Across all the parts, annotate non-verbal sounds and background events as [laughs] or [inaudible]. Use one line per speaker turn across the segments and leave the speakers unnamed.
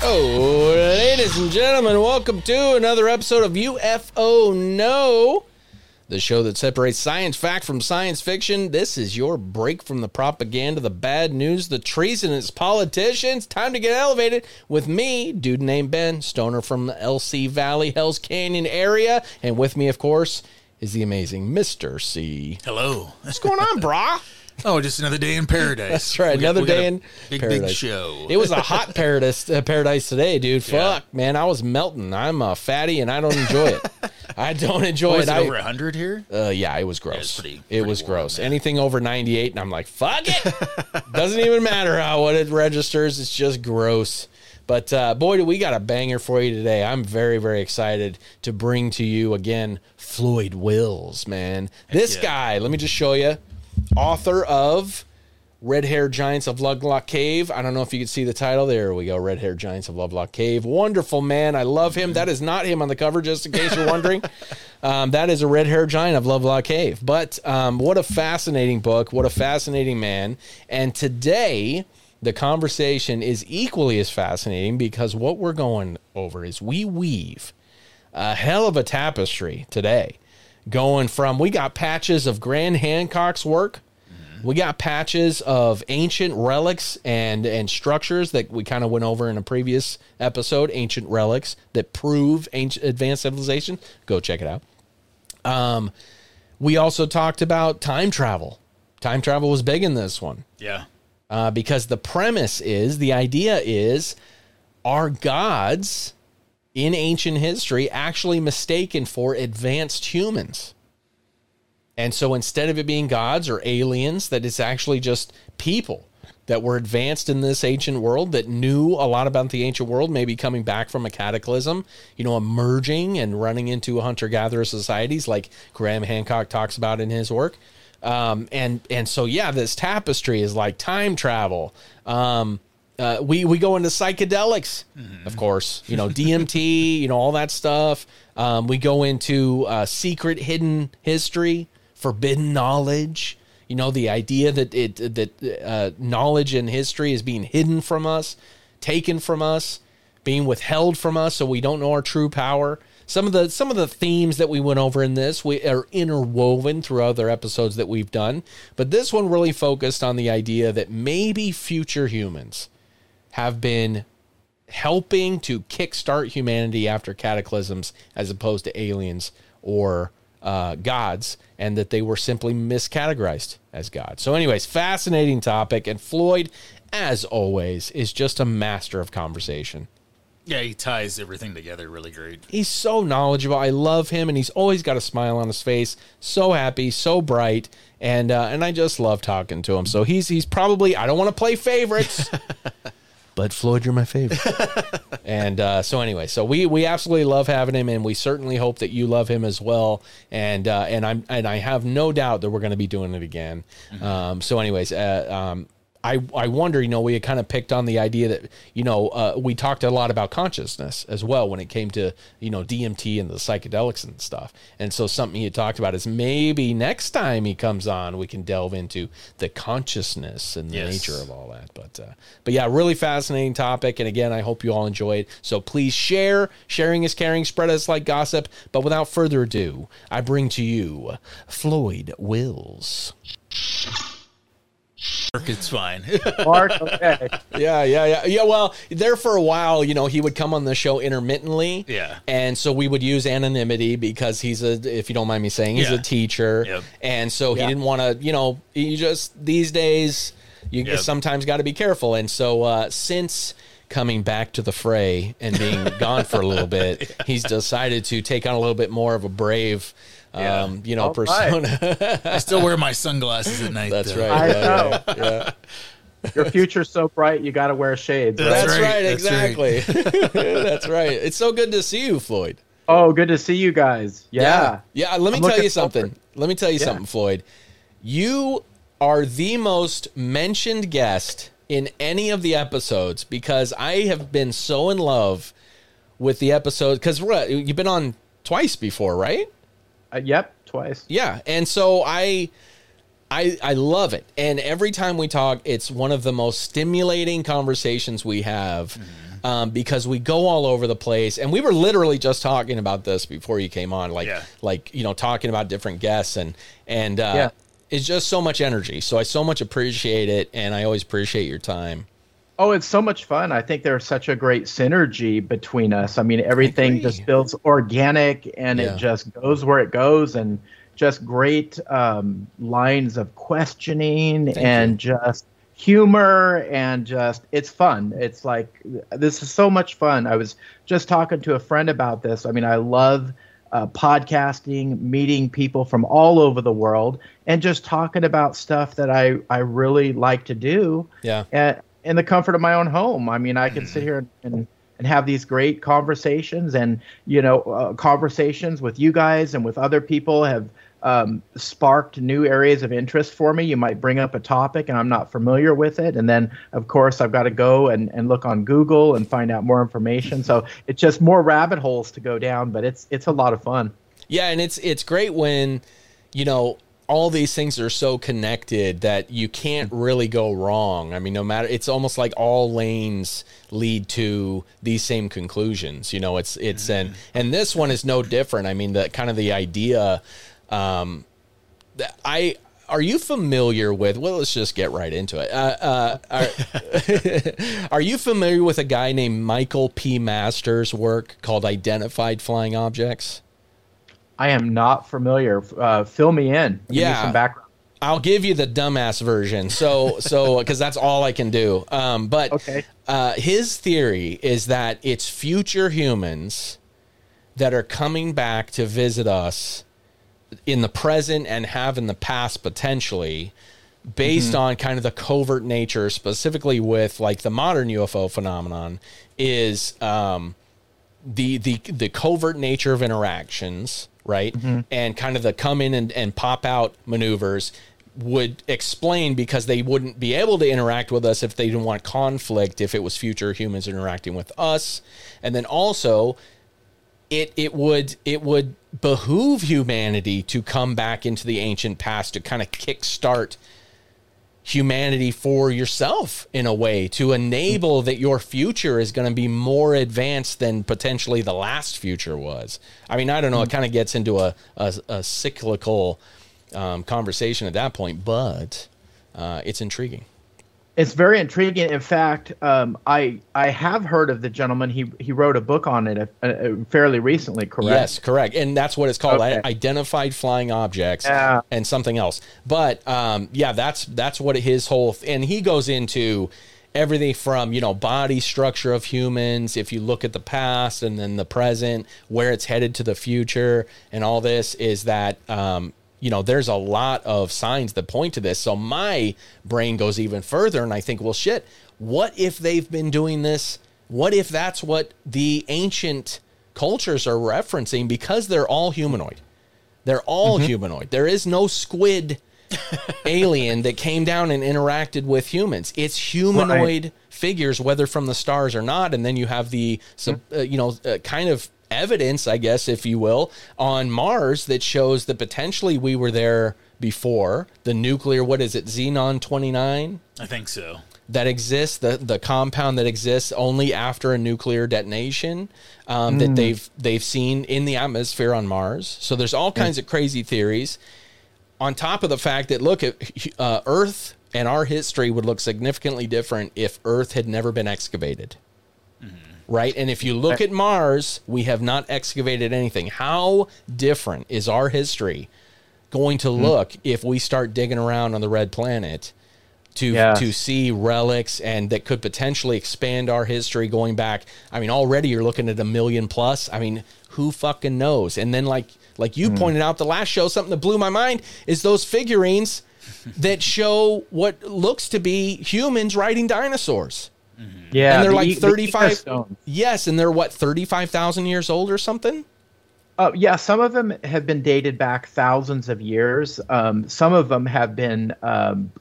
Oh, ladies and gentlemen, welcome to another episode of UFO No, the show that separates science fact from science fiction. This is your break from the propaganda, the bad news, the treasonous politicians. Time to get elevated with me, dude named Ben, stoner from the LC Valley, Hell's Canyon area. And with me, of course, is the amazing Mr. C.
Hello.
What's going on, brah? [laughs]
Oh, just another day in paradise.
That's right.
We
Another
got
day in
big,
paradise.
big show.
It was a hot paradise uh, paradise today, dude.
Yeah.
Fuck, man, I was melting. I'm a fatty and I don't enjoy it. [laughs] I don't enjoy
Was
it.
it
I,
over 100 here?
uh, yeah, it was gross.
pretty-
it
pretty
was
warm,
gross.
yeah.
Anything over 98, and I'm like, fuck it. [laughs] Doesn't even matter how what it registers. It's just gross. But uh, boy, do we got a banger for you today. I'm very, very excited to bring to you again Floyd Wills, man. This
yeah.
guy, let me just show you, author of Red Hair Giants of Lovelock Cave. I don't know if you can see the title. There we go. Red Hair Giants of Lovelock Cave. Wonderful man. I love him. That is not him on the cover, just in case you're wondering. [laughs] Um, that is a red hair giant of Lovelock Cave. But um, what a fascinating book. What a fascinating man. And today, the conversation is equally as fascinating because what we're going over is we weave a hell of a tapestry today. Going from, we got patches of Graham Hancock's work. We got patches of ancient relics and and structures that we kind of went over in a previous episode. Ancient relics that prove ancient advanced civilization. Go check it out. Um, we also talked about time travel. Time travel was big in this one
Yeah.
uh, because the premise is the idea is are gods in ancient history actually mistaken for advanced humans? And so instead of it being gods or aliens, that it's actually just people that were advanced in this ancient world that knew a lot about the ancient world, maybe coming back from a cataclysm, you know, emerging and running into hunter gatherer societies like Graham Hancock talks about in his work. Um, and and so yeah, this tapestry is like time travel. Um, uh, we we go into psychedelics, of course. You know DMT, [laughs] you know all that stuff. Um, we go into uh, secret, hidden history, forbidden knowledge. You know the idea that it that uh, knowledge and history is being hidden from us, taken from us, being withheld from us, so we don't know our true power. Some of the some of the themes that we went over in this we are interwoven through other episodes that we've done, but this one really focused on the idea that maybe future humans have been helping to kickstart humanity after cataclysms as opposed to aliens or uh, gods, and that they were simply miscategorized as gods. So, anyways, fascinating topic. And Floyd, as always, is just a master of conversation.
Yeah, he ties everything together really great.
He's so knowledgeable. I love him, and he's always got a smile on his face. So happy, so bright, and uh, and I just love talking to him. So he's he's probably I don't want to play favorites, [laughs] but Floyd, you're my favorite. [laughs] and uh, so anyway, so we we absolutely love having him, and we certainly hope that you love him as well. And uh, and I'm and I have no doubt that we're going to be doing it again. Um, so anyways, uh, um, I, I wonder, you know, we had kind of picked on the idea that, you know, uh, we talked a lot about consciousness as well when it came to, you know, DMT and the psychedelics and stuff. And so something he talked about is maybe next time he comes on, we can delve into the consciousness and the
Yes.
nature of all that. But, uh, but yeah, really fascinating topic. And again, I hope you all enjoyed. So please share. Sharing is caring. Spread us like gossip. But without further ado, I bring to you Floyd Wills.
It's fine. [laughs]
Mark, okay.
Yeah, yeah, yeah. Yeah, well, there for a while, you know, he would come on the show intermittently.
Yeah.
And so we would use anonymity because he's a, if you don't mind me saying, he's
Yeah.
a teacher.
Yep.
And so he
Yeah.
didn't want to, you know, he just, these days, you
Yep.
sometimes got to be careful. And so uh, since coming back to the fray and being gone for a little [laughs] bit, he's decided to take on a little bit more of a brave,
Yeah.
um, you know,
All right.
persona.
I still wear my sunglasses at night.
That's
though.
right.
I
yeah,
know.
yeah, yeah.
your future's so bright, you got to wear shades. Right?
That's,
right,
right,
that's right.
exactly. [laughs] [laughs] That's right. It's so good to see you, Floyd.
Oh, good to see you guys. Yeah.
Yeah. Let me
I'm
tell you something.
forward.
Let me tell you
Yeah.
something, Floyd. You are the most mentioned guest in any of the episodes because I have been so in love with the episode. Because you've been on twice before, right?
Uh, yep, twice.
Yeah, and so I, I, I love it. And every time we talk, it's one of the most stimulating conversations we have um, because we go all over the place. And we were literally just talking about this before you came on, like,
Yeah.
like you know, talking about different guests and and uh,
Yeah.
it's just so much energy. So I so much appreciate it, and I always appreciate your time.
Oh, it's so much fun. I think there's such a great synergy between us. I mean, everything
agree.
just feels organic and
Yeah.
it just goes where it goes and just great um, lines of questioning and just humor and just it's fun. It's like this is so much fun. I was just talking to a friend about this. I mean, I love uh, podcasting, meeting people from all over the world, and just talking about stuff that I, I really like to do
Yeah.
at, in the comfort of my own home. I mean, I can sit here and, and have these great conversations, and you know, uh, conversations with you guys and with other people have um, sparked new areas of interest for me. You might bring up a topic, and I'm not familiar with it, and then of course I've got to go and, and look on Google and find out more information. So it's just more rabbit holes to go down, but it's it's a lot of fun.
Yeah, and it's it's great when you know all these things are so connected that you can't really go wrong. I mean, no matter it's almost like all lanes lead to these same conclusions. You know, it's it's and and this one is no different. I mean, the kind of the idea um that I are you familiar with well let's just get right into it uh, uh, are, [laughs] are you familiar with a guy named michael p masters work called identified flying objects
I am not familiar. Uh, fill me in. Give me
Yeah.
some background.
I'll give you the dumbass version. So, so [laughs] because that's all I can do. Um, but
Okay.
uh, his theory is that it's future humans that are coming back to visit us in the present and have in the past potentially based on kind of the covert nature specifically with like the modern UFO phenomenon is um the the the covert nature of interactions, right? Mm-hmm. And kind of the come in and, and pop out maneuvers would explain because they wouldn't be able to interact with us if they didn't want conflict if it was future humans interacting with us. And then also it it would it would behoove humanity to come back into the ancient past to kind of kickstart humanity for yourself in a way to enable that your future is going to be more advanced than potentially the last future was. I mean, I don't know. It kind of gets into a, a, a cyclical um, conversation at that point, but uh, it's intriguing.
It's very intriguing. In fact, um, I I have heard of the gentleman. He he wrote a book on it uh, uh, fairly recently. Correct.
Yes, correct. And that's what it's called
Okay.
Identified flying objects
Yeah.
and something else. But um, yeah, that's that's what his whole and he goes into everything from, you know, body structure of humans, if you look at the past and then the present, where it's headed to the future and all this is that um, you know, there's a lot of signs that point to this. So my brain goes even further and I think, well shit, what if they've been doing this? What if that's what the ancient cultures are referencing because they're all humanoid. They're all humanoid. There is no squid [laughs] alien that came down and interacted with humans. It's humanoid figures, whether from the stars or not. And then you have the, sub- uh, you know, uh, kind of evidence, I guess, if you will, on Mars that shows that potentially we were there before. The nuclear, what is it, Xenon 29?
I think so.
that exists, the the compound that exists only after a nuclear detonation um, that they've they've seen in the atmosphere on Mars. So there's all kinds of crazy theories. On top of the fact that look at uh, Earth and our history would look significantly different if Earth had never been excavated. Right? And if you look at Mars, we have not excavated anything. How different is our history going to hmm. look if we start digging around on the red planet to
Yes.
to see relics and that could potentially expand our history going back. I mean, already you're looking at a million plus. I mean, who fucking knows? And then like like you hmm. pointed out the last show, something that blew my mind is those figurines [laughs] that show what looks to be humans riding dinosaurs.
Yeah,
and they're
the
like
E- the
35 Yes, and they're what 35,000 years old or something?
Uh, yeah, some of them have been dated back thousands of years. Um, some of them have been, um,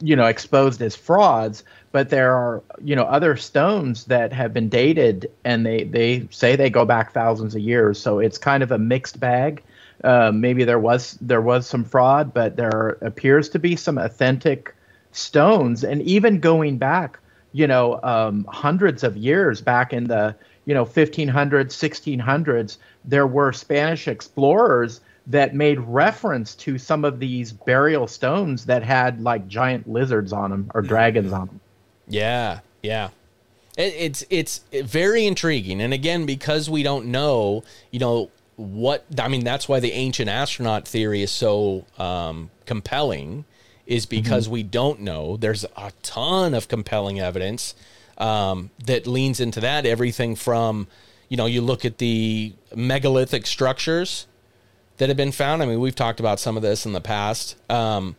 you know, exposed as frauds. But there are, you know, other stones that have been dated, and they they say they go back thousands of years. So it's kind of a mixed bag. Uh, maybe there was there was some fraud, but there appears to be some authentic stones, and even going back, you know, um, hundreds of years back in the you know 1500s, 1600s, there were Spanish explorers that made reference to some of these burial stones that had like giant lizards on them or dragons on them.
Yeah, yeah. It, it's it's very intriguing, and again, because we don't know, you know what I mean. That's why the ancient astronaut theory is so um, compelling, is because we don't know. There's a ton of compelling evidence um, that leans into that. Everything from, you know, you look at the megalithic structures that have been found. I mean, we've talked about some of this in the past. Um,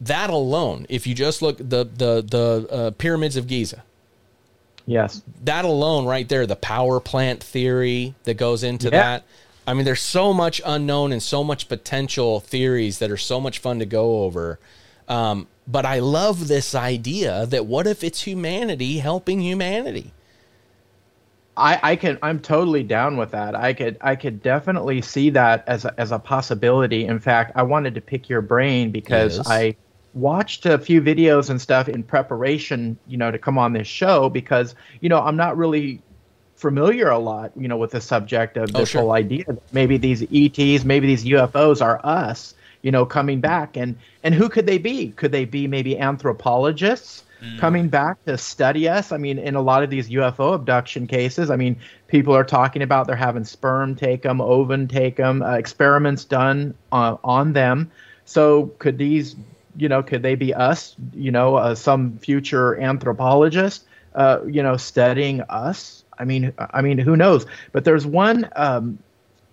that alone, if you just look the the the uh, pyramids of Giza,
Yes.
that alone right there, the power plant theory that goes into
Yeah.
that. I mean, there's so much unknown and so much potential theories that are so much fun to go over. Um, but I love this idea that what if it's humanity helping humanity?
I, I can I'm totally down with that. I could I could definitely see that as a, as a possibility. In fact, I wanted to pick your brain because
Yes.
I watched a few videos and stuff in preparation, you know, to come on this show because you know I'm not really familiar a lot, you know, with the subject of
Oh,
this
sure.
whole idea. Maybe these ETs, maybe these UFOs are us, you know, coming back, and and who could they be? Could they be maybe anthropologists? coming back to study us. I mean, in a lot of these UFO abduction cases, I mean, people are talking about they're having sperm take them, ovum take them, uh, experiments done uh, on them. So could these, you know, could they be us? You know, uh, some future anthropologist, uh, you know, studying us. I mean, I mean, who knows? But there's one um,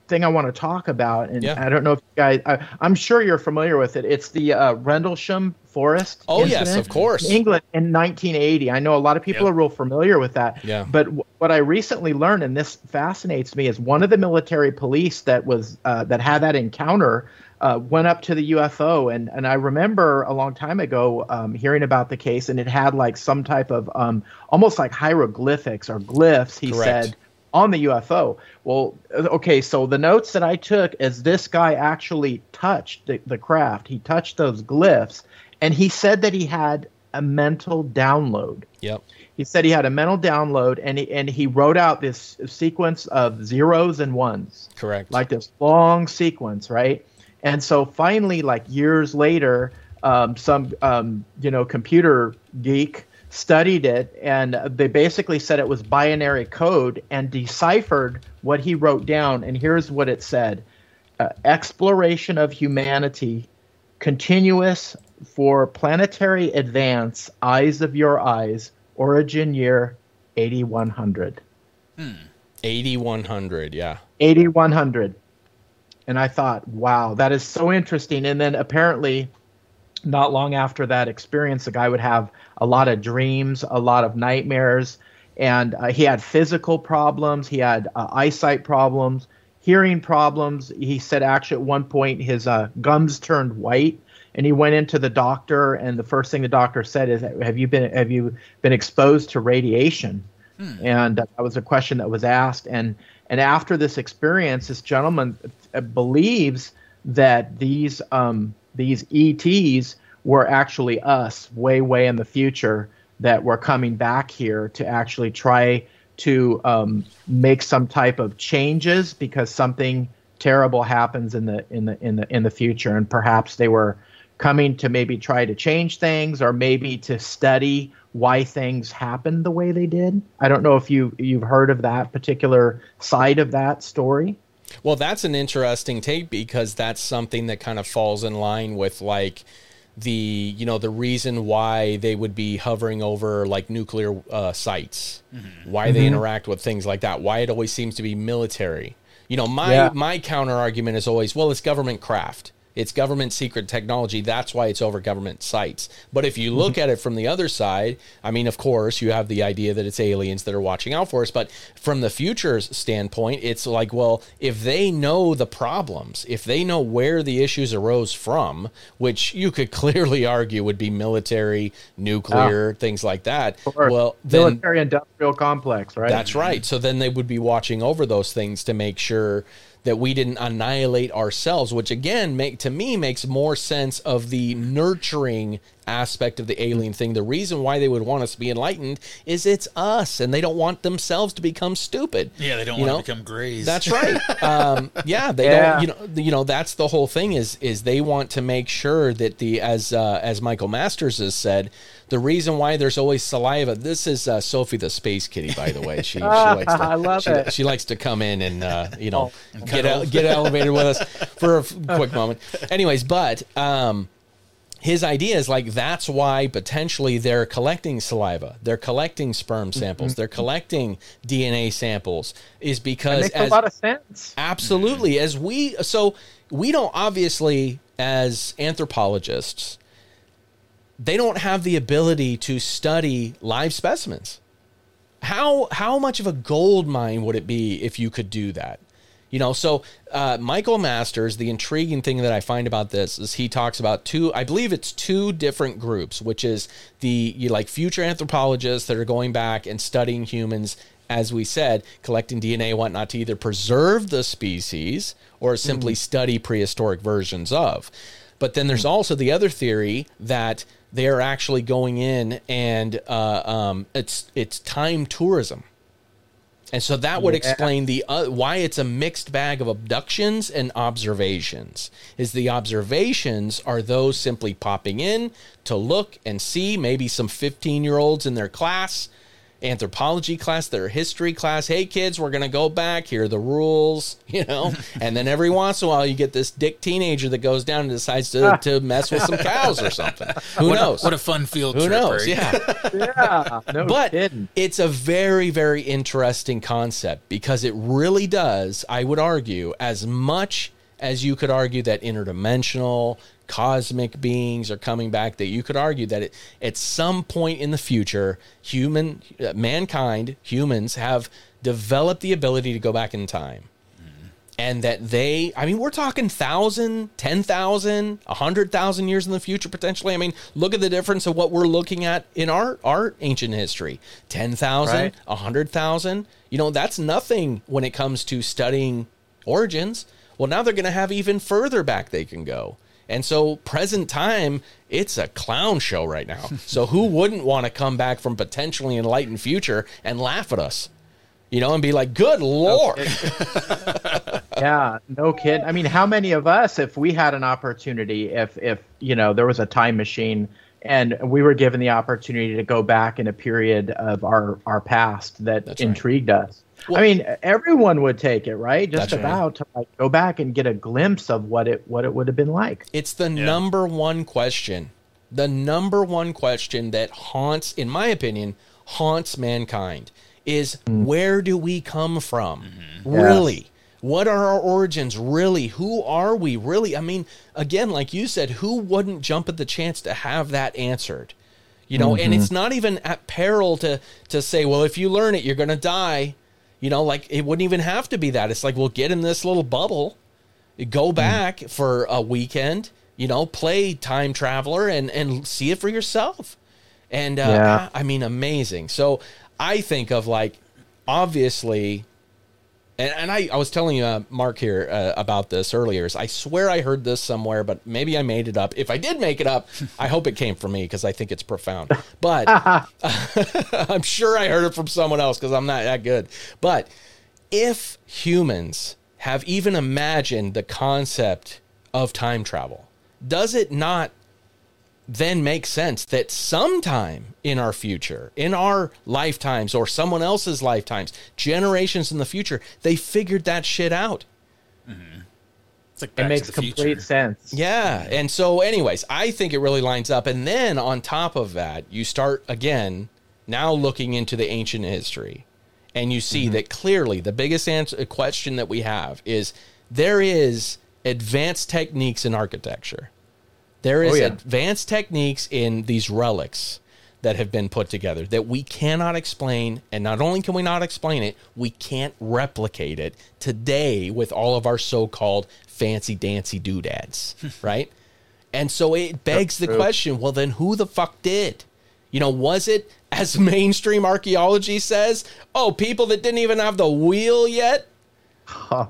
thing I want to talk about, and
Yeah.
I don't know if you guys, I, I'm sure you're familiar with it. It's the uh, Rendlesham Forest.
Oh, yes, of course.
in England in 1980. I know a lot of people are real familiar with that.
Yeah.
But w- what I recently learned, and this fascinates me, is one of the military police that was uh, that had that encounter uh, went up to the UFO, and and I remember a long time ago um, hearing about the case, and it had like some type of um, almost like hieroglyphics or glyphs. He
Correct.
said on the UFO. Well, okay, so the notes that I took is this guy actually touched the, the craft. He touched those glyphs, and he said that he had a mental download.
Yep.
He said he had a mental download, and he, and he wrote out this sequence of zeros and ones
Correct.
like this long sequence, right? And so finally, like years later, um, some um, you know computer geek studied it, and they basically said it was binary code and deciphered what he wrote down. And here's what it said: uh, exploration of humanity, continuous for planetary advance, eyes of your eyes, origin year 8100.
8100, yeah.
8100 and i thought wow that is so interesting and then apparently not long after that experience the guy would have a lot of dreams a lot of nightmares and uh, he had physical problems he had uh, eyesight problems hearing problems. He said actually at one point his uh, gums turned white and he went into the doctor and the first thing the doctor said is have you been have you been exposed to radiation? And that was a question that was asked and and after this experience this gentleman uh, believes that these um, these ETs were actually us way way in the future that were coming back here to actually try to um, make some type of changes because something terrible happens in the in the in the in the future and perhaps they were coming to maybe try to change things or maybe to study why things happened the way they did. I don't know if you you've heard of that particular side of that story.
Well, that's an interesting take because that's something that kind of falls in line with like the you know the reason why they would be hovering over like nuclear uh, sites, why they interact with things like that, why it always seems to be military. You know, my
Yeah.
my counter argument is always, well, it's government craft. It's government secret technology. That's why it's over government sites. But if you look mm-hmm. at it from the other side, I mean, of course, you have the idea that it's aliens that are watching out for us. But from the future's standpoint, it's like, well, if they know the problems, if they know where the issues arose from, which you could [laughs] clearly argue would be military, nuclear, ah. things like that. Well, then
military industrial complex, right?
that's right. So then they would be watching over those things to make sure that we didn't annihilate ourselves, which again make to me makes more sense of the nurturing aspect of the alien thing. The reason why they would want us to be enlightened is it's us and they don't want themselves to become stupid.
Yeah, they don't
You
want
know?
to become grays.
That's right. [laughs] Um, yeah, they
Yeah.
don't. You know, you know that's the whole thing. Is is they want to make sure that the as uh, as Michael Masters has said, the reason why there's always saliva. This is uh, Sophie the Space Kitty, by the way. She, she [laughs] likes to.
I love
she,
it.
She likes to come in and uh, you know
And
get
cuddle.
el- get elevated with us for a f- [laughs] quick moment. Anyways, but um, his idea is like that's why potentially they're collecting saliva, they're collecting sperm mm-hmm. samples, they're mm-hmm. collecting DNA samples, is
It
because
makes
as
a lot of sense.
Absolutely. As we so we don't obviously as anthropologists they don't have the ability to study live specimens. How how much of a gold mine would it be if you could do that? You know, so uh, Michael Masters, the intriguing thing that I find about this is he talks about two, I believe it's two different groups, which is the you like future anthropologists that are going back and studying humans, as we said, collecting DNA, whatnot, to either preserve the species or simply study prehistoric versions of. But then there's also the other theory that they are actually going in and uh, um, it's it's time tourism. And so that would
Yeah.
explain the uh, why it's a mixed bag of abductions and observations. Is the observations are those simply popping in to look and see maybe some 15-year-olds in their class, anthropology class, their history class. Hey kids, we're going to go back here are the rules, [laughs] you know. and then every once in a while you get this dick teenager that goes down and decides to, to ah. mess with some cows or something. Who
what
knows?
A, what a fun field
Who
trip.
knows?
right?
Yeah [laughs]
Yeah, no
but
kidding.
it's a very very interesting concept because it really does i would argue as much as you could argue that interdimensional cosmic beings are coming back that you could argue that it, at some point in the future human uh, mankind humans have developed the ability to go back in time. And that they i mean we're talking 1000 10000 100000 years in the future potentially. I mean look at the difference of what we're looking at in our our ancient history. 10000
Right.
100000 you know that's nothing when it comes to studying origins. Well now they're going to have even further back they can go and so present time it's a clown show right now [laughs] so who wouldn't want to come back from potentially enlightened future and laugh at us you know and be like good lord [laughs] [laughs]
yeah, no kid. I mean, how many of us, if we had an opportunity, if if you know there was a time machine and we were given the opportunity to go back in a period of our our past that
That's right.
intrigued us.
Well-
I mean, everyone would take it, right? Just
That's right.
about to like go back and get a glimpse of what it what it would have been like.
It's the number one question. The number one question that haunts, in my opinion, haunts mankind is hmm. where do we come from? Mm-hmm. Really? What are our origins really? Who are we really? I mean, again, like you said, who wouldn't jump at the chance to have that answered? You know, and mm-hmm. it's not even at peril to to say, well, if you learn it, you're going to die. You know, like it wouldn't even have to be that. It's like, we'll get in this little bubble go back for a weekend you know play time traveler and and see it for yourself and uh,
Yeah.
I mean amazing so i think of like obviously and, and I, I was telling uh, Mark here uh, about this earlier. Is I swear I heard this somewhere, but maybe I made it up. If I did make it up, I hope it came from me because I think it's profound. But [laughs] [laughs] I'm sure I heard it from someone else because I'm not that good. But if humans have even imagined the concept of time travel, does it not then make sense that sometime in our future, in our lifetimes or someone else's lifetimes, generations in the future, they figured that shit out?
It's like
It
Back to
makes
the
complete
Future.
sense.
Yeah. And so, anyways, I think it really lines up. And then on top of that, you start again now looking into the ancient history, and you see mm-hmm. that clearly the biggest answer, question that we have is there is advanced techniques in architecture. There oh, is
Oh, yeah.
advanced techniques in these relics that have been put together that we cannot explain. And not only can we not explain it, we can't replicate it today with all of our so called fancy dancy doodads, [laughs] right? And so it begs the question well, then who the fuck did? You know, was it, as mainstream archaeology says, oh, people that didn't even have the wheel yet?
Huh.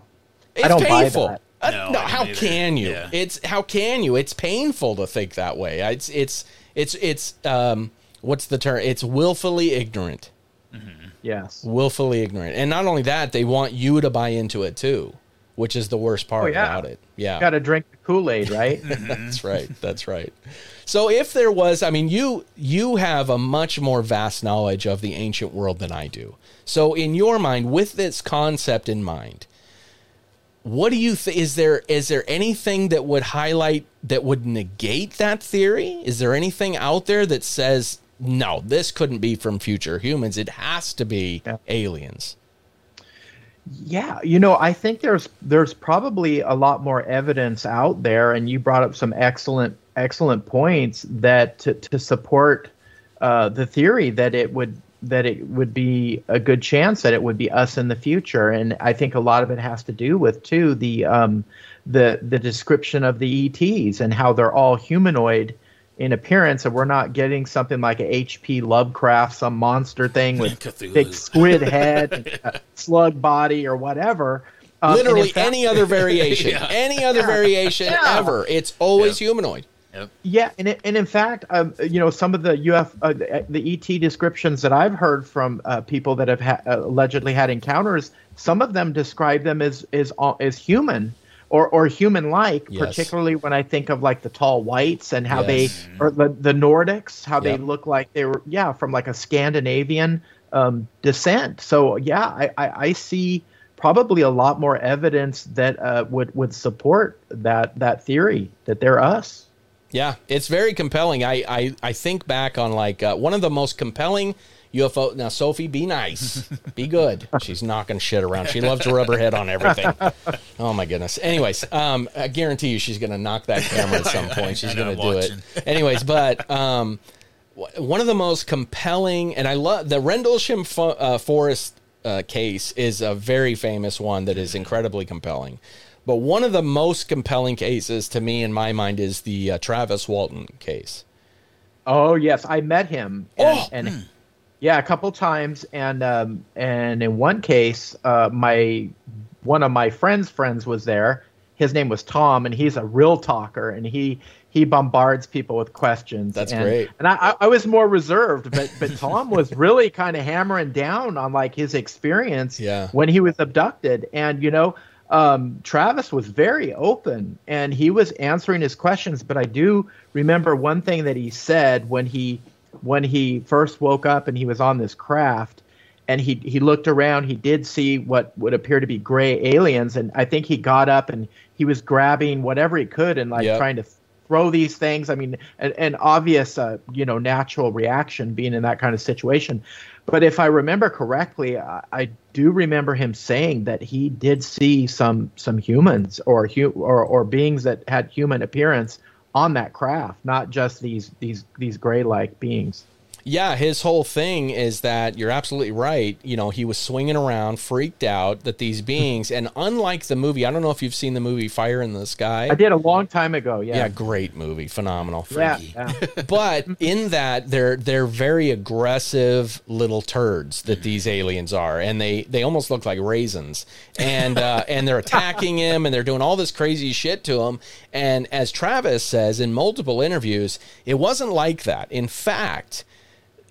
It's
don't buy that.
Uh,
No,
no, how
either.
can you?
Yeah.
It's how can you? It's painful to think that way. It's it's it's it's um what's the term? It's willfully ignorant.
Yes.
Willfully ignorant. And not only that, they want you to buy into it too, which is the worst part
Oh, yeah.
about it. Yeah.
Got to drink the Kool Aid, [laughs] right?
That's right. That's right. So if there was, I mean, you you have a much more vast knowledge of the ancient world than I do. So in your mind, with this concept in mind, what do you think? Is there is there anything that would highlight that would negate that theory? Is there anything out there that says no, this couldn't be from future humans? It has to be
Yeah.
aliens.
Yeah, you know, I think there's there's probably a lot more evidence out there, and you brought up some excellent excellent points that to, to support uh, the theory that it would that it would be a good chance that it would be us in the future, and I think a lot of it has to do with too the um, the the description of the ETs and how they're all humanoid in appearance, and we're not getting something like a H.P. Lovecraft, some monster thing with
Cthulhu.
big squid head, slug body, or whatever. Um,
Literally
fact-
any other variation, [laughs] any other variation
Yeah.
ever. It's always humanoid.
Yep.
Yeah, and it, and in fact, um, you know, some of the UF uh, the, the ET descriptions that I've heard from uh, people that have ha- uh, allegedly had encounters, some of them describe them as as uh, as human or or human like.
Yes.
Particularly when I think of like the tall whites and how
Yes.
they or the the Nordics, how
Yep.
they look like they were yeah from like a Scandinavian um, descent. So yeah, I, I I see probably a lot more evidence that uh, would would support that that theory that they're us.
Yeah, it's very compelling. I I, I think back on like uh, one of the most compelling UFO. Now, Sophie, be nice, [laughs] be good. She's knocking shit around. She loves to rub her head on everything. [laughs] Oh my goodness. Anyways, um, I guarantee you, she's gonna knock that camera at some [laughs] point. She's gonna do
watching.
it. Anyways, but um, one of the most compelling, and I love the Rendlesham fo- uh, Forest uh, case is a very famous one that is incredibly compelling. But one of the most compelling cases to me, in my mind, is the uh, Travis Walton case.
Oh yes, I met him. And,
Oh!
and yeah, a couple times, and um, and in one case, uh, my one of my friends' friends was there. His name was Tom, and he's a real talker, and he he bombards people with questions.
That's
and,
great.
And I, I- I was more reserved, but but Tom was [laughs] really kind of hammering down on like his experience
Yeah.
when he was abducted, and you know. Um, Travis was very open and he was answering his questions, but I do remember one thing that he said when he when he first woke up and he was on this craft and he he looked around he did see what would appear to be gray aliens and i think he got up and he was grabbing whatever he could and like
Yep.
trying to throw these things i mean an, an obvious uh, you know natural reaction being in that kind of situation but if i remember correctly I, I do remember him saying that he did see some some humans or hu- or or beings that had human appearance on that craft not just these these these gray like beings
Yeah, his whole thing is that you're absolutely right. You know, he was swinging around, freaked out that these [laughs] beings, and unlike the movie, I don't know if you've seen the movie Fire in the Sky.
i did a long time ago
Yeah,
yeah
great movie, phenomenal.
yeah, yeah. [laughs]
but in that they're they're very aggressive little turds that these aliens are and they they almost look like raisins and uh, [laughs] and they're attacking him and they're doing all this crazy shit to him and as Travis says in multiple interviews it wasn't like that in fact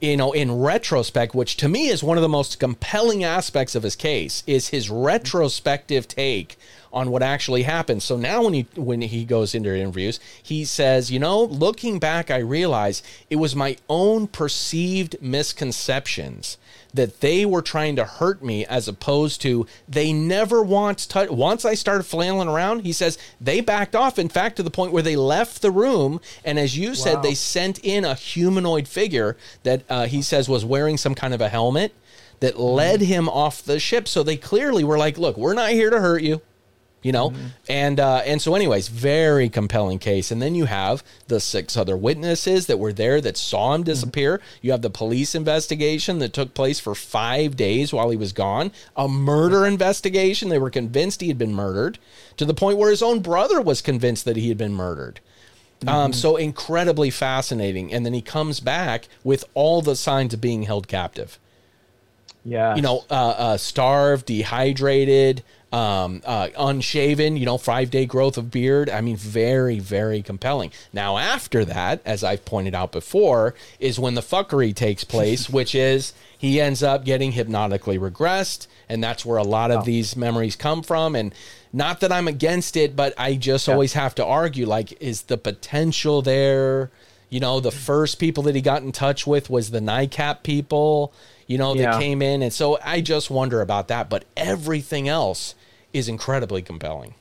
you know, in retrospect, which to me is one of the most compelling aspects of his case, is his retrospective take on what actually happened. So now when he when he goes into interviews, he says, you know, looking back, I realize it was my own perceived misconceptions that they were trying to hurt me as opposed to they never once touched once I started flailing around he says they backed off in fact to the point where they left the room. And as you said they sent in a humanoid figure that uh, he says was wearing some kind of a helmet that led him off the ship. So they clearly were like look we're not here to hurt you You know,
Mm-hmm.
and uh, and so, anyways, very compelling case. And then you have the six other witnesses that were there that saw
Mm-hmm.
him disappear. You have the police investigation that took place for five days while he was gone. A murder investigation. They were convinced he had been murdered to the point where his own brother was convinced that he had been murdered.
Mm-hmm.
Um, so incredibly fascinating. And then he comes back with all the signs of being held captive.
Yeah.
You know, uh, uh, starved, dehydrated, um, uh, unshaven. You know, five day growth of beard. I mean, very, very compelling. Now, after that, as I've pointed out before, is when the fuckery takes place, [laughs] which is he ends up getting hypnotically regressed, and that's where a lot of these memories come from. And not that I'm against it, but I just always have to argue like, is the potential there? You know, the first people that he got in touch with was the NICAP people, you know, that
Yeah.
came in. And so I just wonder about that. But everything else is incredibly compelling.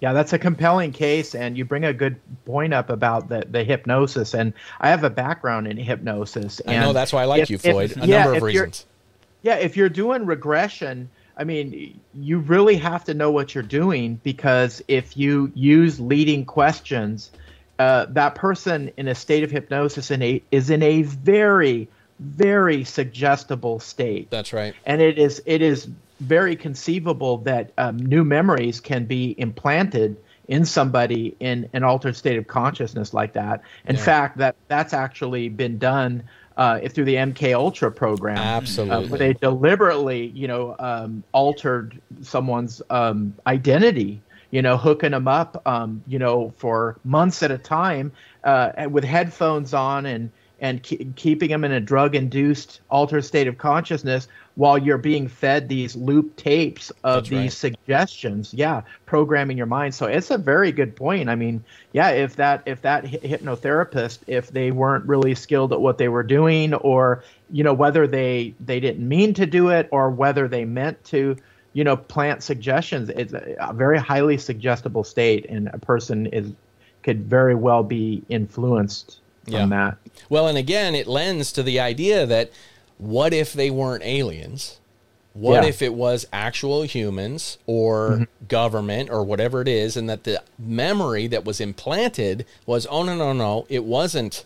Yeah, that's a compelling case, and you bring a good point up about the, the hypnosis. And I have a background in hypnosis.
And I know that's why I like
if-
you,
if-
Floyd. a
yeah,
number of reasons.
Yeah, if you're doing regression, I mean, you really have to know what you're doing because if you use leading questions, uh, that person in a state of hypnosis in a, is in a very, very suggestible state.
That's right.
and it is it is very conceivable that um, new memories can be implanted in somebody in an altered state of consciousness like that. In
Yeah.
fact, that that's actually been done uh, through the MK Ultra program, uh,
Absolutely.
where they deliberately, you know, um, altered someone's um, identity. You know, hooking them up, um, you know, for months at a time, uh, with headphones on and and ke- keeping them in a drug-induced altered state of consciousness while you're being fed these loop tapes of
That's
these
right.
suggestions. Yeah, programming your mind. So it's a very good point. I mean, yeah, if that if that hy- hypnotherapist, if they weren't really skilled at what they were doing, or you know whether they they didn't mean to do it, or whether they meant to. You know, plant suggestions. It's a, a very highly suggestible state, and a person is could very well be influenced from
Yeah.
that.
Well, and again, it lends to the idea that what if they weren't aliens? What
Yeah.
if it was actual humans or government or whatever it is, and that the memory that was implanted was, oh, no, no, no, it wasn't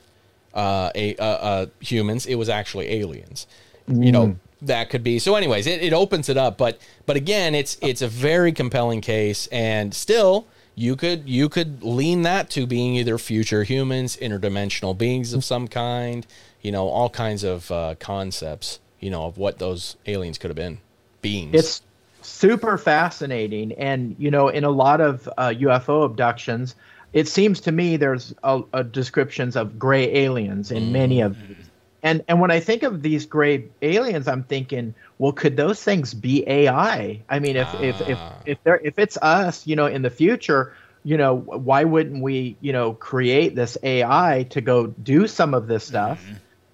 uh, a, uh, uh, humans, it was actually aliens. You know, that could be. So, anyways, it, it opens it up. But, but again, it's it's a very compelling case, and still, you could you could lean that to being either future humans, interdimensional beings of some kind, you know, all kinds of uh, concepts, you know, of what those aliens could have been, beings.
It's super fascinating, and you know, in a lot of uh, UFO abductions, it seems to me there's a, a descriptions of gray aliens in many of these. And and when I think of these gray aliens, I'm thinking, well, could those things be AI? I mean, if if if if they're if it's us, you know, in the future, you know, why wouldn't we, you know, create this AI to go do some of this stuff?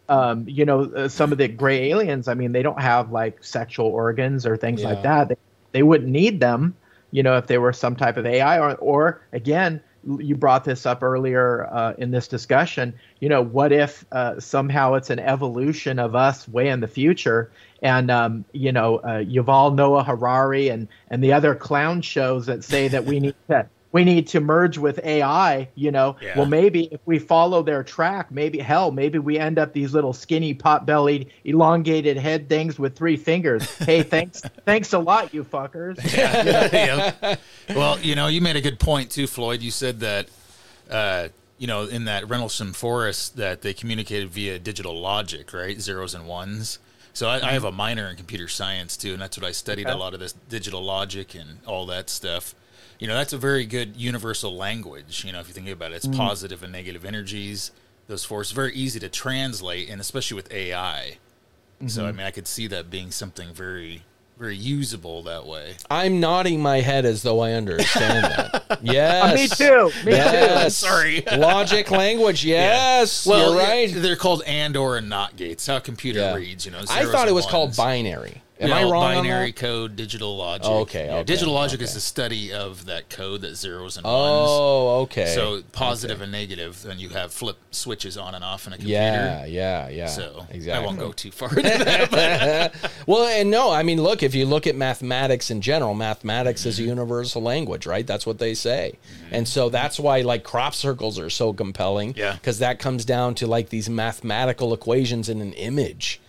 Um, you know, uh, some of the gray aliens, I mean, they don't have like sexual organs or things like that. They, they wouldn't need them, you know, if they were some type of AI or, or again, you brought this up earlier uh, in this discussion. You know, what if uh, somehow it's an evolution of us way in the future, and um, you know, uh, Yuval Noah Harari and and the other clown shows that say that we need [laughs] to we need to merge with AI. You know,
Yeah.
well maybe if we follow their track, maybe hell, maybe we end up these little skinny, pot-bellied, elongated head things with three fingers. Hey, [laughs] thanks, thanks a lot, you fuckers. [laughs]
yeah. [laughs] Well, you know, you made a good point too, Floyd. You said that, uh, you know, in that Rendlesham Forest, that they communicated via digital logic, right? Zeros and ones. So I, I have a minor in computer science too, and that's what I studied a lot of this digital logic and all that stuff. You know, that's a very good universal language. You know, if you think about it, it's mm. positive and negative energies. Those four, forces very easy to translate, and especially with AI. So I mm-hmm. mean, I could see that being something very, very usable that way.
I'm nodding my head as though I understand that. [laughs] Yes.
Me too. Me
Yes. [laughs]
Sorry.
Logic language. Yes.
Well,
you're right.
They're called and or and not gates. How a computer
Yeah.
reads, you know.
I thought it
and
was called binary. Am
You
I wrong on
Binary code, digital logic.
Oh, okay,
Yeah,
okay,
digital logic
okay.
is the study of that code that zeros and ones.
Oh, okay.
So positive and negative, and you have flip switches on and off in a computer.
yeah, yeah, yeah.
So
exactly.
I won't go too far into that. [laughs]
Well, and no, I mean, look, if you look at mathematics in general, mathematics is a mm-hmm. universal language, right? That's what they say. Mm-hmm. And so that's why, like, crop circles are so compelling.
Yeah.
Because that comes down to, like, these mathematical equations in an image.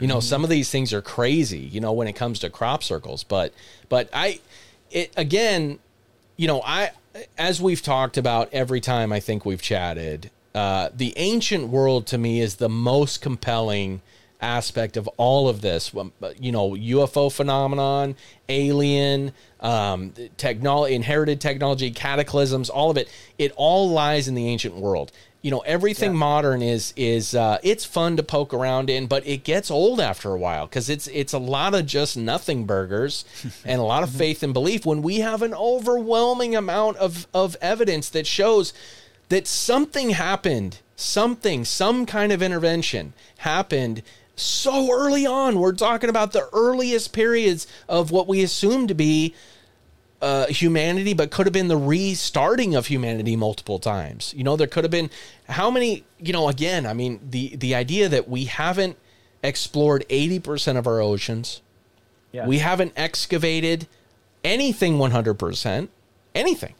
You know, some of these things are crazy, you know, when it comes to crop circles. But, but I, it, again, you know, I, as we've talked about every time I think we've chatted, uh, the ancient world to me is the most compelling aspect of all of this. You know, UFO phenomenon, alien, um, technology, inherited technology, cataclysms, all of it. It all lies in the ancient world. You know, everything modern is is uh, it's fun to poke around in, but it gets old after a while because it's it's a lot of just nothing burgers [laughs] and a lot of faith and belief. When we have an overwhelming amount of of evidence that shows that something happened, something, some kind of intervention happened so early on. We're talking about the earliest periods of what we assume to be uh, humanity, but could have been the restarting of humanity multiple times. You know, there could have been how many, you know, again, I mean, the, the idea that we haven't explored 80% of our oceans,
Yeah.
we haven't excavated anything 100%, anything.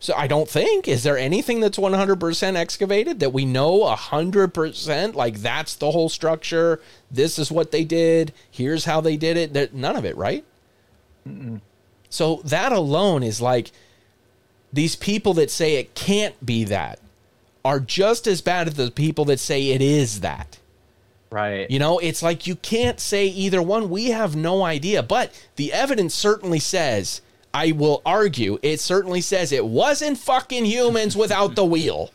So I don't think is there anything that's 100% excavated that we know 100% like that's the whole structure. This is what they did. Here's how they did it. There, none of it, right? So that alone is like these people that say it can't be that are just as bad as the people that say it is that.
Right.
You know, it's like you can't say either one. We have no idea, but the evidence certainly says, I will argue, it certainly says it wasn't fucking humans without the wheel.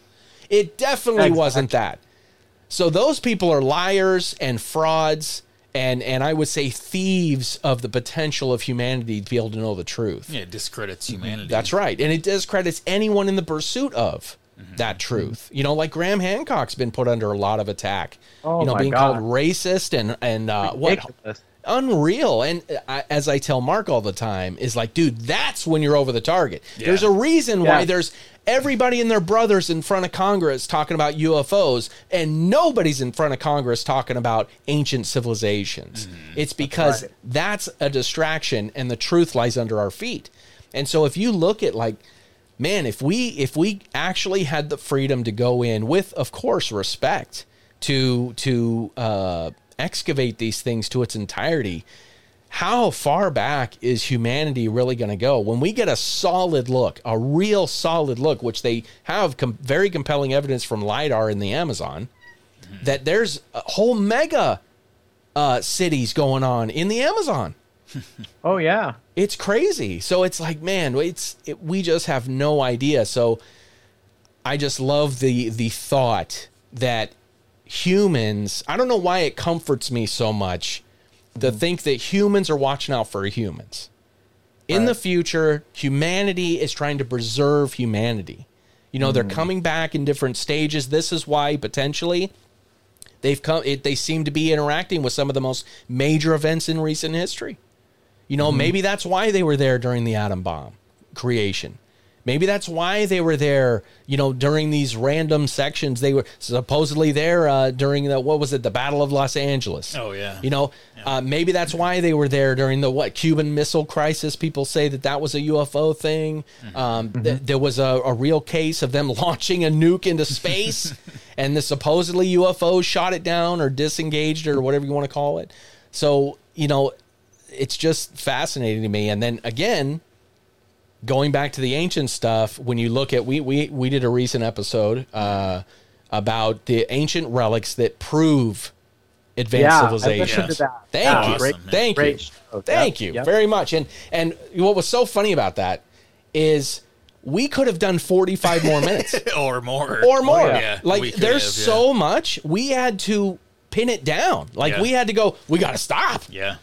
It definitely
Exactly.
wasn't that. So those people are liars and frauds and and I would say thieves of the potential of humanity to be able to know the truth.
yeah, it discredits humanity.
That's right. And it discredits anyone in the pursuit of
Mm-hmm.
that truth. You know, like Graham Hancock's been put under a lot of attack.
Oh
you know,
my
being
God.
called racist and and uh, what unreal. And I, as I tell Mark all the time, is like, dude, that's when you're over the target.
Yeah.
There's a reason why there's everybody and their brothers in front of Congress talking about UFOs, and nobody's in front of Congress talking about ancient civilizations. It's because
right.
that's a distraction, and the truth lies under our feet. And so, if you look at like man if we if we actually had the freedom to go in with of course respect to to uh excavate these things to its entirety how far back is humanity really going to go when we get a solid look a real solid look which they have com- very compelling evidence from lidar in the amazon that there's a whole mega uh, cities going on in the amazon [laughs]
Oh yeah.
it's crazy. So it's like, man, it's it, we just have no idea. So I just love the the thought that humans. I don't know why it comforts me so much to think that humans are watching out for humans. In the future, humanity is trying to preserve humanity. You know, they're mm. coming back in different stages. This is why potentially they've come. It, they seem to be interacting with some of the most major events in recent history. You know, mm-hmm. maybe that's why they were there during the atom bomb creation. Maybe that's why they were there, you know, during these random sections. They were supposedly there uh, during the, what was it, the Battle of Los Angeles.
Oh, yeah.
You know, uh, maybe that's why they were there during the, what, Cuban Missile Crisis. People say that that was a UFO thing. Um, th- there was a, a real case of them [laughs] launching a nuke into space [laughs] and the supposedly UFO shot it down or disengaged it or whatever you want to call it. So, you know, it's just fascinating to me. And then again, going back to the ancient stuff, when you look at we we we did a recent episode uh, about the ancient relics that prove advanced
Yeah.
Civilization.
listened to that.
Thank
Yeah,
you,
Great,
Awesome, man.
thank you,
great
thank
Yep,
you
yep.
very much. And and what was so funny about that is we could have done forty five more minutes [laughs]
or more.
or more.
Yeah,
like there's
have, yeah.
so much we had to pin it down. Like
Yeah.
we had to go. We got to stop.
Yeah.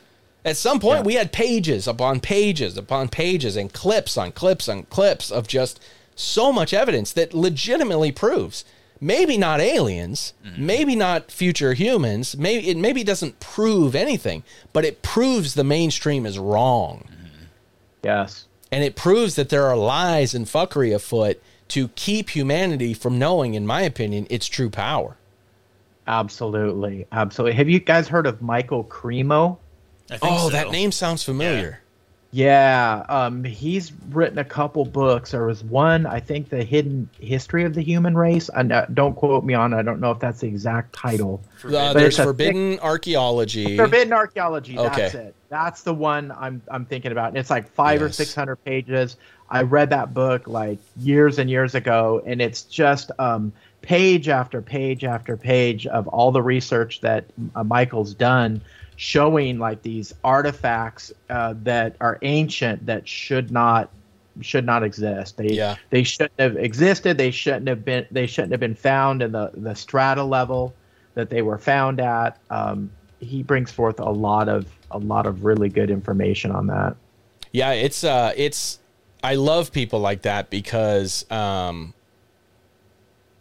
At some point,
Yeah.
we had pages upon pages upon pages and clips on clips on clips of just so much evidence that legitimately proves maybe not aliens,
Mm-hmm.
maybe not future humans, maybe it maybe doesn't prove anything, but it proves the mainstream is wrong.
Yes.
And it proves that there are lies and fuckery afoot to keep humanity from knowing, in my opinion, its true power.
Absolutely. Absolutely. Have you guys heard of Michael Cremo?
I think
Oh,
so.
that name sounds familiar.
Yeah, um, he's written a couple books. There was one, I think, "The Hidden History of the Human Race." And uh, don't quote me on. I don't know if that's the exact title.
Uh, there's
it's a
forbidden archaeology.
Forbidden Archaeology. That's
Okay.
it. That's the one I'm I'm thinking about. And it's like five or six hundred pages. I read that book like years and years ago, and it's just um, page after page after page of all the research that uh, Michael's done, showing like these artifacts uh, that are ancient that should not should not exist. They
Yeah.
they shouldn't have existed. They shouldn't have been. They shouldn't have been found in the the strata level that they were found at. Um, he brings forth a lot of a lot of really good information on that.
Yeah, it's uh it's I love people like that because um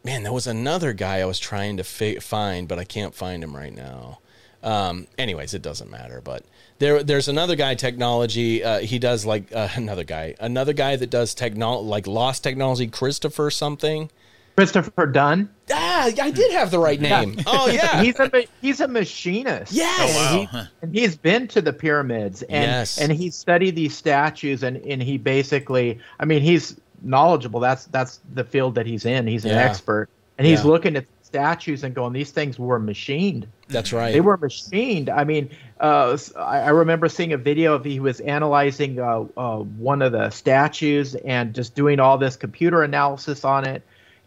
man, there was another guy I was trying to fi- find but I can't find him right now. Um anyways, it doesn't matter, but there there's another guy technology uh he does like uh, [laughs] another guy, another guy that does technology like lost technology Christopher something.
Christopher Dunn.
Ah, I did have the right name. Oh yeah. [laughs]
He's a he's a machinist.
Yes.
Oh, wow.
And, he, and he's been to the pyramids and
Yes.
and he studied these statues and and he basically I mean he's knowledgeable. That's that's the field that he's in. He's an
Yeah.
expert. And he's
Yeah.
looking at statues and going these things were machined.
That's right.
They were machined. I mean, uh, s- I, I remember seeing a video of he was analyzing uh, uh, one of the statues and just doing all this computer analysis on it.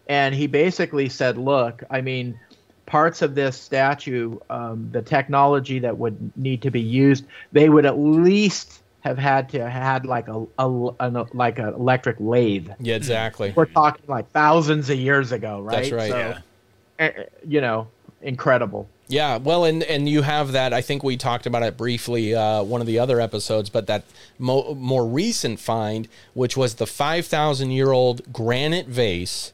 And he basically said, "Look, I mean, parts of this statue, um, the technology that would need to be used, they would at least have had to had like a, a an, like an electric lathe.
yeah, exactly.
We're talking like thousands of years ago, right?
That's right.
So,
Yeah.
eh, eh, you know, incredible.
Yeah, well, and and you have that. I think we talked about it briefly uh, one of the other episodes, but that mo- more recent find, which was the five thousand year old granite vase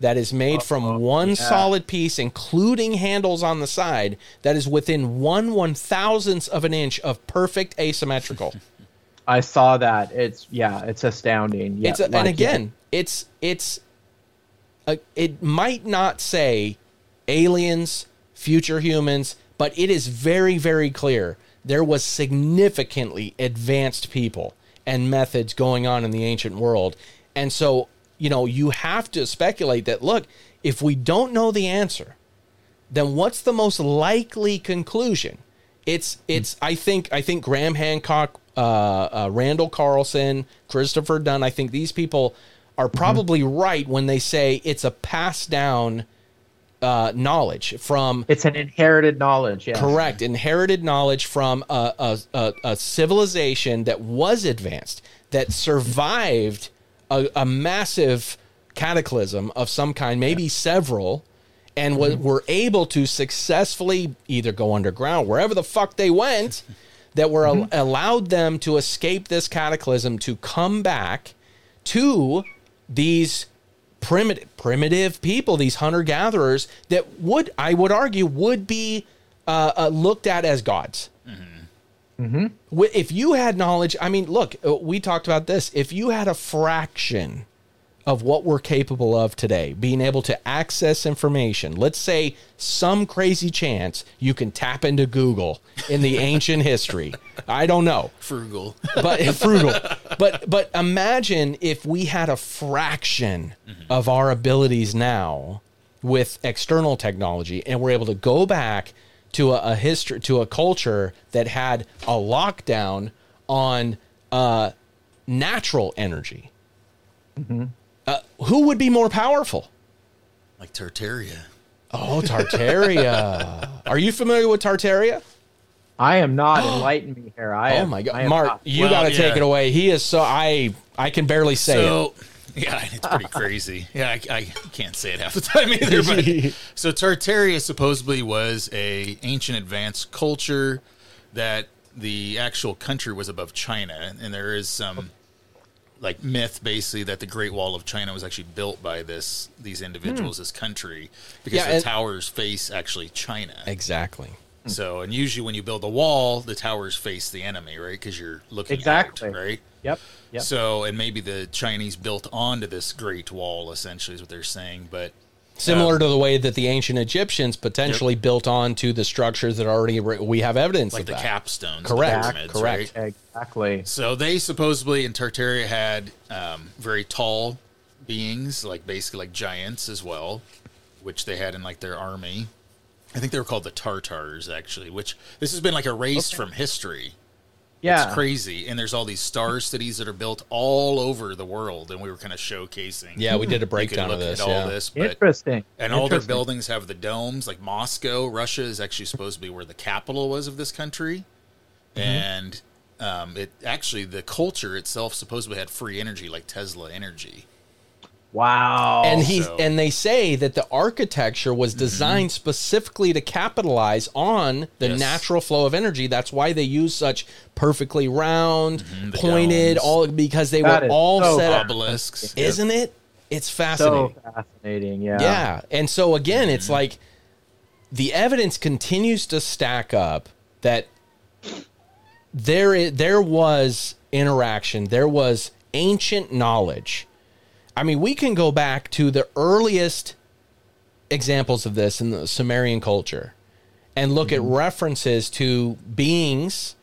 that is made from one solid piece, including handles on the side, that is within one one thousandth of an inch of perfect asymmetrical. [laughs]
I saw that. It's yeah, it's astounding. Yeah,
it's a,
like,
and again, it's it's a, it might not say aliens, future humans, but it is very very clear there was significantly advanced people and methods going on in the ancient world. And so, you know, you have to speculate that look, if we don't know the answer, then what's the most likely conclusion? It's it's I think I think Graham Hancock, uh, uh, Randall Carlson, Christopher Dunn. I think these people are probably right when they say it's a passed down uh, knowledge from
it's an inherited knowledge. Yeah,
correct. Inherited knowledge from a, a, a, a civilization that was advanced that survived a, a massive cataclysm of some kind, maybe several, and wa- were able to successfully either go underground wherever the fuck they went, that were al- allowed them to escape this cataclysm to come back to these primitive primitive people, these hunter gatherers that would I would argue would be uh, uh, looked at as gods. Wi- If you had knowledge, I mean, look, uh, we talked about this. If you had a fraction of what we're capable of today, being able to access information, let's say some crazy chance you can tap into Google in the ancient history. I don't know
Frugal.
but [laughs] frugal. But but imagine if we had a fraction of our abilities now with external technology, and we're able to go back to a, a history to a culture that had a lockdown on uh, natural energy. Uh, who would be more powerful?
like Tartaria.
Oh, Tartaria. [laughs] Are you familiar with Tartaria?
I am not. [gasps] Enlighten me here. I
Oh
am,
my
I
god,
am
Mark,
not.
you
Well,
got to take it away. He is so I I can barely say it. [laughs]
Yeah, it's pretty [laughs] crazy. Yeah, I, I can't say it half the time either. But so Tartaria supposedly was a ancient advanced culture that the actual country was above China, and there is some like myth basically that the Great Wall of China was actually built by this these individuals,
Hmm.
this country, because
Yeah,
the towers face actually China.
Exactly.
So, and usually when you build a wall, the towers face the enemy, right? Because you're looking
Exactly.
out, right?
Yep. Yep.
So, and maybe the Chinese built onto this Great Wall, essentially, is what they're saying. But
Similar to the way that the ancient Egyptians potentially built onto the structures that already re- we have evidence
like
of
the
that.
capstones,
Correct,
the pyramids,
correct.
right?
exactly.
So they supposedly in Tartaria had um, very tall beings, like basically like giants as well, which they had in like their army. I think they were called the Tartars, actually. Which this has been like erased from history.
Yeah.
It's crazy, and there's all these star cities that are built all over the world, and we were kind of showcasing.
Yeah, we did a [laughs] breakdown of
look
this.
at all
yeah.
this, but
Interesting.
and all their buildings have the domes. Like Moscow, Russia is actually supposed to be where the capital was of this country,
Mm-hmm.
and um, it actually the culture itself supposedly had free energy, like Tesla energy.
Wow.
and he
so-
and they say that the architecture was mm-hmm. designed specifically to capitalize on the
Yes.
natural flow of energy. That's why they use such perfectly round, mm-hmm.
the
pointed,
domes.
all because they
That
were all
so
set up.
Obelisks,
Isn't it? It's
so
fascinating.
fascinating. Yeah.
Yeah. And so again, it's mm-hmm. like the evidence continues to stack up that there there was interaction, there was ancient knowledge. I mean, we can go back to the earliest examples of this in the Sumerian culture and look at references to beings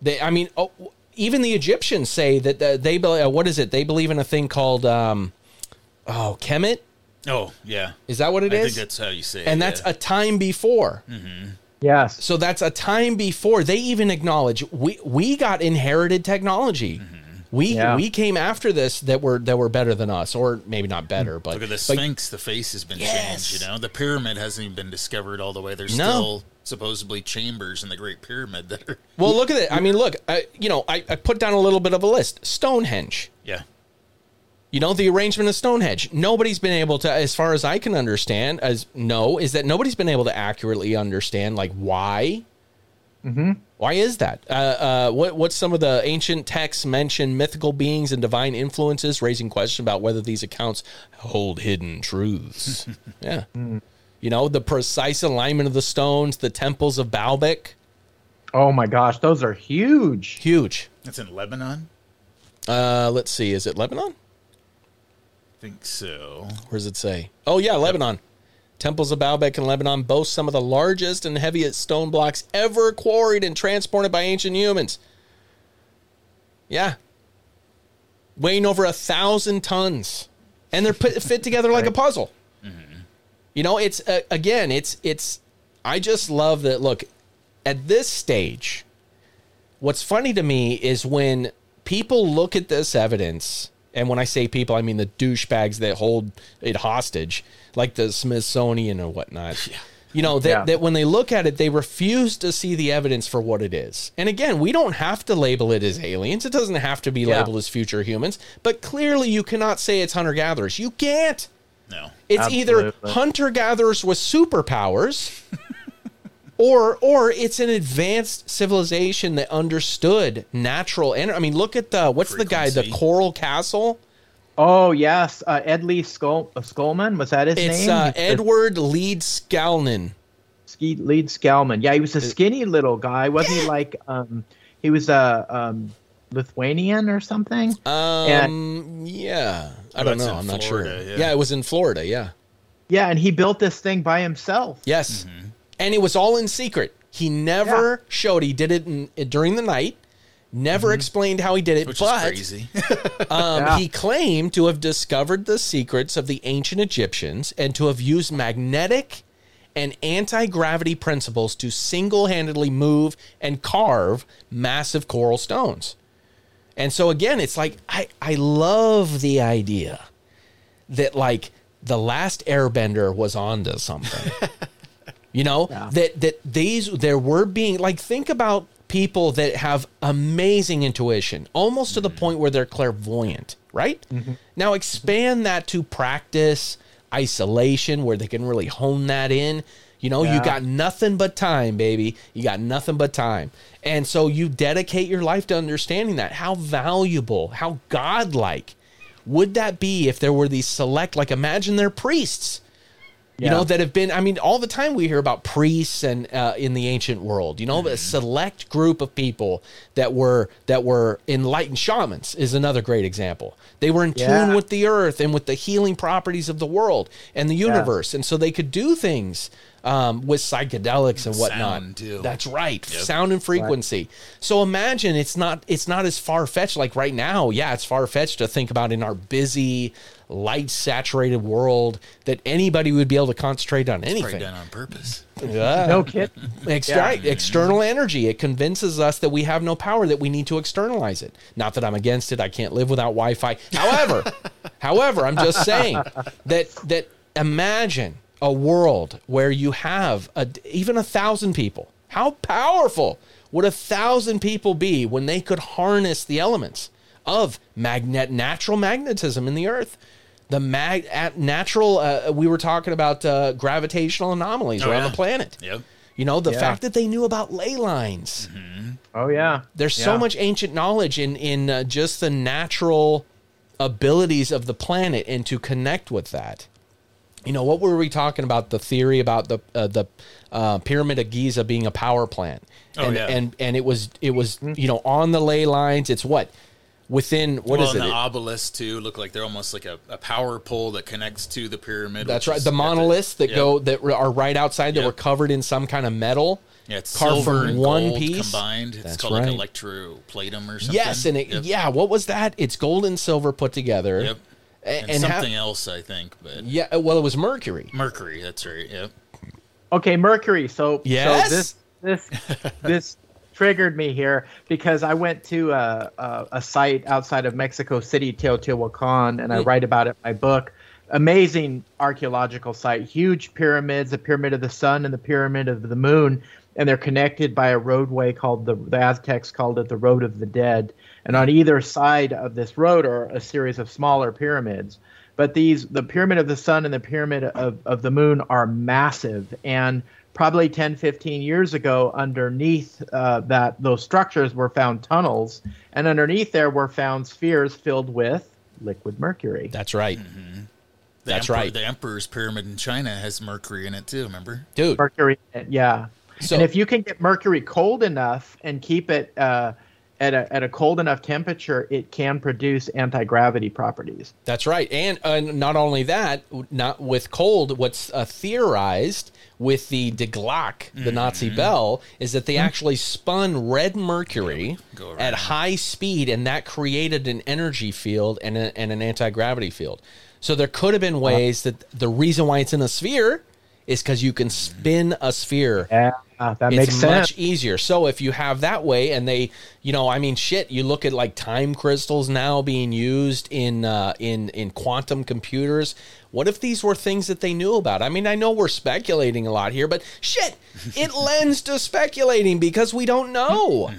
they I mean, oh, even the Egyptians say that uh, they bel- uh, what is it? They believe in a thing called um oh, Kemet
Oh yeah,
is that what it
I
is?
think that's how you say it.
and that's
yeah.
a time before.
Yes.
So that's a time before they even acknowledge we we got inherited technology. We
Yeah.
we came after this that were that were better than us, or maybe not better, but
Look at the
but-
Sphinx. the face has been
Yes.
changed. You know, the pyramid hasn't even been discovered all the way. There's
No.
still supposedly chambers in the Great Pyramid that are.
well, look at it. I mean, look. I, you know, I, I put down a little bit of a list. Stonehenge.
Yeah,
You know, the arrangement of Stonehenge. Nobody's been able to, as far as I can understand, as no, is that nobody's been able to accurately understand like why. Mm-hmm. Why is that? Uh, uh, what what's some of the ancient texts mention mythical beings and divine influences, raising question about whether these accounts hold hidden truths. [laughs] yeah, you know the precise alignment of the stones, the temples of Baalbek,
Oh my gosh, those are huge.
huge.
that's in Lebanon.
Uh, let's see, is it Lebanon?
I think so.
Where does it say? Oh yeah, Lebanon. Temples of Baalbek in Lebanon boast some of the largest and heaviest stone blocks ever quarried and transported by ancient humans. Yeah, weighing over a thousand tons, and they're put fit together like a puzzle. You know, it's uh, again, it's it's. I just love that. Look, at this stage, what's funny to me is when people look at this evidence, and when I say people, I mean the douchebags that hold it hostage, like the Smithsonian or whatnot. [laughs] You know, that,
Yeah.
that when they look at it, they refuse to see the evidence for what it is. And again, we don't have to label it as aliens. It doesn't have to be
Yeah.
labeled as future humans. But clearly, you cannot say it's hunter gatherers. You can't.
No.
It's either hunter gatherers with superpowers [laughs] or or it's an advanced civilization that understood natural energy. I mean, look at the what's the guy, the Coral Castle?
Oh yes, uh, Ed Lee Skull, uh, Skullman was that his
It's
name?
uh, Edward Leedskalnin.
ski lead Skellman. Yeah, he was a skinny little guy, wasn't he? Like um, he was a um, Lithuanian or something.
Um, yeah, I don't know. I'm not sure.
yeah.
yeah, it was in Florida. Yeah.
Yeah, and he built this thing by himself.
Yes. And it was all in secret. He never showed. He did it in, during the night. Never explained how he did it,
Which
but
is crazy. [laughs] [laughs]
um,
Yeah.
he claimed to have discovered the secrets of the ancient Egyptians and to have used magnetic and anti gravity principles to single handedly move and carve massive coral stones. And so, again, it's like, I, I love the idea that, like, the last airbender was onto something. [laughs] you know that that these there were being like think about people that have amazing intuition almost to the mm-hmm. point where they're clairvoyant right? Mm-hmm. Now expand that to practice isolation where they can really hone that in. You know, you got nothing but time, baby. You got nothing but time. And so you dedicate your life to understanding that. How valuable, how godlike would that be if there were these select, like imagine they're priests you
Yeah.
know that have been i mean all the time we hear about priests and uh, in the ancient world you know a select group of people that were that were enlightened shamans is another great example. They were in
Yeah.
tune with the earth and with the healing properties of the world and the universe. And so they could do things um, with psychedelics and whatnot. that's right.
Yep.
sound and frequency. So imagine it's not it's not as far-fetched. Like right now yeah it's far-fetched to think about in our busy light saturated world that anybody would be able to concentrate on
Probably
anything
done on purpose.
yeah.
No kid.
Ex-
Yeah.
right, external energy. It convinces us that we have no power, that we need to externalize it. Not that I'm against it. I can't live without Wi-Fi. However, [laughs] however, I'm just saying that that imagine a world where you have a, even a thousand people. How powerful would a thousand people be when they could harness the elements of magnet, natural magnetism in the Earth? The mag, at natural. Uh, we were talking about uh, gravitational anomalies
Oh,
around
yeah.
the planet.
Yep.
You know, the
Yeah.
fact that they knew about ley lines.
Oh yeah.
There's so much ancient knowledge in in uh, just the natural abilities of the planet and to connect with that. You know, what were we talking about? The theory about the uh, the uh, pyramid of Giza being a power plant,
Oh,
and
yeah.
and and it was it was you know on the ley lines. It's what within what
well,
is
and
it?
the
It-
obelisks too look like they're almost like a, a power pole that connects to the pyramid.
That's right. The
got
monoliths that
Yep.
go that are right outside that
Yep.
were covered in some kind of metal.
Yeah, it's
carved
silver
from
and
one
gold
piece.
combined. It's
That's
called
right.
like electroplatinum or something.
Yes, and it,
Yep.
yeah, what was that? It's gold and silver put together.
Yep.
A-
And,
ha-
something else, I think, but
yeah, uh, well, it was mercury.
mercury. That's right. Yep.
Okay, Mercury. So,
Yes?
so this this this triggered me here because I went to a, a, a site outside of Mexico City, Teotihuacan, and I
Hmm.
write about it in my book. Amazing archaeological site, huge pyramids, the pyramid of the sun and the pyramid of the moon, and they're connected by a roadway called the the Aztecs called it the Road of the Dead. And on either side of this road are a series of smaller pyramids but these the pyramid of the sun and the pyramid of, of the moon are massive and probably 10 15 years ago underneath uh, that those structures were found tunnels and underneath there were found spheres filled with liquid mercury
That's right,
The
That's
emperor-
right.
The emperor's pyramid in China has mercury in it too. Remember?
dude.
mercury yeah
So-
and if you can get mercury cold enough and keep it uh, at, a, at a cold enough temperature it can produce anti-gravity properties
That's right, and uh, not only that, not with cold. What's uh, theorized with the Die Glocke, the Nazi bell, is that they actually spun red mercury
go around.
at high speed, and that created an energy field and, a, and an anti gravity field. So there could have been ways that the reason why it's in a sphere is because you can spin a sphere
yeah that
it's
makes sense
much easier. So if you have that way, and they, you know, I mean, shit, you look at like time crystals now being used in uh, in in quantum computers. What if these were things that they knew about? I mean, I know we're speculating a lot here, but shit, it [laughs] lends to speculating because we don't know.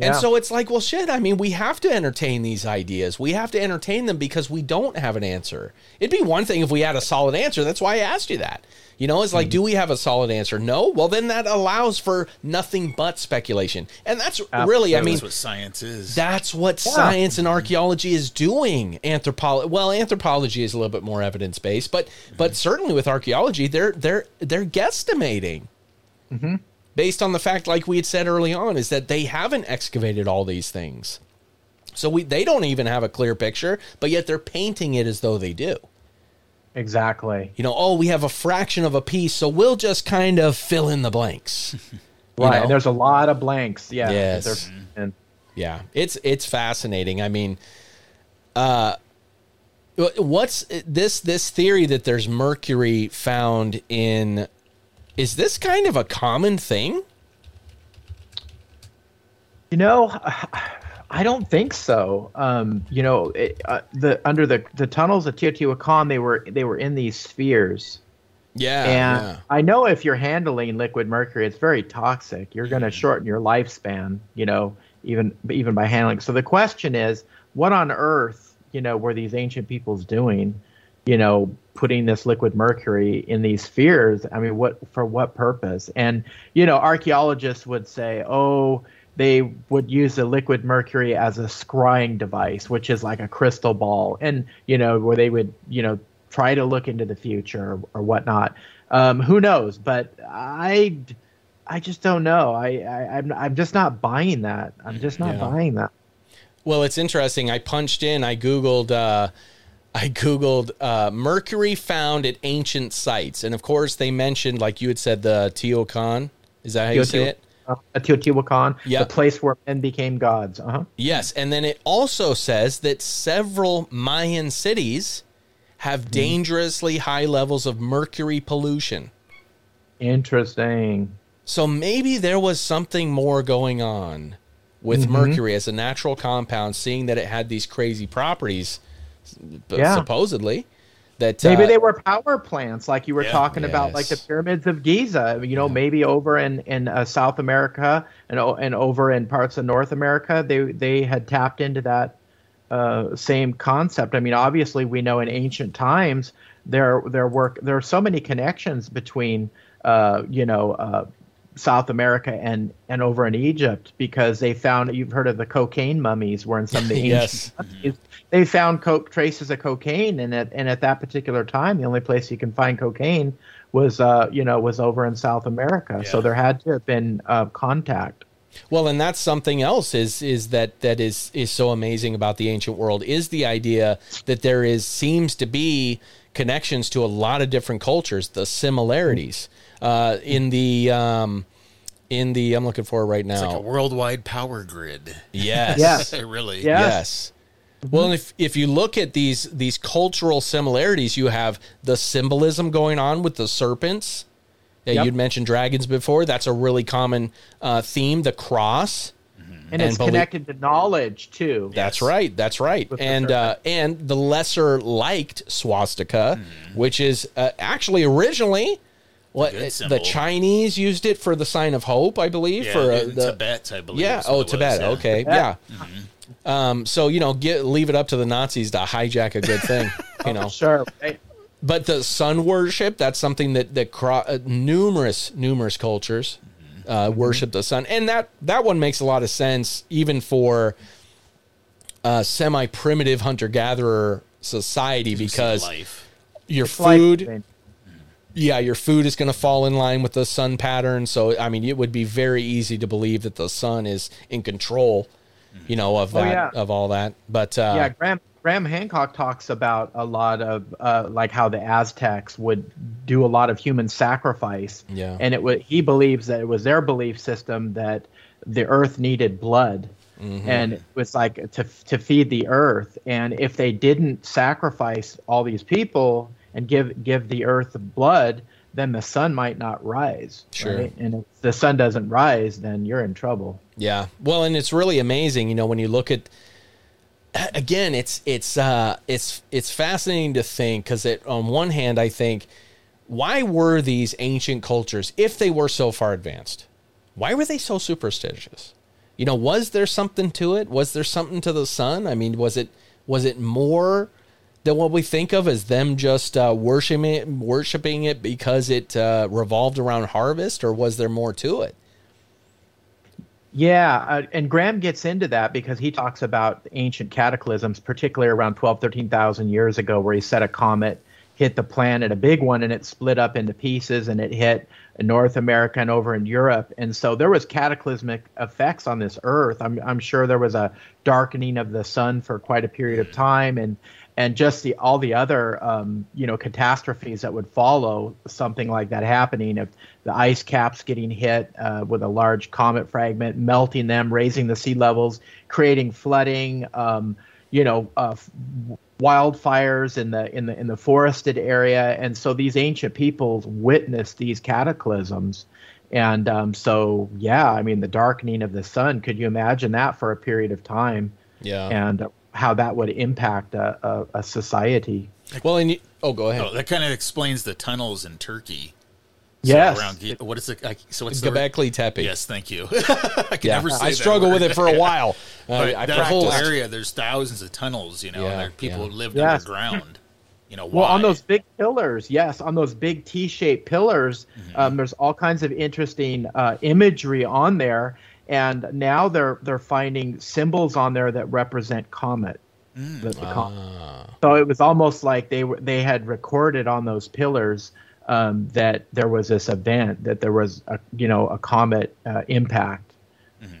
And
Yeah.
so it's like, well, shit. I mean, we have to entertain these ideas. We have to entertain them because we don't have an answer. It'd be one thing if we had a solid answer. That's why I asked you that. You know, it's like, hmm. do we have a solid answer? No. Well, then that allows for nothing but speculation. And that's really, I mean,
That's what science is.
that's what science and archaeology is doing. Anthropology, well, anthropology is a little bit more evidence based, but but mm-hmm. certainly with archaeology, they're they're they're guesstimating mm-hmm. Based on the fact, like we had said early on, is that they haven't excavated all these things, so we they don't even have a clear picture, but yet they're painting it as though they do.
exactly
You know, oh, we have a fraction of a piece, so we'll just kind of fill in the blanks. [laughs]
Right
know?
there's a lot of blanks yeah
Yes.
and
Yeah, it's it's fascinating. I mean, uh, what's this this theory that there's mercury found in? Is this kind of a common thing?
You know, I don't think so. Um, you know, it, uh, the under the the tunnels of Teotihuacan, they were they were in these spheres,
Yeah,
and
yeah.
I know if you're handling liquid mercury, it's very toxic. You're going to shorten your lifespan. You know, even even by handling. So the question is, what on earth, you know, were these ancient peoples doing? you know, putting this liquid mercury in these spheres. I mean, what for what purpose? And you know, archaeologists would say, oh, they would use the liquid mercury as a scrying device, which is like a crystal ball, and you know, where they would, you know, try to look into the future or, or whatnot. Um, who knows? But I, I just don't know. I, I I'm I'm just not buying that. I'm just not
Yeah.
buying that.
Well, it's interesting. I punched in, I Googled, uh, I Googled uh, Mercury found at ancient sites. And of course, they mentioned, like you had said, the Teotihuacan. Is that how you say it?
Uh, Teotihuacan,
Yeah.
the place where men became gods. Uh huh.
Yes. And then it also says that several Mayan cities have dangerously high levels of mercury pollution.
Interesting.
So maybe there was something more going on with
Mm-hmm.
mercury as a natural compound, seeing that it had these crazy properties,
Yeah.
supposedly. That
Maybe
uh,
they were power plants, like you were
Yeah.
talking about, like the pyramids of Giza. You know, maybe over in in uh, South America and and over in parts of North America, they they had tapped into that uh, same concept. I mean, obviously, we know in ancient times there there work there are so many connections between uh, you know. South America and and over in Egypt because they found you've heard of the cocaine mummies where in some of the [laughs] ancient
Yes.
mummies, they found coke traces of cocaine and at and at that particular time the only place you can find cocaine was uh you know was over in South America. So there had to have been uh, contact.
Well, and that's something else is is that that is is so amazing about the ancient world is the idea that there is seems to be connections to a lot of different cultures, the similarities uh, in the um, in the I'm looking for right now.
It's like a worldwide power grid.
yes,
Yes. [laughs]
It really.
Yeah.
yes. Well, and if if you look at these these cultural similarities, you have the symbolism going on with the serpents. Yeah,
Yep.
you'd mentioned dragons before. That's a really common uh, theme. The cross.
and,
And
it's
belie-
connected to knowledge too
That's
Yes.
right. That's right.
With the
And uh, and the lesser liked swastika, which is uh, actually originally what the. Chinese used it for the sign of hope, I believe.
Yeah,
for uh, the,
Tibet, I believe.
yeah. Oh,
it was,
Tibet.
yeah.
Okay. Yeah.
Yeah.
Um, so you know, get leave it up to the Nazis to hijack a good thing. [laughs] You know,
sure right?
but the sun worship that's something that that cro- uh, numerous numerous cultures uh, worship the sun and that that one makes a lot of sense even for uh, semi primitive hunter gatherer society because
life.
your
It's like-
food yeah your food is going to fall in line with the sun pattern so i mean it would be very easy to believe that the sun is in control you know of
Oh,
that
yeah.
of all that but uh,
yeah graham graham hancock talks about a lot of uh, like how the aztecs would do a lot of human sacrifice
Yeah.
and it was he believes that it was their belief system that the earth needed blood
Mm-hmm.
and it was like to to feed the earth and if they didn't sacrifice all these people and give give the earth blood then the sun might not rise
Sure.
right? and if the sun doesn't rise then you're in trouble
Yeah. Well, and it's really amazing, you know, when you look at again, it's it's uh it's it's fascinating to think cuz it on one hand I think why were these ancient cultures if they were so far advanced? Why were they so superstitious? You know, was there something to it? Was there something to the sun? I mean, was it was it more than what we think of as them just uh, worshiping it, worshiping it because it uh, revolved around harvest, or was there more to it?
Yeah, uh, and Graham gets into that because he talks about ancient cataclysms, particularly around 12, 13,000 years ago, where he said a comet hit the planet, a big one, and it split up into pieces, and it hit North America and over in Europe. And so there was cataclysmic effects on this Earth. I'm, I'm sure there was a darkening of the sun for quite a period of time, and and just the all the other um, you know catastrophes that would follow something like that happening if the ice caps getting hit uh, with a large comet fragment melting them raising the sea levels creating flooding um, you know uh, wildfires in the in the in the forested area. And so these ancient peoples witnessed these cataclysms. And um, so yeah i mean the darkening of the sun could you imagine that for a period of time?
Yeah.
and how that would impact a, a, a society.
Well, and you, oh, go ahead.
Oh, that kind of explains the tunnels in Turkey.
Yes.
around, what is it? I, so what's the word?
Göbekli Tepe.
Yes, thank you. [laughs] I can
Yeah,
never say
I
that
struggled
word.
with it for a [laughs] while.
But
I, I
that whole area, there's thousands of tunnels, you know,
Yeah,
and there, people
yeah.
lived
Yes.
underground. You know,
Well, on those big pillars, yes, on those big T-shaped pillars,
Mm-hmm.
um, there's all kinds of interesting uh, imagery on there, and now they're they're finding symbols on there that represent comet.
Mm.
the- the
Ah,
so it was almost like they were they had recorded on those pillars um, that there was this event, that there was a you know a comet uh, impact.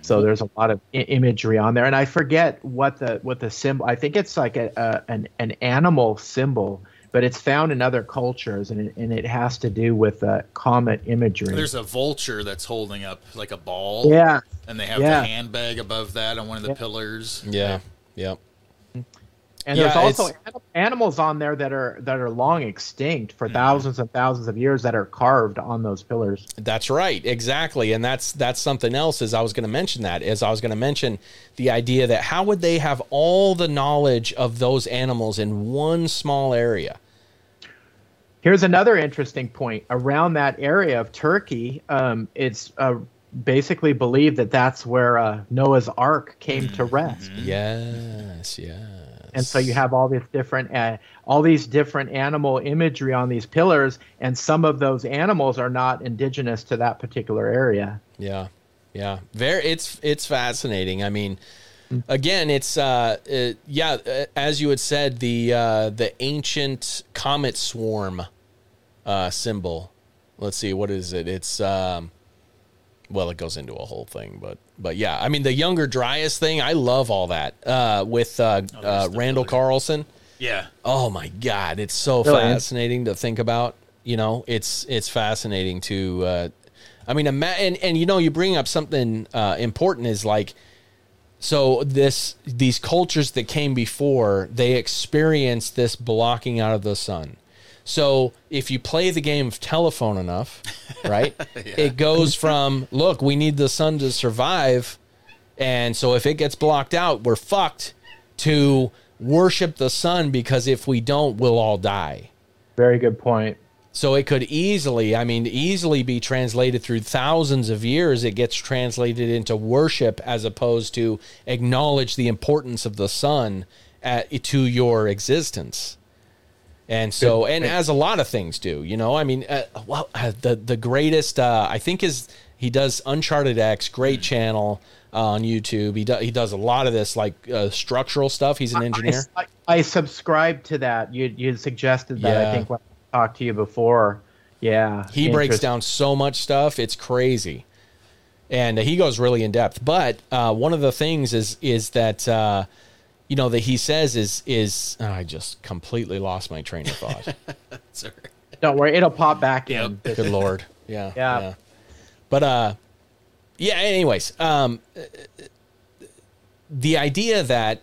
So there's a lot of I- imagery on there, and I forget what the what the symbol. I think it's like a, a an an animal symbol, but it's found in other cultures, and it, and it has to do with uh, comet imagery.
There's a vulture that's holding up like a ball.
yeah,
And they have
Yeah.
the handbag above that on one of the pillars.
yeah, yep.
And
Yeah,
there's also animals on there that are that are long extinct
Mm-hmm.
for thousands and thousands of years that are carved on those pillars.
That's right, exactly, and that's that's something else. As I was going to mention that, as I was going to mention the idea that how would they have all the knowledge of those animals in one small area?
Here's another interesting point. Around that area of Turkey, um, it's uh, basically believed that that's where uh, Noah's Ark came to rest.
Yes, yes.
And so you have all these different, uh, all these different animal imagery on these pillars, and some of those animals are not indigenous to that particular area.
Yeah, yeah. Very. It's it's fascinating. I mean, again, it's uh, it, yeah. uh, As you had said, the uh, the ancient comet swarm uh, symbol. Let's see, what is it? It's um, well, it goes into a whole thing, but but yeah. I mean, the younger Dryas thing. I love all that uh, with uh, uh, Randall
pillar.
Carlson.
Yeah.
Oh my God, it's so
Really?
fascinating to think about. You know, it's it's fascinating to. Uh, I mean, ima- and and you know, you bring up something uh, important is like, so this these cultures that came before they experienced this blocking out of the sun. So if you play the game of telephone enough, [laughs] right, it goes from look, we need the sun to survive, and so if it gets blocked out, we're fucked. To worship the sun because if we don't, we'll all die.
Very good point.
So it could easily, I mean, easily be translated through thousands of years. It gets translated into worship as opposed to acknowledge the importance of the sun at, to your existence. And so, and as a lot of things do, you know, I mean, uh, well, uh, the the greatest, uh, I think is he does Uncharted X, great channel uh, on YouTube. He does he does a lot of this like uh, structural stuff. He's an engineer.
I, I subscribe to that. You you suggested that.
Yeah.
I think when I talked to you before. Yeah,
He breaks down so much stuff; it's crazy, and uh, he goes really in depth. But uh, one of the things is is that uh, you know that he says is is oh, I just completely lost my train of thought. [laughs]
Sorry.
Don't worry, it'll pop back in.
Good lord, yeah,
Yeah.
But uh, yeah. Anyways, um, the idea that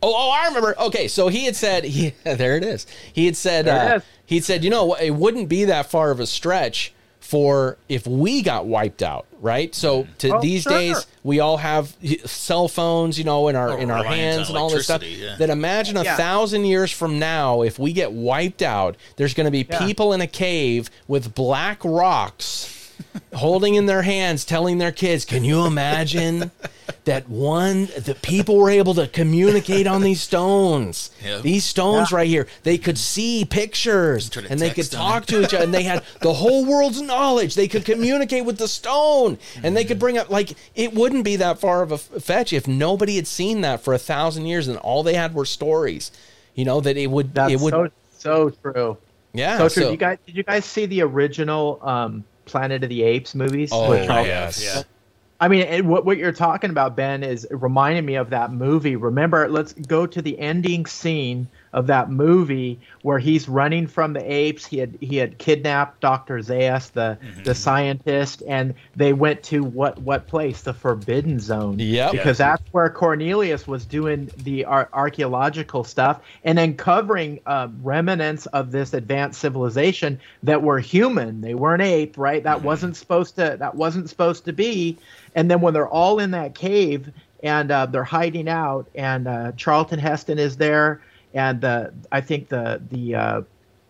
Oh, oh, I remember. Okay, so he had said, [laughs] he, there it is. He had said, uh,
is.
he had said, you know, it wouldn't be that far of a stretch for if we got wiped out, right? So to
Oh,
these
sure.
days, we all have cell phones, you know, in our
Oh,
in our hands and all this stuff.
yeah.
That imagine a
Yeah.
thousand years from now, if we get wiped out, there's going to be
Yeah.
people in a cave with black rocks. Holding in their hands, telling their kids, "Can you imagine that one The people were able to communicate on these stones?
Yep.
These stones
Yeah.
right here, they could see pictures and they could
text them.
talk to each other, and they had [laughs] the whole world's knowledge. They could communicate with the stone, and they could bring up like it wouldn't be that far of a fetch if nobody had seen that for a thousand years, and all they had were stories. You know that it would
That's
it would
so so true.
yeah
So true.
so-
you guys, did you guys see the original um, Planet of the Apes movies?
oh
with
yes
Yeah.
I mean, and what what you're talking about, Ben, is reminding me of that movie. Remember, let's go to the ending scene of that movie where he's running from the apes. He had he had kidnapped Dr. Zaius, the
Mm-hmm.
the scientist, and they went to what what place? The Forbidden Zone.
Yep.
Because that's where Cornelius was doing the ar- archaeological stuff and uncovering uh, remnants of this advanced civilization that were human. They weren't ape, right? That wasn't supposed to. That wasn't supposed to be. And then when they're all in that cave and uh, they're hiding out, and uh, Charlton Heston is there, and the I think the the uh,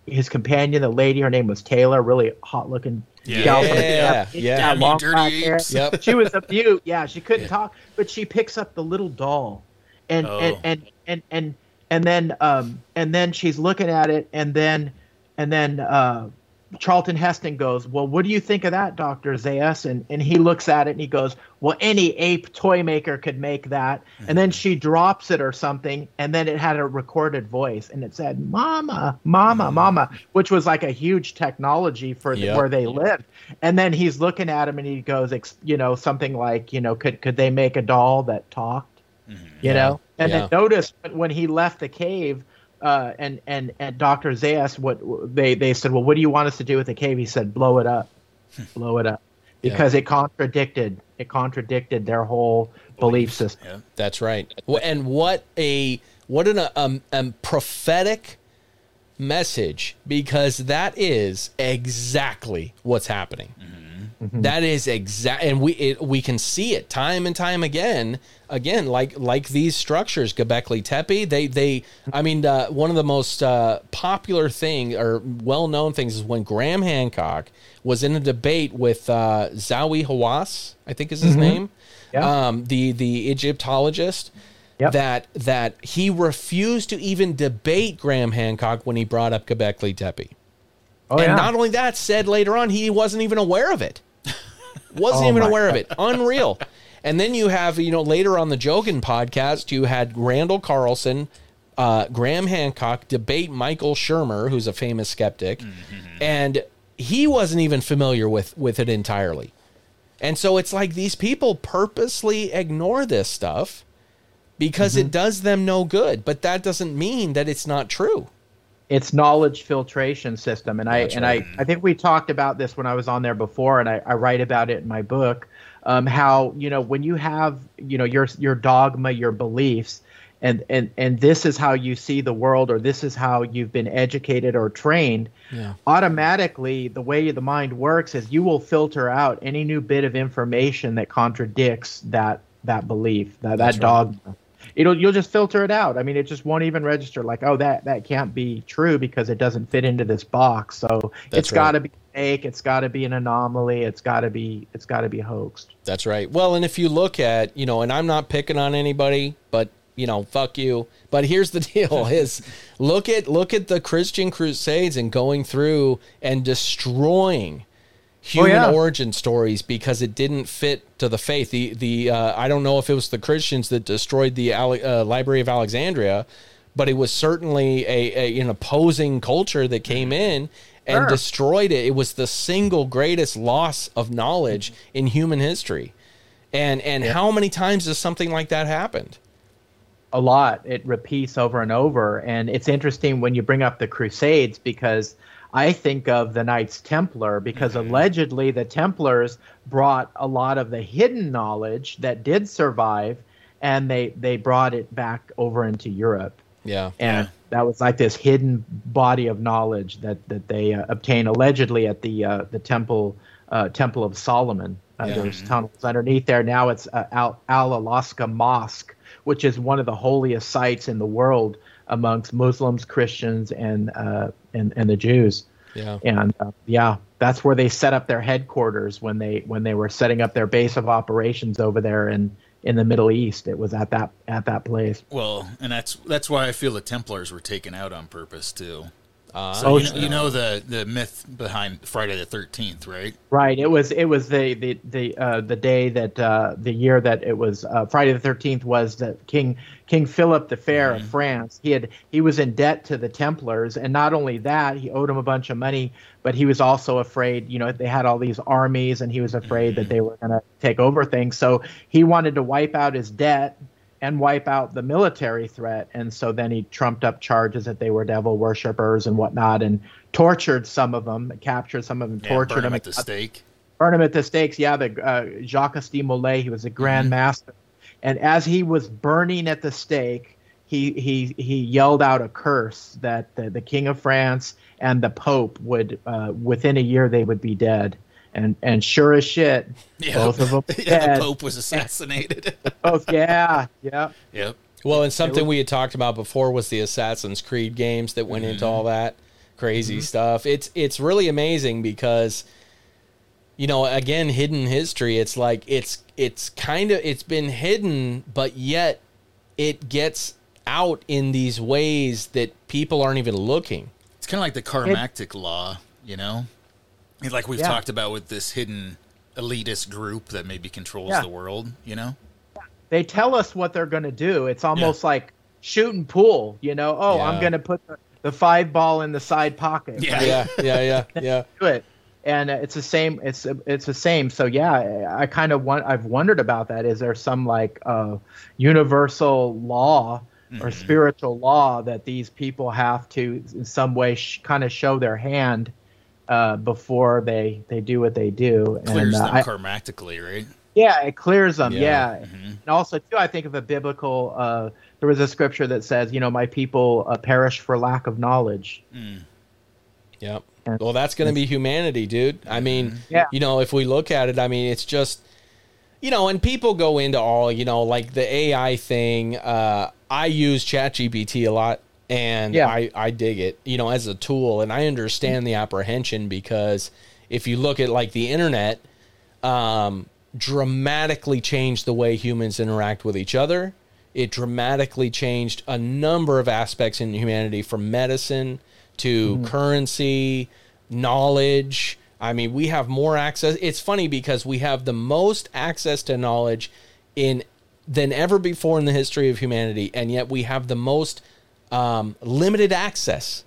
his companion, the lady, her name was Taylor, really hot looking.
Yeah.
gal from the-
Yeah, yeah.
yeah, long
dirty
hair.
apes.
Yep.
She was a beaut. Yeah, she couldn't talk, but she picks up the little doll, and
Oh.
and, and and and and then um, and then she's looking at it, and then and then uh, Charlton Heston goes, "Well, what do you think of that, Doctor Zaius?" And and he looks at it and he goes, "Well, any ape toy maker could make that." And then she drops it or something, and then it had a recorded voice, and it said, "Mama, Mama, mm-hmm. Mama," which was like a huge technology for the,
Yep.
where they lived. And then he's looking at him and he goes, ex- you know, something like, you know, could could they make a doll that talked? Mm-hmm. You know, and
Yeah.
then notice when he left the cave. Uh, and and and Doctor Zaius, what they they said, well, what do you want us to do with the cave? He said, blow it up, blow it up, because it contradicted it contradicted their whole belief system.
Yeah.
That's right. And what a what an um, um prophetic message because that is exactly what's happening. That is exact, and we it, we can see it time and time again. Again, like like these structures, Göbekli Tepe. They they. I mean, uh, one of the most uh, popular thing or well known things is when Graham Hancock was in a debate with uh, Zahi Hawass, I think is his name,
Yeah.
um, the the Egyptologist.
Yep.
That that he refused to even debate Graham Hancock when he brought up Göbekli Tepe.
Oh
and not only that, said later on he wasn't even aware of it. Wasn't
Oh
even aware of it. Unreal. And then you have, you know, later on the Rogan podcast, you had Randall Carlson, uh, Graham Hancock debate Michael Shermer, who's a famous skeptic, and he wasn't even familiar with with it entirely. And so it's like these people purposely ignore this stuff because
Mm-hmm.
it does them no good. But that doesn't mean that it's not true.
It's knowledge filtration system and i
That's
and
right.
i i think we talked about this when i was on there before and i, I write about it in my book um, how you know when you have you know your your dogma your beliefs and and and this is how you see the world or this is how you've been educated or trained
Yeah.
automatically the way the mind works is you will filter out any new bit of information that contradicts that that belief that
That's
that dogma it'll you'll just filter it out. I mean it just won't even register like oh that that can't be true because it doesn't fit into this box. So
That's
it's got to be fake. It's got to be an anomaly. It's got to be it's got to be hoaxed.
That's right. Well, and if you look at, you know, and I'm not picking on anybody, but you know, fuck you. But here's the [laughs] deal: is look at look at the Christian Crusades and going through and destroying human
yeah.
origin stories because it didn't fit to the faith. The the uh, I don't know if it was the Christians that destroyed the Ale- uh, Library of Alexandria, but it was certainly a, a an opposing culture that came in and
Sure.
destroyed it. It was the single greatest loss of knowledge in human history. And and how many times has something like that happened?
a lot. It repeats over and over. And it's interesting when you bring up the Crusades because I think of the Knights Templar because allegedly the Templars brought a lot of the hidden knowledge that did survive and they, they brought it back over into Europe.
Yeah.
And
Yeah.
that was like this hidden body of knowledge that, that they uh, obtained allegedly at the uh, the temple uh, Temple of Solomon. Uh,
Yeah.
There's tunnels underneath there. Now it's uh, Al Al Al-Aqsa Mosque, which is one of the holiest sites in the world amongst Muslims, Christians, and uh, and and the Jews.
Yeah.
And uh, yeah, that's where they set up their headquarters when they when they were setting up their base of operations over there in in the Middle East. It was at that at that place.
Well, and that's that's why I feel the Templars were taken out on purpose too.
Uh,
So
Oh,
you, know, you know the the myth behind Friday the Thirteenth, right?
Right. It was it was the the the uh, the day that uh, the year that it was uh, Friday the Thirteenth was that King King Philip the Fair of France. He had he was in debt to the Templars, and not only that, he owed them a bunch of money, but he was also afraid. You know, they had all these armies, and he was afraid that they were going to take over things. So he wanted to wipe out his debt and wipe out the military threat. And so then he trumped up charges that they were devil worshippers and whatnot, and tortured some of them, captured some of them,
Yeah,
tortured them
at the stake.
burn him at the stakes. Yeah, the uh, Jacques de Molay, he was a grand master, and as he was burning at the stake, he he he yelled out a curse that the, the King of France and the Pope would uh, within a year they would be dead. And and sure as shit,
Yeah.
both of them [laughs]
yeah, the Pope was assassinated.
Both, [laughs] yeah, yeah.
yep.
Well, and something we had talked about before was the Assassin's Creed games that went into mm-hmm. all that crazy mm-hmm. stuff. It's it's really amazing because you know, again, hidden history. It's like it's it's kind of it's been hidden, but yet it gets out in these ways that people aren't even looking.
It's kind of like the karmactic law, you know? It's like we've
Yeah.
talked about with this hidden elitist group that maybe controls
Yeah.
the world, you know?
they tell us what they're going to do. It's almost like shooting pool. You know, oh,
Yeah.
I'm going to put the, the five ball in the side pocket.
Yeah.
Yeah, yeah, yeah, [laughs] yeah.
do it and uh, it's the same it's it's the same so yeah i, I kind of want i've wondered about that is there some like uh universal law or spiritual law that these people have to in some way sh- kind of show their hand uh before they they do what they do
Clears
and uh,
them
I-
karmactically, right?
yeah, it clears them.
Yeah.
Yeah, and also too, I think of a biblical. Uh, there was a scripture that says, you know, my people uh, perish for lack of knowledge.
Yep.
And-
Well, that's going to be humanity, dude. I mean,
Yeah.
you know, if we look at it, I mean, it's just, you know, and people go into all, you know, like the AI thing. Uh, I use ChatGPT a lot, and
Yeah.
I I dig it, you know, as a tool, and I understand the apprehension because if you look at like the internet, um, dramatically changed the way humans interact with each other. It dramatically changed a number of aspects in humanity from medicine to currency, knowledge. I mean, we have more access. It's funny because we have the most access to knowledge in than ever before in the history of humanity, and yet we have the most um, limited access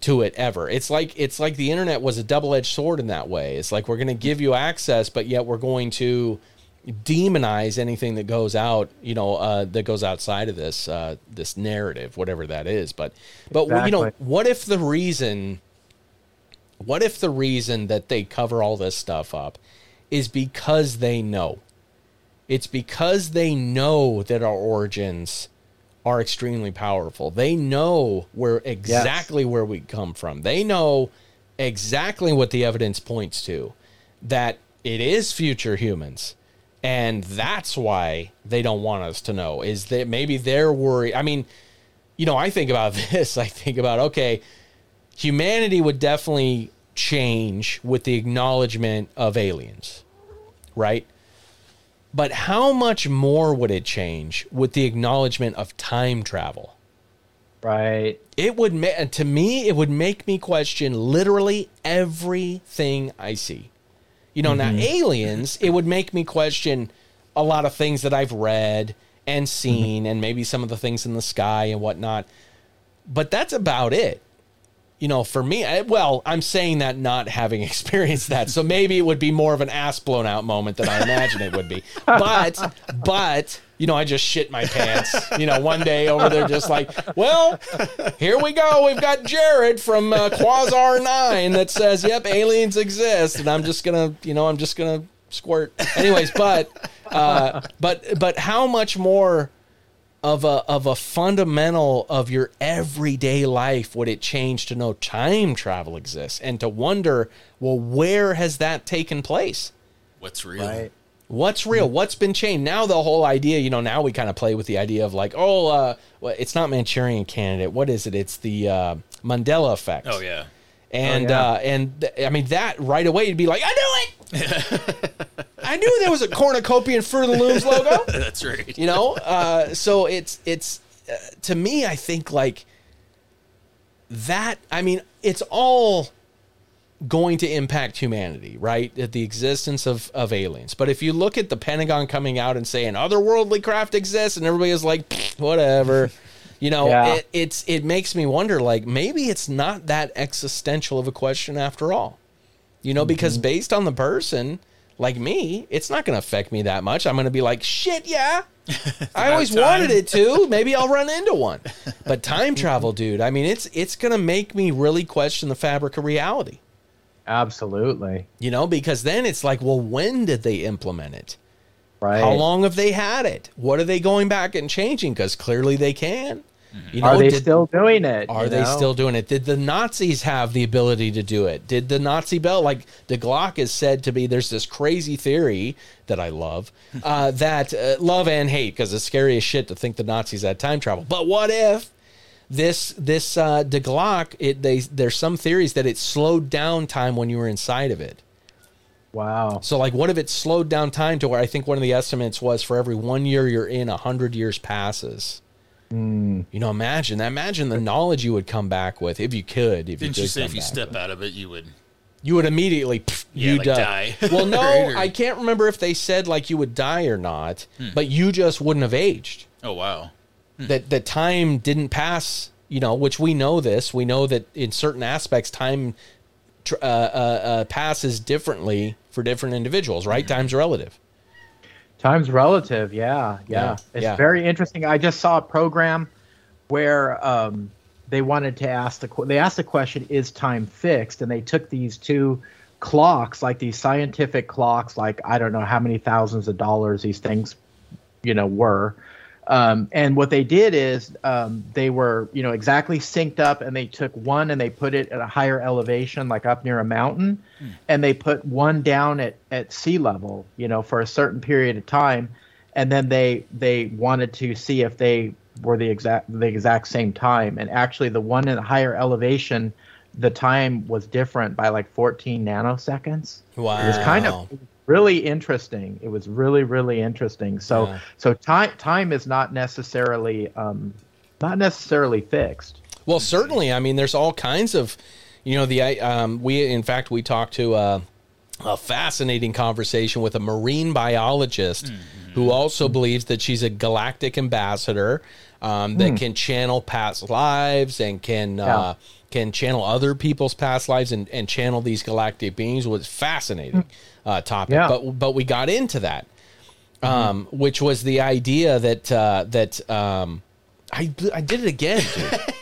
to it ever. It's like it's like the internet was a double-edged sword in that way. It's like we're going to give you access, but yet we're going to demonize anything that goes out, you know, uh, that goes outside of this uh, this narrative, whatever that is. But but you know, what if the reason what if the reason that they cover all this stuff up is because they know? It's because they know that our origins are extremely powerful. They know where exactly where we come from. They know exactly what the evidence points to that it is future humans. And that's why they don't want us to know is that maybe they're worried. I mean, you know, I think about [laughs] this. I think about, okay, humanity would definitely change with the acknowledgement of aliens, right? But how much more would it change with the acknowledgement of time travel?
Right.
It would ma- to me it would make me question literally everything I see. You know, now mm-hmm. aliens, it would make me question a lot of things that I've read and mm-hmm. seen, and maybe some of the things in the sky and whatnot. But that's about it. You know, for me, I, well, I'm saying that not having [laughs] experienced that, so maybe it would be more of an ass blown out moment than I imagine it would be. But, but you know, I just shit my pants. You know, one day over there, just like, well, here we go. We've got Jared from uh, Quasar Nine that says, "Yep, aliens exist," and I'm just gonna, you know, I'm just gonna squirt. Anyways, but, uh, but, but how much more? Of a of a fundamental of your everyday life would it change to know time travel exists and to wonder well where has that taken place
What's real?
Right.
what's real what's been changed now the whole idea you know now we kind of play with the idea of like oh uh well, it's not manchurian candidate what is it it's the uh mandela effect
Oh yeah.
and
Oh, yeah.
uh, and th- I mean that right away you'd be like, I knew it. [laughs] [laughs] I knew there was a cornucopia and Fruit of the Looms logo. [laughs]
That's right.
You know, uh, so it's it's uh, to me, I think like that. I mean, it's all going to impact humanity, right? The existence of of aliens. But if you look at the Pentagon coming out and saying otherworldly craft exists, and everybody is like, whatever. You know,
Yeah.
it, it's it makes me wonder, like maybe it's not that existential of a question after all. You know, because based on the person like me, it's not going to affect me that much. I'm going to be like, shit, yeah. [laughs] I always
time.
wanted it to. Maybe I'll run into one. But time travel, dude. I mean, it's it's going to make me really question the fabric of reality.
Absolutely.
You know, because then it's like, well, when did they implement it?
Right.
How long have they had it? What are they going back and changing? Because clearly they can. You know,
Are they
did-
still doing it?
Are they
know?
still doing it? Did the Nazis have the ability to do it? Did the Nazi bell, like the Glocke is said to be, there's this crazy theory that I love, uh, [laughs] that uh, love and hate, because it's scary as shit to think the Nazis had time travel. But what if this this uh, the Glocke? It they there's some theories that it slowed down time when you were inside of it.
Wow.
So like, what if it slowed down time to where I think one of the estimates was for every one year you're in, a hundred years passes. You know, imagine that. Imagine the knowledge you would come back with if you could. If
Didn't
you,
you say if you step
with.
out of it, you would?
you would immediately pff,
Yeah,
you
like
die.
die. [laughs]
well, no,
Right, or-
I can't remember if they said like you would die or not,
Hmm.
but you just wouldn't have aged.
Oh wow.
That the time didn't pass. You know, which we know this. We know that in certain aspects, time uh, uh, uh, passes differently for different individuals. Right?
Hmm.
Time's relative.
Time's relative, yeah, yeah.
Yeah,
It's
yeah.
very interesting. I just saw a program where um, they wanted to ask the they asked the question, "Is time fixed?" And they took these two clocks, like these scientific clocks, like I don't know how many thousands of dollars these things, you know, were. Um, and what they did is um, they were, you know, exactly synced up, and they took one and they put it at a higher elevation, like up near a mountain, and they put one down at, at sea level, you know, for a certain period of time, and then they they wanted to see if they were the exact the exact same time, and actually the one in a higher elevation, the time was different by like 14 nanoseconds.
Wow.
It was kind of really interesting. It was really really interesting. So
Yeah.
so time time is not necessarily um, not necessarily fixed.
Well, certainly. I mean, there's all kinds of, you know, the I- um, we in fact we talked to uh, a fascinating conversation with a marine biologist who also believes that she's a galactic ambassador um, that can channel past lives and can uh, can channel other people's past lives and, and channel these galactic beings was fascinating uh, topic.
Yeah.
But but we got into that, um, which was the idea that uh, that um, I I did it again, [laughs]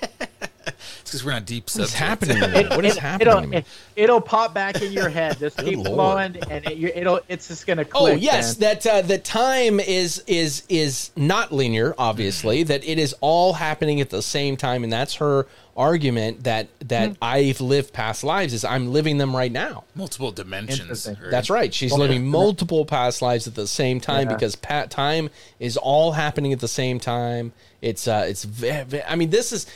because we're not deep
What is
subject.
happening [laughs] to me? What is happening
it'll,
to me?
It, it'll pop back in your head. Just keep
Lord.
flowing, and it, it'll. It's just gonna click.
Oh yes,
man.
that uh, the time is is is not linear. Obviously, that it is all happening at the same time, and that's her argument that that I've lived past lives is I'm living them right now.
Multiple dimensions. Right?
That's right. She's living multiple past lives at the same time
Yeah.
because pat time is all happening at the same time. It's uh it's ve- ve- I mean this is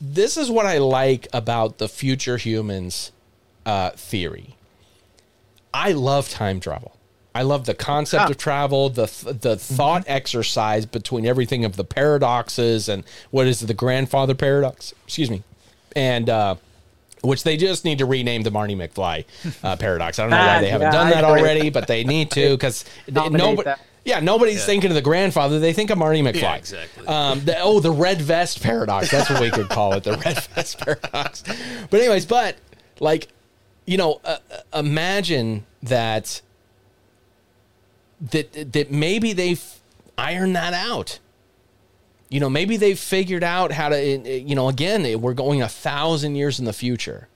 this is what I like about the future humans uh theory. I love time travel. I love the concept
Ah.
of travel, the the thought exercise between everything of the paradoxes and what is it, the grandfather paradox? Excuse me, and uh, which they just need to rename the Marty McFly uh, [laughs] paradox. I don't know why
Ah,
they haven't
yeah,
done that already, but they need to [laughs] because nobody.
that.
Yeah, nobody's thinking of the grandfather. They think of Marty McFly.
Yeah, exactly.
Um, the, oh, the red vest paradox. That's what we could call it, the red [laughs] vest paradox. But anyways, but like, you know, uh, uh, imagine that that that maybe they've ironed that out. You know, maybe they've figured out how to. You know, again, we're going a thousand years in the future.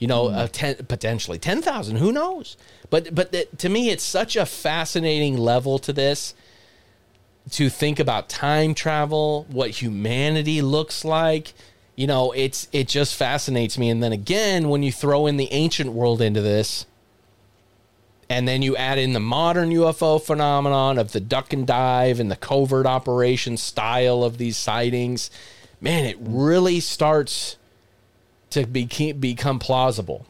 You know, a ten, potentially ten thousand. Who knows? But but that, to me, it's such a fascinating level to this to think about time travel, what humanity looks like. You know, it's it just fascinates me. And then again, when you throw in the ancient world into this, and then you add in the modern UFO phenomenon of the duck and dive and the covert operation style of these sightings, man, it really starts to be, become plausible.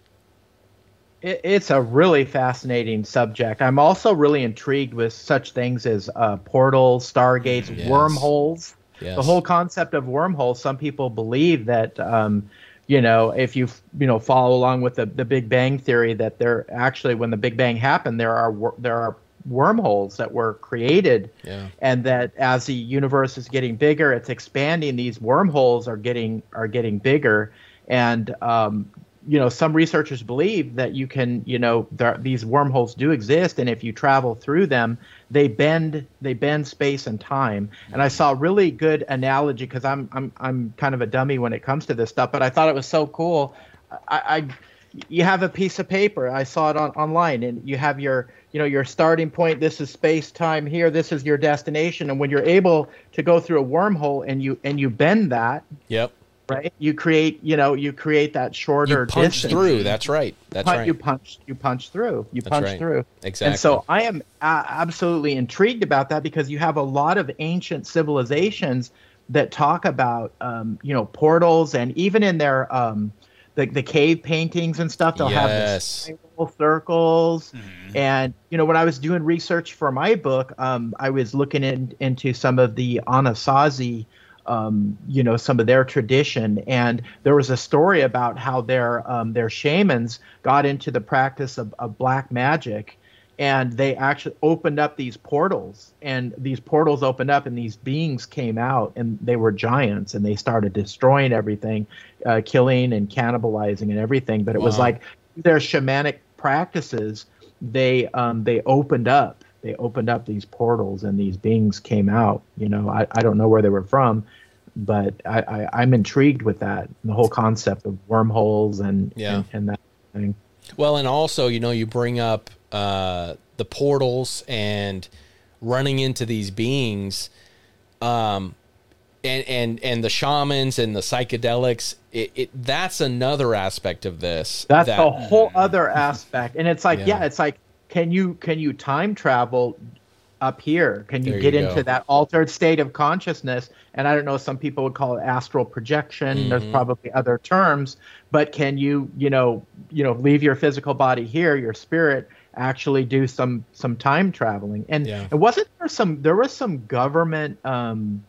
It, it's a really fascinating subject. I'm also really intrigued with such things as uh, portals, stargates,
Yes.
wormholes.
Yes.
The whole concept of wormholes. Some people believe that, um, you know, if you you know follow along with the, the Big Bang theory, that there actually, when the Big Bang happened, there are there are wormholes that were created,
Yeah.
and that as the universe is getting bigger, it's expanding. These wormholes are getting are getting bigger, and um, you know some researchers believe that you can you know there, these wormholes do exist and if you travel through them they bend they bend space and time. And i saw a really good analogy because i'm i'm i'm kind of a dummy when it comes to this stuff but i thought it was so cool. I i you have a piece of paper. I saw it on online and you have your you know your starting point this is space time here this is your destination. And when you're able to go through a wormhole and you and you bend that
Yep.
Right you create you know you create that shorter
You punch
distance.
through. That's right. That's
Punch-
right.
you punch you punch through you
That's
punch
right.
through
Exactly.
and so i am a- absolutely intrigued about that because you have a lot of ancient civilizations that talk about um, you know portals and even in their um, the, the cave paintings and stuff they'll have
Yes.
the spiral circles and you know when i was doing research for my book um, i was looking in, into some of the anasazi um, you know some of their tradition. And there was a story about how their um, their shamans got into the practice of, of black magic, and they actually opened up these portals, and these portals opened up, and these beings came out, and they were giants, and they started destroying everything, uh, killing and cannibalizing and everything. But it was like their shamanic practices. They um, they opened up they opened up these portals and these beings came out. You know, I, I don't know where they were from, but I, I, I'm intrigued with that the whole concept of wormholes and
Yeah.
and, and that thing.
Well, and also, you know, you bring up uh, the portals and running into these beings, um, and and and the shamans and the psychedelics. It, it that's another aspect of this.
That's
that,
a whole other aspect, and it's like
Yeah.
yeah. it's like can you can you time travel up here? Can you
There
get
you
into that altered state of consciousness? And I don't know, some people would call it astral projection. There's
Mm-hmm.
probably other terms, but can you you know you know leave your physical body here, your spirit actually do some some time traveling? And
Yeah.
it wasn't there some there was some government um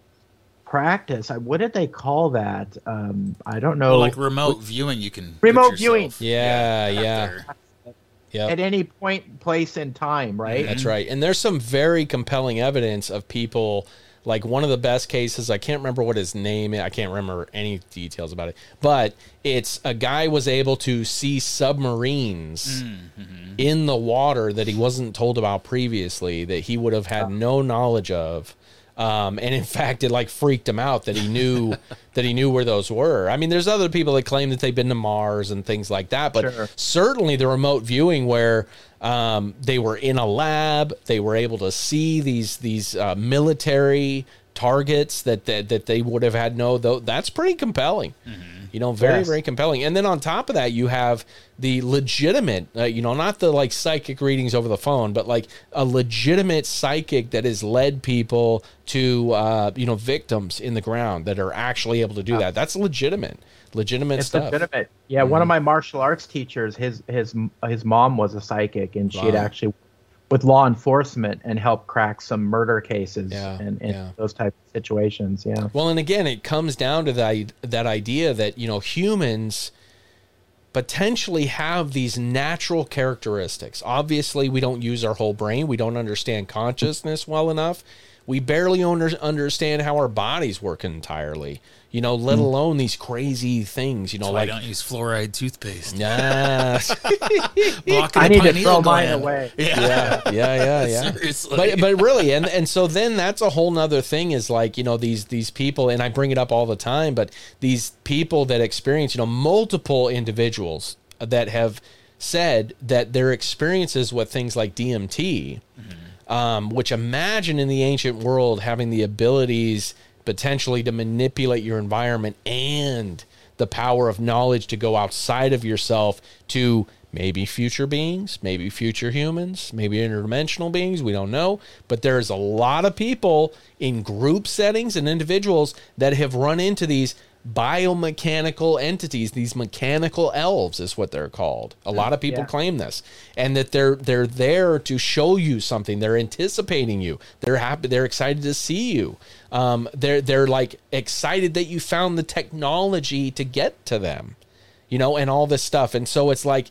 practice. I, what did they call that? Um, I don't know.
Well, like remote viewing, you can
Remote viewing.
Yeah,
out
yeah.
There.
Yep.
at any point, place, in time, right?
That's right. And there's some very compelling evidence of people like one of the best cases, I can't remember what his name is. I can't remember any details about it. But it's a guy was able to see submarines mm-hmm. in the water that he wasn't told about previously that he would have had no knowledge of. Um, and in [laughs] fact, it like freaked him out that he knew [laughs] that he knew where those were. I mean, there's other people that claim that they've been to Mars and things like that, but
Sure.
certainly the remote viewing where um, they were in a lab, they were able to see these these uh, military targets that, that that they would have had no. Though that's pretty compelling. You know, very
Yes.
very compelling. And then on top of that, you have the legitimate, uh, you know, not the like psychic readings over the phone, but like a legitimate psychic that has led people to, uh, you know, victims in the ground that are actually able to do that. That's legitimate, legitimate
It's
stuff.
legitimate. Yeah, one of my martial arts teachers, his his his mom was a psychic, and she had actually with law enforcement and help crack some murder cases
Yeah,
and, and
yeah.
those type of situations. Yeah.
Well, and again, it comes down to that that idea that you know humans potentially have these natural characteristics. Obviously, we don't use our whole brain. We don't understand consciousness well enough. We barely under, understand how our bodies work entirely. You know, let hmm. alone these crazy things. You know,
That's why I don't use fluoride toothpaste.
yeah, [laughs] [laughs]
I need to throw mine
gland.
away. [laughs]
Yeah.
yeah, yeah, yeah, yeah.
Seriously.
But but really, and and so then that's a whole nother thing. Is like you know these these people, and I bring it up all the time. But these people that experience, you know, multiple individuals that have said that their experiences with things like DMT, mm-hmm. Um, which imagine in the ancient world having the abilities potentially to manipulate your environment and the power of knowledge to go outside of yourself to maybe future beings, maybe future humans, maybe interdimensional beings, we don't know. But there's a lot of people in group settings and individuals that have run into these biomechanical entities these mechanical elves is what they're called. A lot of people
Yeah.
claim this. And that they're they're there to show you something. They're anticipating you. They're happy they're excited to see you. Um, they're they're like excited that you found the technology to get to them you know and all this stuff. And so it's like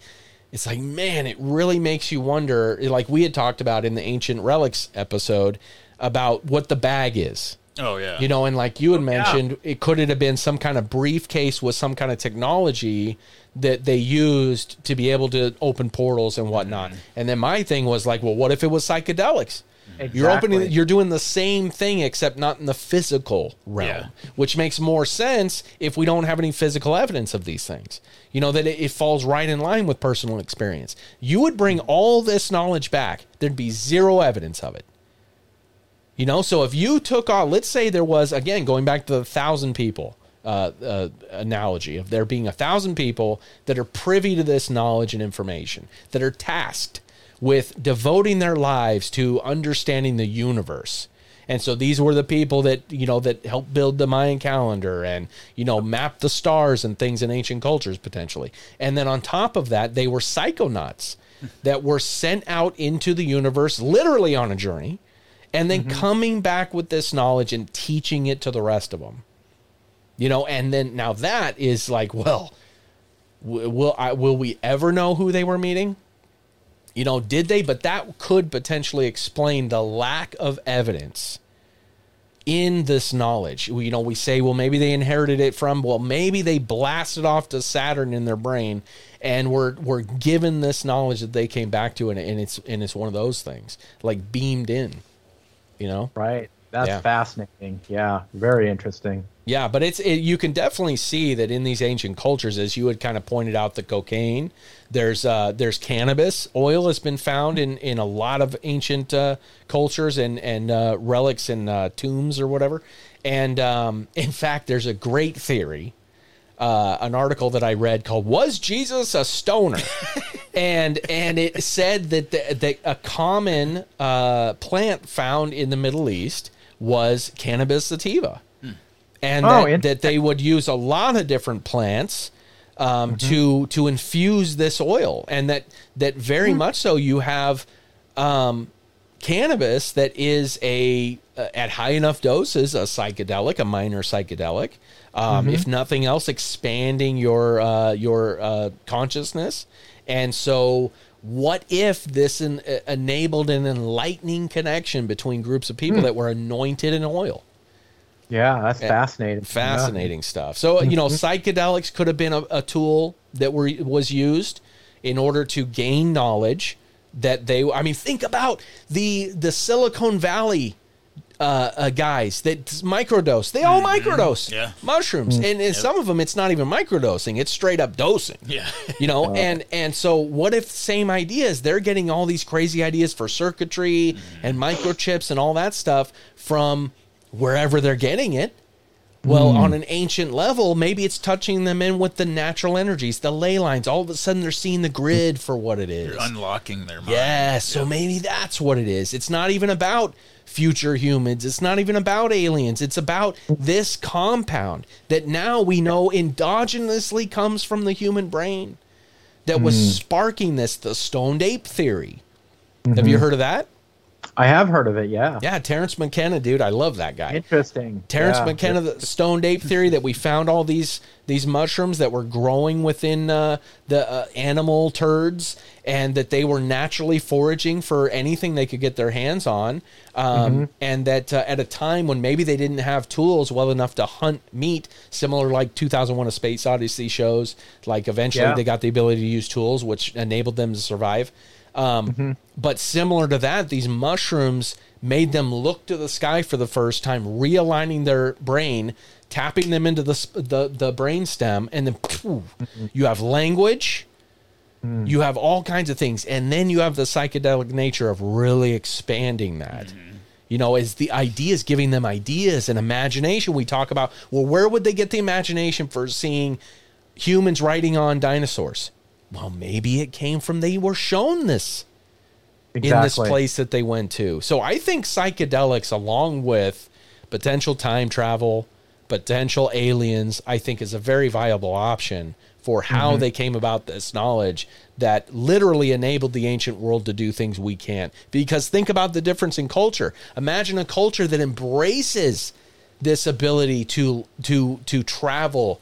it's like man it really makes you wonder like we had talked about in the ancient relics episode about what the bag is
Oh yeah.
you know, and like you had oh, mentioned, it could it have been some kind of briefcase with some kind of technology that they used to be able to open portals and whatnot. Mm-hmm. And then my thing was like, well, what if it was psychedelics? Mm-hmm. You're opening, you're doing the same thing except not in the physical realm,
Yeah.
which makes more sense if we don't have any physical evidence of these things. You know that it, it falls right in line with personal experience. You would bring all this knowledge back, there'd be zero evidence of it. You know, so if you took off, let's say there was again going back to the thousand people uh, uh, analogy of there being a thousand people that are privy to this knowledge and information that are tasked with devoting their lives to understanding the universe. And so these were the people that you know that helped build the Mayan calendar and you know map the stars and things in ancient cultures potentially. And then on top of that, they were psychonauts that were sent out into the universe literally on a journey and then mm-hmm. coming back with this knowledge and teaching it to the rest of them. You know, and then now that is like, well, will I will we ever know who they were meeting? You know, did they? But that could potentially explain the lack of evidence in this knowledge. You know, we say, well, maybe they inherited it from, well, maybe they blasted off to Saturn in their brain and were were given this knowledge that they came back to, and, and it's and it's one of those things like beamed in. You know,
Right. That's
Yeah.
fascinating. Yeah. Very interesting.
Yeah, but it's it, you can definitely see that in these ancient cultures, as you had kind of pointed out, the cocaine. There's uh, there's cannabis oil has been found in, in a lot of ancient uh, cultures and and uh, relics and uh, tombs or whatever. And um, in fact, there's a great theory, uh, an article that I read called "Was Jesus a Stoner?" [laughs] and and it said that the, that a common uh, plant found in the Middle East was cannabis sativa. And
Oh,
that, that they would use a lot of different plants um, to to infuse this oil, and that that very much so you have um, cannabis that is a at high enough doses a psychedelic, a minor psychedelic, um, if nothing else, expanding your uh, your uh, consciousness, and so. What if this en- uh, enabled an enlightening connection between groups of people that were anointed in oil?
Yeah. That's fascinating.
fascinating stuff. So you know, psychedelics could have been a, a tool that were was used in order to gain knowledge that they. I mean, think about the the Silicon Valley uh, uh, guys that microdose. They all microdose
Yeah.
mushrooms, and, and some of them it's not even microdosing; it's straight up dosing.
Yeah.
You know, [laughs] and and so what if same ideas? They're getting all these crazy ideas for circuitry and microchips and all that stuff from wherever they're getting it. Well, on an ancient level, maybe it's touching them in with the natural energies, the ley lines. All of a sudden, they're seeing the grid for what it is.
You're unlocking their mind.
Yeah, so maybe that's what it is. It's not even about future humans. It's not even about aliens. It's about this compound that now we know endogenously comes from the human brain that was hmm. sparking this, the stoned ape theory. Have mm-hmm. you heard of that?
I have heard of it. Yeah.
Yeah, Terence McKenna, dude. I love that guy.
Interesting.
Terence
yeah.
McKenna, the stoned ape theory that we found all these these mushrooms that were growing within uh, the uh, animal turds, and that they were naturally foraging for anything they could get their hands on, um, and that uh, at a time when maybe they didn't have tools well enough to hunt meat, similar like 2001: A Space Odyssey shows, like eventually
Yeah.
they got the ability to use tools, which enabled them to survive. Um, mm-hmm. But similar to that, these mushrooms made them look to the sky for the first time, realigning their brain, tapping them into the the, the brain stem, and then phew, mm-hmm. you have language. Mm. You have all kinds of things, and then you have the psychedelic nature of really expanding that. Mm-hmm. You know, is the ideas giving them ideas and imagination. We talk about well, where would they get the imagination for seeing humans riding on dinosaurs? Well, maybe it came from they were shown this in this place that they went to. So I think psychedelics, along with potential time travel, potential aliens, I think is a very viable option for how
Mm-hmm.
they came about this knowledge that literally enabled the ancient world to do things we can't. Because think about the difference in culture. Imagine a culture that embraces this ability to to to travel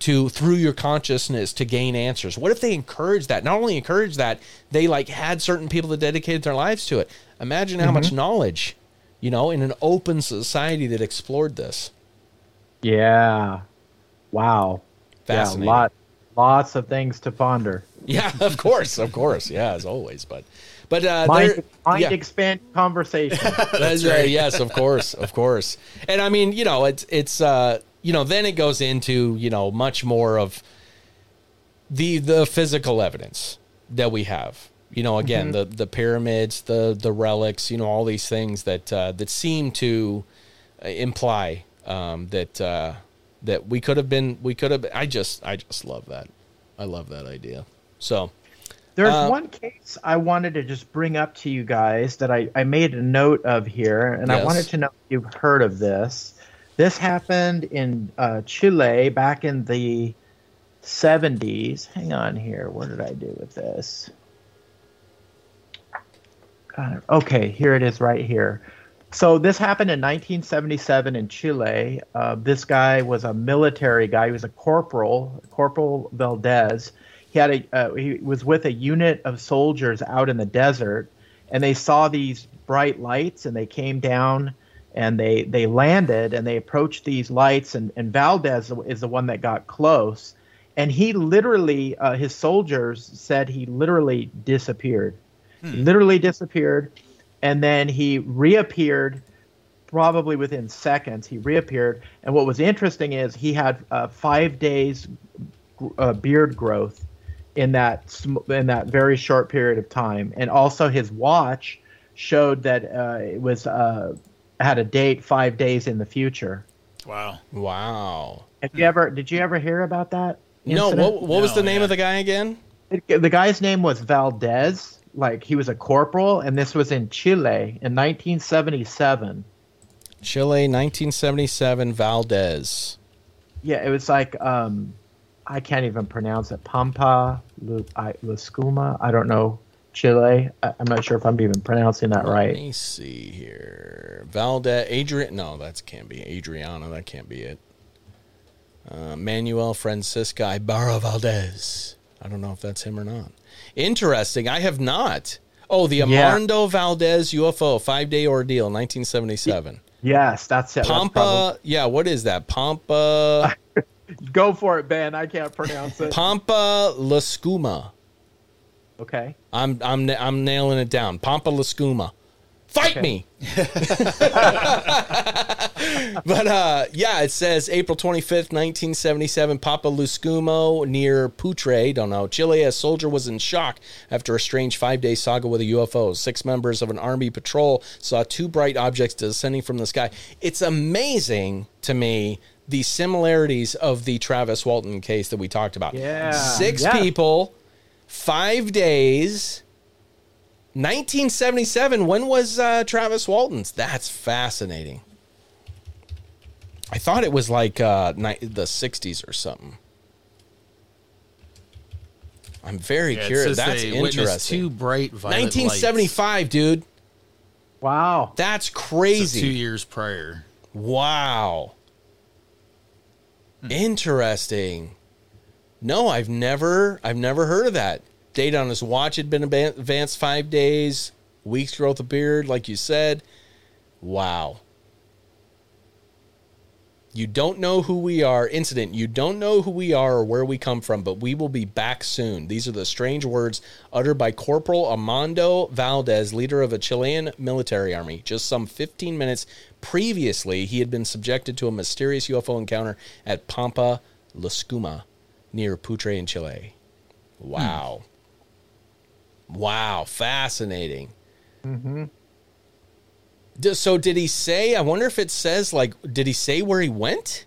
to through your consciousness to gain answers what if they encourage that not only encourage that they like had certain people that dedicated their lives to it imagine how
Mm-hmm.
much knowledge you know in an open society that explored this
Yeah. Wow.
Fascinating.
Yeah, lot, lots of things to ponder.
yeah [laughs] of course of course yeah as always but but uh
Mind, mind
yeah.
expand conversation. [laughs]
That's right. Yes, of course, of course. And I mean, you know, it's it's uh, you know, then it goes into you know much more of the the physical evidence that we have. You know, again, the the pyramids, the the relics, you know, all these things that uh, that seem to uh, imply um, that uh, that we could have been, we could have. I just, I just love that. I love that idea. So,
There's
Uh,
one case I wanted to just bring up to you guys that I, I made a note of here, and I wanted to know if you've heard of this. This happened in uh, Chile back in the 70s. Hang on here. What did I do with this? Okay, here it is right here. So this happened in 1977 in Chile. Uh, this guy was a military guy. He was a corporal, Corporal Valdez. He had a uh, he was with a unit of soldiers out in the desert, and they saw these bright lights, and they came down, and they they landed, and they approached these lights, and and Valdez is the one that got close, and he literally uh, his soldiers said he literally disappeared, he literally disappeared, and then he reappeared probably within seconds. He reappeared and what was interesting is he had uh, five days uh, beard growth in that sm- in that very short period of time. And also his watch showed that uh, it was uh, had a date five days in the future
Wow.
Wow.
have you ever did you ever hear about that
No,
incident?
what, what was the name
yeah.
of the guy again?
It- the guy's name was Valdez. Like he was a corporal, and this was in Chile in 1977.
Chile, 1977, Valdez.
Yeah, it was like um, I can't even pronounce it. Pampa Lu- I- Luscuma. I don't know Chile. I- I'm not sure if I'm even pronouncing that
Let
right.
me see here. Valdez, Adrian. No, that can't be Adriana. That can't be it. Uh, Manuel Francisco Ibarra Valdez. I don't know if that's him or not. Interesting. I have not. Oh, the
Yeah.
Valdez UFO five day ordeal, 1977.
Yes, that's it.
Pampa.
probably-
Yeah, what is that? Pampa. [laughs]
Go for it, Ben. I can't pronounce it.
Pampa Lascuma.
Okay.
I'm I'm I'm nailing it down. Pampa Lascuma. Fight
Okay.
me. [laughs] but uh yeah, it says April 25th, 1977, Papa Luscumo near Putre, don't know, Chile. A soldier was in shock after a strange five-day saga with a UFO. Six members of an army patrol saw two bright objects descending from the sky. It's amazing to me the similarities of the Travis Walton case that we talked about.
Yeah.
Six
Yeah.
people, five days. 1977. When was uh, Travis Walton's? That's fascinating. I thought it was like uh, ni- the 60s or something. I'm very
Yeah,
curious. That's interesting.
Two bright violet
1975, dude.
Wow.
That's
lights. So
crazy.
two years prior.
Wow. Interesting. No, I've never I've never heard of that. Date on his watch had been advanced 5 days, weeks growth of beard like you said. Wow. You don't know who we are. Incident. You don't know who we are or where we come from, but we will be back soon. These are the strange words uttered by Corporal Armando Valdez, leader of a Chilean military army. Just some 15 minutes previously, he had been subjected to a mysterious UFO encounter at Pampa Lascuma near Putre in Chile. Wow. Wow. Fascinating. D- So did he say? I wonder if it says like, did he say where he went?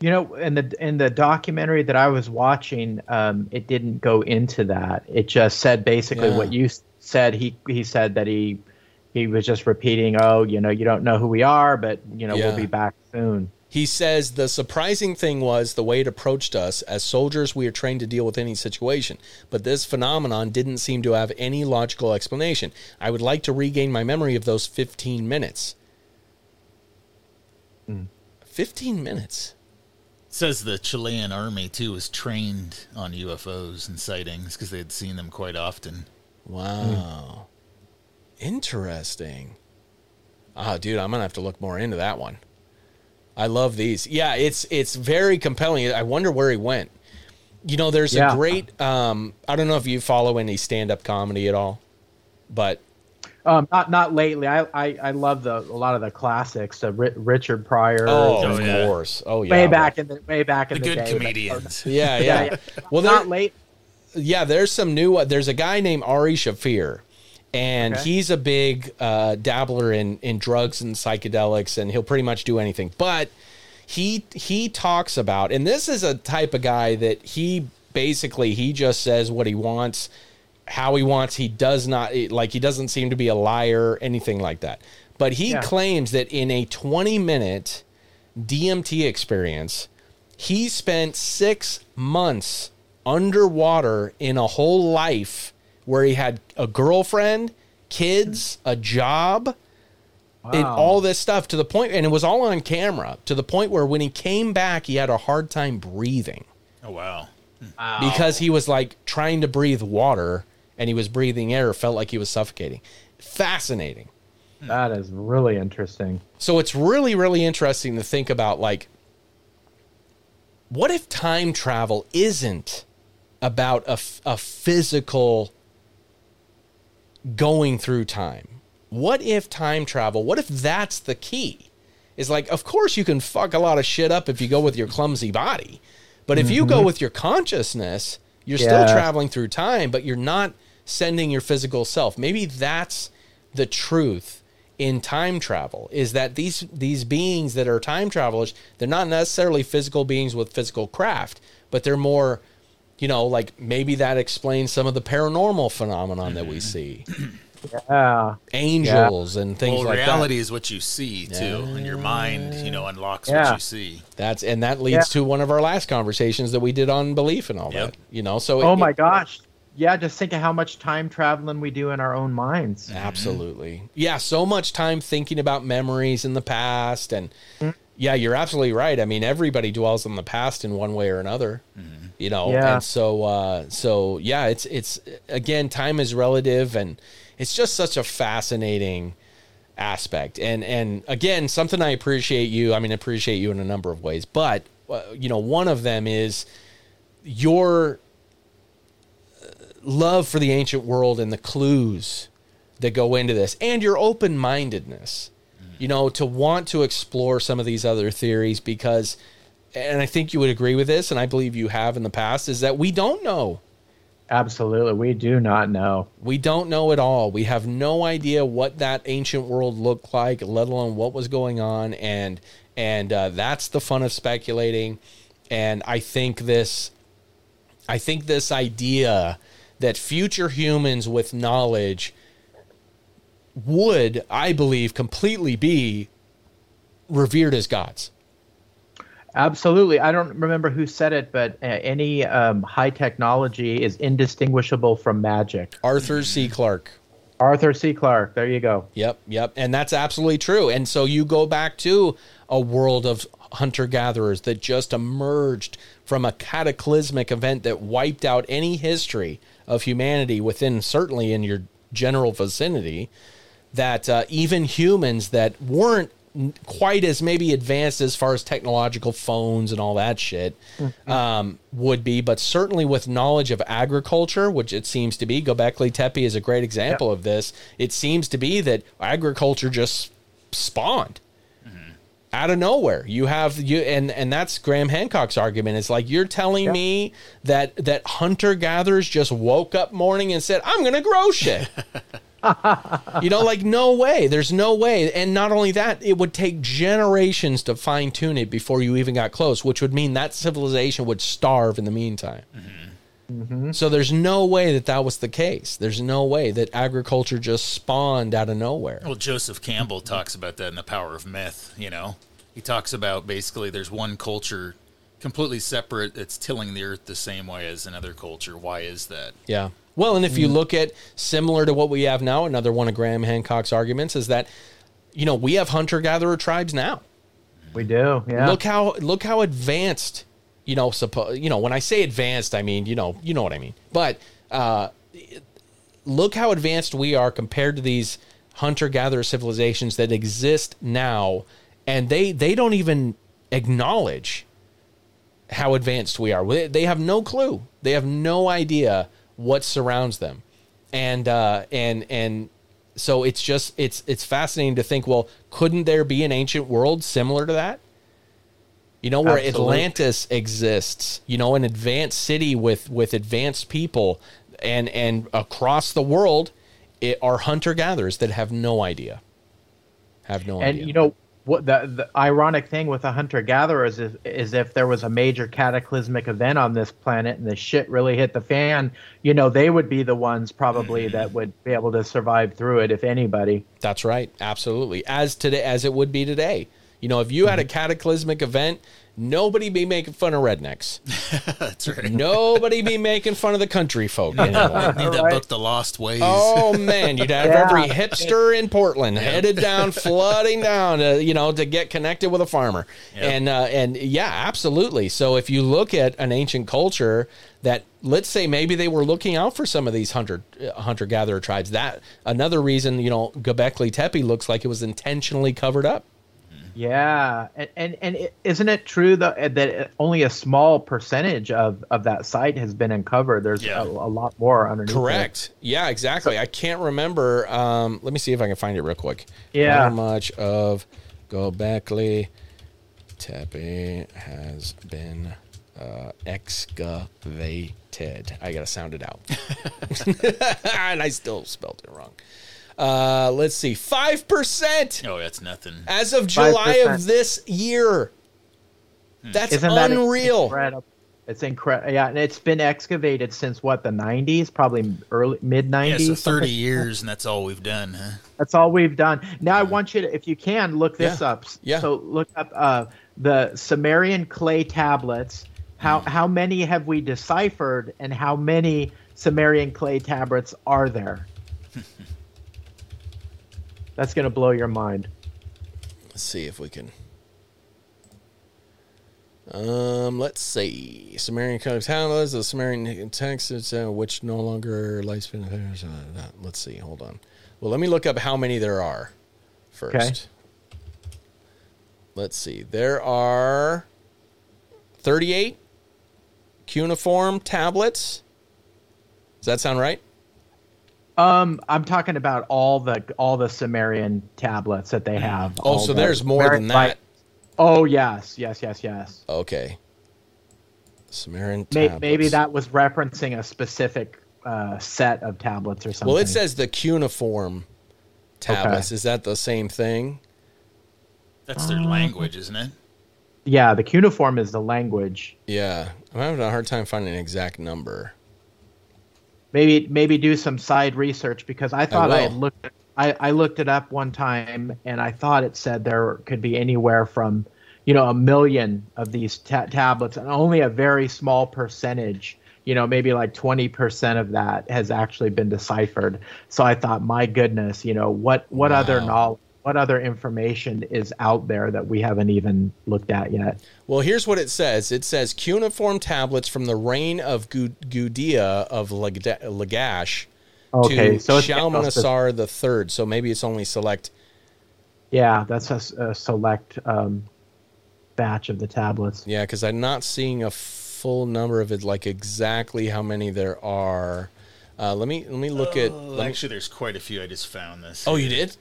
You know, in the in the documentary that I was watching, um, it didn't go into that. It just said basically
Yeah.
what you said. He he said that he he was just repeating, "Oh, you know, you don't know who we are, but you know,
Yeah.
we'll be back soon."
He says the surprising thing was the way it approached us. As soldiers, we are trained to deal with any situation, but this phenomenon didn't seem to have any logical explanation. I would like to regain my memory of those 15 minutes. 15 minutes.
It says the Chilean army too was trained on UFOs and sightings because they had seen them quite often.
Wow. Interesting. Ah, dude, I'm gonna have to look more into that one. I love these. Yeah, it's it's very compelling. I wonder where he went. You know, there's
Yeah.
a great um I don't know if you follow any stand up comedy at all, but
Um, not not lately. I, I I love the a lot of the classics. Uh, Ri- Richard Pryor.
oh,
Oh,
of
yeah.
course. Oh yeah.
way
well,
back in the way back in the,
good
day. but-
comedians.
Yeah, [laughs]
Yeah,
yeah.
yeah.
Well,
not
there,
late.
yeah, there's some new. There's a guy named Ari Shaffir, and
Okay.
he's a big uh, dabbler in in drugs and psychedelics, and he'll pretty much do anything. But he he talks about, and this is a type of guy that he basically he just says what he wants, how he wants. He does not like he doesn't seem to be a liar, anything like that. But he
Yeah.
claims that in a 20 minute DMT experience, he spent six months underwater in a whole life where he had a girlfriend, kids, a job, and all this stuff to the point, and it was all on camera to the point where when he came back, he had a hard time breathing
Oh wow. Hmm.
because he was like trying to breathe water and he was breathing air, felt like he was suffocating. Fascinating. Hmm.
That is really interesting.
So it's really, really interesting to think about like, what if time travel isn't about a, a physical going through time? What if time travel, what if that's the key? Is like, of course, you can fuck a lot of shit up if you go with your clumsy body. But if you go mm-hmm. with your consciousness, you're still traveling through time, but you're not sending your physical self. Maybe that's the truth in time travel is that these these beings that are time travelers, they're not necessarily physical beings with physical craft, but they're more, you know, like maybe that explains some of the paranormal phenomenon that we mm-hmm. see.
Yeah.
Angels and things
well,
like
reality is what you see too, and your mind, you know, unlocks
Yeah.
what you see.
That's and that leads
Yeah.
to one of our last conversations that we did on belief and all
Yep.
that. You know, so
Oh
it-
my gosh. Yeah, just think of how much time traveling we do in our own minds. Mm-hmm.
Absolutely. Yeah, so much time thinking about memories in the past and
Mm-hmm.
yeah, you're absolutely right. I mean, everybody dwells on the past in one way or another. Mm-hmm. You know,
Yeah.
and so uh so yeah, it's it's again time is relative and it's just such a fascinating aspect. And and again, something I appreciate you, I mean, appreciate you in a number of ways, but uh, you know, one of them is your love for the ancient world and the clues that go into this and your open-mindedness you know to want to explore some of these other theories because and i think you would agree with this and i believe you have in the past is that we don't know
Absolutely. We do not know.
we don't know at all we have no idea what that ancient world looked like let alone what was going on and and uh, that's the fun of speculating and i think this i think this idea that future humans with knowledge would i believe completely be revered as gods
Absolutely. I don't remember who said it, but uh, any um, high technology is indistinguishable from magic.
arthur c clarke
Arthur C. Clarke. There you go.
Yep, yep. And that's absolutely true. And so you go back to a world of hunter gatherers that just emerged from a cataclysmic event that wiped out any history of humanity within, certainly in your general vicinity. That uh, even humans that weren't quite as maybe advanced as far as technological phones and all that shit um, would be, but certainly with knowledge of agriculture, which it seems to be. Gobekli Tepe is a great example of this. It seems to be that agriculture just spawned out of nowhere. You have you and and that's Graham Hancock's argument. It's like you're telling me that that hunter gatherers just woke up morning and said, "I'm going to grow shit." [laughs] you know, like no way. There's no way. And not only that, it would take generations to fine tune it before you even got close, which would mean that civilization would starve in the meantime. Mm-hmm. So there's no way that that was the case. There's no way that agriculture just spawned out of nowhere.
Well, Joseph Campbell talks about that in The Power of Myth. You know, he talks about basically there's one culture completely separate that's tilling the earth the same way as another culture. Why is that?
Yeah. Well, and if you look at similar to what we have now, another one of Graham Hancock's arguments is that, you know, we have hunter gatherer tribes now.
We do. Yeah.
Look how look how advanced, you know, suppo- you know, when I say advanced, I mean, you know, you know what I mean. But uh look how advanced we are compared to these hunter gatherer civilizations that exist now and they they don't even acknowledge how advanced we are. They- They have no clue. They have no idea what surrounds them, and uh, and and so it's just it's it's fascinating to think. Well, couldn't there be an ancient world similar to that? You know, where
Absolutely.
Atlantis exists. You know, an advanced city with with advanced people, and and across the world, it are hunter gatherers that have no idea. Have no
and
idea.
And you know what the, the ironic thing with the hunter gatherers is, is if there was a major cataclysmic event on this planet and the shit really hit the fan you know they would be the ones probably that would be able to survive through it if anybody
That's right. Absolutely. As today as it would be today. You know, if you had a
Mm-hmm.
cataclysmic event, nobody be making fun of rednecks. [laughs]
That's right.
nobody be making fun of the country folk anymore.
Need that
Right.
book, The Lost Ways.
Oh [laughs] man, you'd have
Yeah.
every hipster in Portland headed down, [laughs] flooding down, uh, you know, to get connected with a farmer,
Yep.
and uh, and yeah, absolutely. So if you look at an ancient culture that, let's say, maybe they were looking out for some of these hunter hunter gatherer tribes. That another reason, you know, Göbekli Tepe looks like it was intentionally covered up.
Yeah, and and, and it, isn't it true though that only a small percentage of of that site has been uncovered? There's
Yeah.
a, a lot more underneath. it.
Correct. Yeah, exactly. I can't remember. Um, let me see if I can find it real quick.
Yeah.
How much of Gobekli Tepe has been uh, excavated? I gotta sound it out, [laughs] [laughs] and I still spelled it wrong. Uh, let's see, five percent
Oh, that's nothing.
as of July
5%.
of this year. That's
Isn't that
unreal.
incredible? It's incredible. Yeah, and it's been excavated since what the '90s, probably early mid
Yeah,
'90s.
so 30 years, and that's all we've done, huh?
That's all we've done. Now I want you to, if you can, look this
Yeah.
up.
Yeah.
So look up uh, the Sumerian clay tablets. How
Mm.
how many have we deciphered, and how many Sumerian clay tablets are there? [laughs] That's gonna blow your mind.
Let's see if we can. Um, let's see. Sumerian code tablets, the Sumerian texts, uh, which no longer lifespan. Uh, let's see. Hold on. Well, let me look up how many there are first.
Okay.
Let's see. There are 38 cuneiform tablets. Does that sound right?
Um, I'm talking about all the all the Sumerian tablets that they have.
Oh, so
the
there's more
Sumerian-
than
like-
that.
oh yes, yes, yes, yes.
Okay. Sumerian tablets.
maybe that was referencing a specific uh, set of tablets or something.
Well, it says the cuneiform tablets. Is that the same thing?
That's their language, isn't it?
yeah, the cuneiform is the language.
Yeah, I'm having a hard time finding an exact number.
Maybe maybe do some side research because I thought I, had looked I, I looked it up one time and I thought it said there could be anywhere from you know a million of these ta- tablets and only a very small percentage you know maybe like 20% of that has actually been deciphered. So i thought my goodness you know what what other knowledge what other information is out there that we haven't even looked at yet
Well, here's what it says. It says cuneiform tablets from the reign of Gudea of Lag- Lagash
okay
to
so
Shalmaneser the third. So maybe it's only select.
yeah that's a select um, batch of the tablets
Yeah, because I'm not seeing a full number of it, like exactly how many there are. Uh, let me let me look at.
Oh,
Let me,
actually, there's quite a few. I just found this.
oh, you did?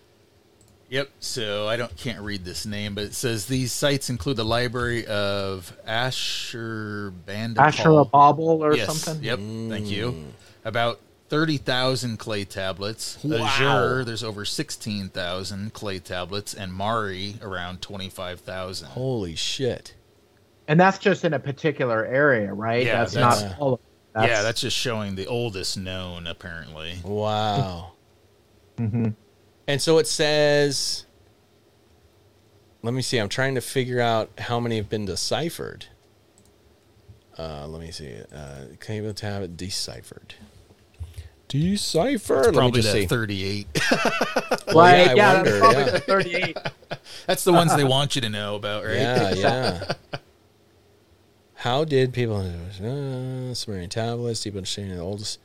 Yep. So I don't can't read this name, but it says these sites include the library of Ashurbanipal.
Ashurababble or
yes.
something
Yep. Thank you. About thirty thousand clay tablets.
Wow.
Assur, there's over sixteen thousand clay tablets, and Mari around twenty five thousand.
Holy shit!
And that's just in a particular area, right?
Yeah,
that's,
that's-
not all of that's,
yeah, that's just showing the oldest known, apparently.
Wow.
Mhm.
And so it says, let me see. I'm trying to figure out how many have been deciphered. Uh, let me see. Uh, Cable tab it deciphered. Decipher. Let me
Probably
just
that
see.
thirty-eight. [laughs]
Right,
yeah, I
yeah,
wonder,
that's probably
yeah.
38. [laughs]
That's the ones they want you to know about, right?
Yeah, [laughs] yeah. How did people uh, Sumerian tablets, deep understanding of the oldest?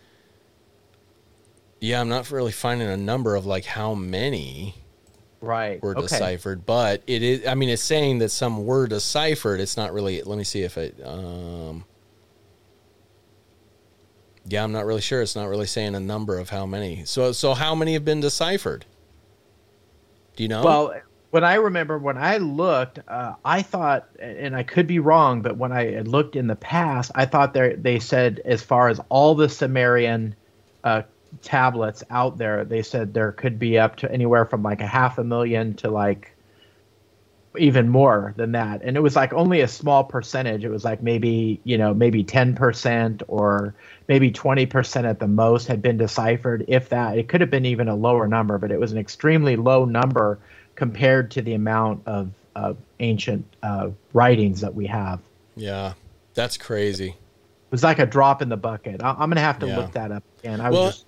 Yeah, I'm not really finding a number of like how many.
right.
were
okay.
deciphered, but it is. I mean, it's saying that some were deciphered. It's not really. Let me see if it. Um, yeah, I'm not really sure. It's not really saying a number of how many. So, so how many have been deciphered? Do you know?
Well, when I remember when I looked, uh, I thought, and I could be wrong, but when I had looked in the past, I thought they they said as far as all the Sumerian uh, tablets out there, they said there could be up to anywhere from like a half a million to like even more than that. And it was like only a small percentage. It was like maybe, you know, maybe 10% or maybe 20% at the most had been deciphered. If that, it could have been even a lower number, but it was an extremely low number compared to the amount of, of ancient uh, writings that we have.
Yeah, that's crazy.
It was like a drop in the bucket. I- I'm gonna have to
Yeah.
look that up again. I was
Well,
just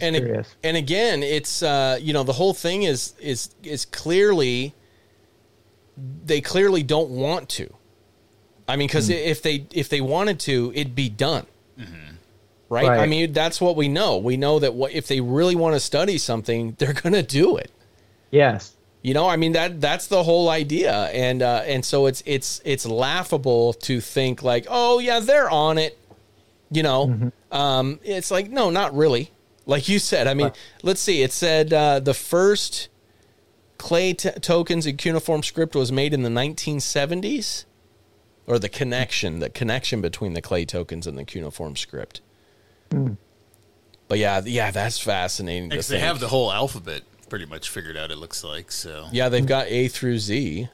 and it- and again, it's uh, you know the whole thing is is is clearly they clearly don't want to. I mean, because if they if they wanted to, it'd be done. Right?
Right.
I mean, that's what we know. We know that what if they really want to study something, they're [laughs] going to do it.
yes.
You know, I mean that that's the whole idea, and uh, and so it's it's it's laughable to think like, oh yeah, they're on it. You know, um, it's like no, not really. Like you said, I mean, let's see. It said uh, the first clay t- tokens in cuneiform script was made in the 1970s, or the connection, the connection between the clay tokens and the cuneiform script. But yeah, yeah, that's fascinating.
Because they have the whole alphabet pretty much figured out. It looks like so.
Yeah, they've got A through Z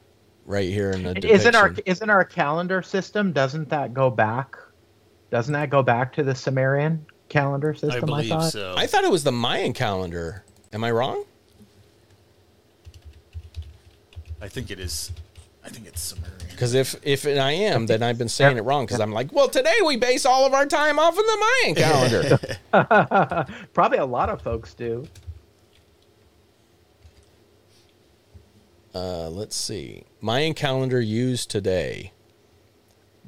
right here in the
Isn't our isn't our calendar system? Doesn't that go back? Doesn't that go back to the Sumerian calendar system?
I
I, thought.
so.
I thought it was the Mayan calendar. Am I wrong?
I think it is. I think it's Sumerian.
Because if if I am, then I've been saying it wrong. Because I'm like, well, today we base all of our time off of the Mayan calendar. [laughs] [laughs]
Probably a lot of folks do.
uh, let's see, Mayan calendar used today.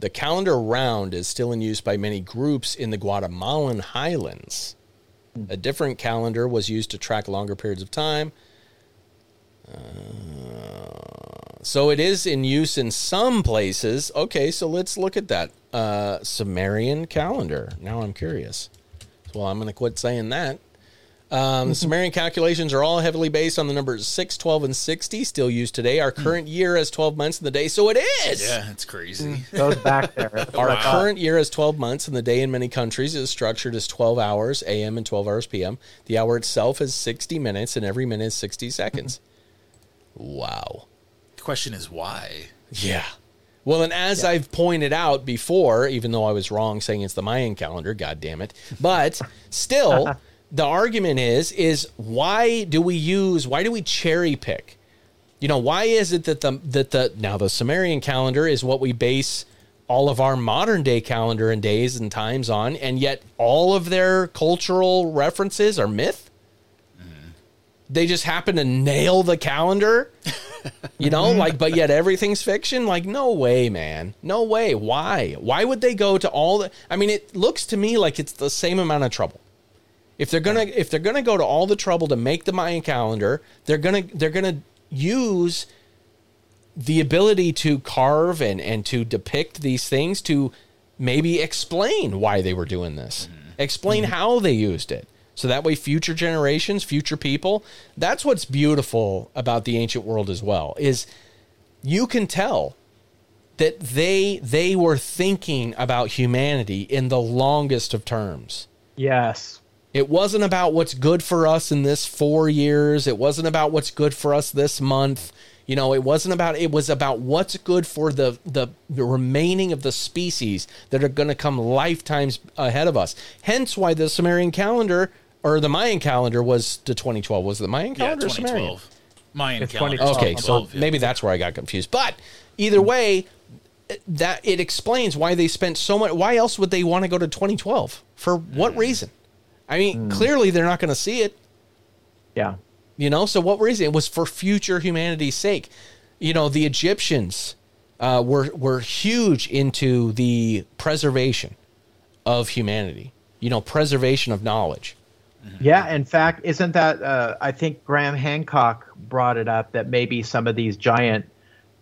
The calendar round is still in use by many groups in the Guatemalan highlands. A different calendar was used to track longer periods of time. Uh, so it is in use in some places. Okay, so let's look at that uh, Sumerian calendar. Now I'm curious. Well, I'm going to quit saying that. Um, the Sumerian calculations are all heavily based on the numbers 6, 12, and 60, still used today. Our mm. current year has 12 months in the day, so it is.
Yeah, it's crazy. Mm. [laughs]
Goes back there. [laughs]
Our
what I thought.
current year has 12 months, and the day in many countries is structured as 12 hours AM and 12 hours PM. The hour itself is 60 minutes, and every minute is 60 seconds. Mm-hmm. Wow.
The question is why.
Yeah. Well, and as I've pointed out before, even though I was wrong saying it's the Mayan calendar, god damn it, but [laughs] still, the argument is is why do we use why do we cherry pick? You know, why is it that the that the now the Sumerian calendar is what we base all of our modern day calendar and days and times on, and yet all of their cultural references are myth? They just happen to nail the calendar [laughs] you know, like, but yet everything's fiction. Like, no way, man. No way. Why? Why would they go to all the? I mean, it looks to me like it's the same amount of trouble. If they're gonna, if they're gonna go to all the trouble to make the Mayan calendar, they're gonna, they're gonna use the ability to carve and and to depict these things to maybe explain why they were doing this, mm-hmm. explain mm-hmm. how they used it. So that way, future generations, future people, that's what's beautiful about the ancient world as well, is you can tell that they they were thinking about humanity in the longest of terms.
Yes.
It wasn't about what's good for us in this four years. It wasn't about what's good for us this month. You know, it wasn't about it was about what's good for the the, the remaining of the species that are going to come lifetimes ahead of us. Hence why the Sumerian calendar or the Mayan calendar was to 2012. Was it the Mayan
Yeah,
calendar or Sumerian?
2012. Mayan
It's
calendar.
Okay, so
yeah.
maybe that's where I got confused. But either way, that it explains why they spent so much. Why else would they want to go to 2012? For what mm. reason? I mean, clearly they're not going to see it.
Yeah.
You know, so what reason? It was for future humanity's sake. You know, the Egyptians uh, were were huge into the preservation of humanity. You know, preservation of knowledge.
Yeah, in fact, isn't that uh, I think Graham Hancock brought it up that maybe some of these giant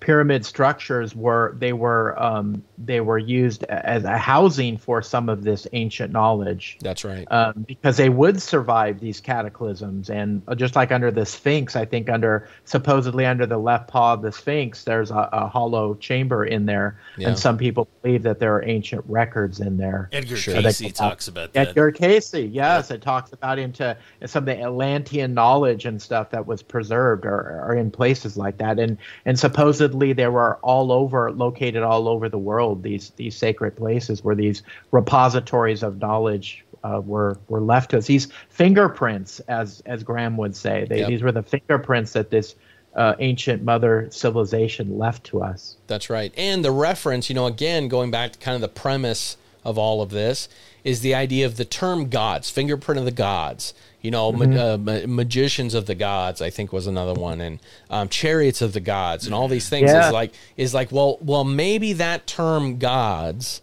pyramid structures were they were um, they were used as a housing for some of this ancient knowledge
That's right.
um, because they would survive these cataclysms and uh, just like under the Sphinx, I think under supposedly under the left paw of the Sphinx, there's a, a hollow chamber in there,
Yeah.
and some people believe that there are ancient records in there.
Edgar
Sure.
Cayce
Like-
talks about that.
Edgar Cayce, yes, it talks about into some of the Atlantean knowledge and stuff that was preserved or, or in places like that, and and supposedly they were all over, located all over the world. These these sacred places where these repositories of knowledge uh, were were left to us. These fingerprints, as as Graham would say, they,
Yep.
these were the fingerprints that this uh, ancient mother civilization left to us.
That's right. And the reference, you know, again, going back to kind of the premise of all of this, is the idea of the term gods, fingerprint of the gods. You know, ma- uh, ma- magicians of the gods, I think was another one, and um, chariots of the gods, and all these things
Yeah.
is like is like well, well, maybe that term gods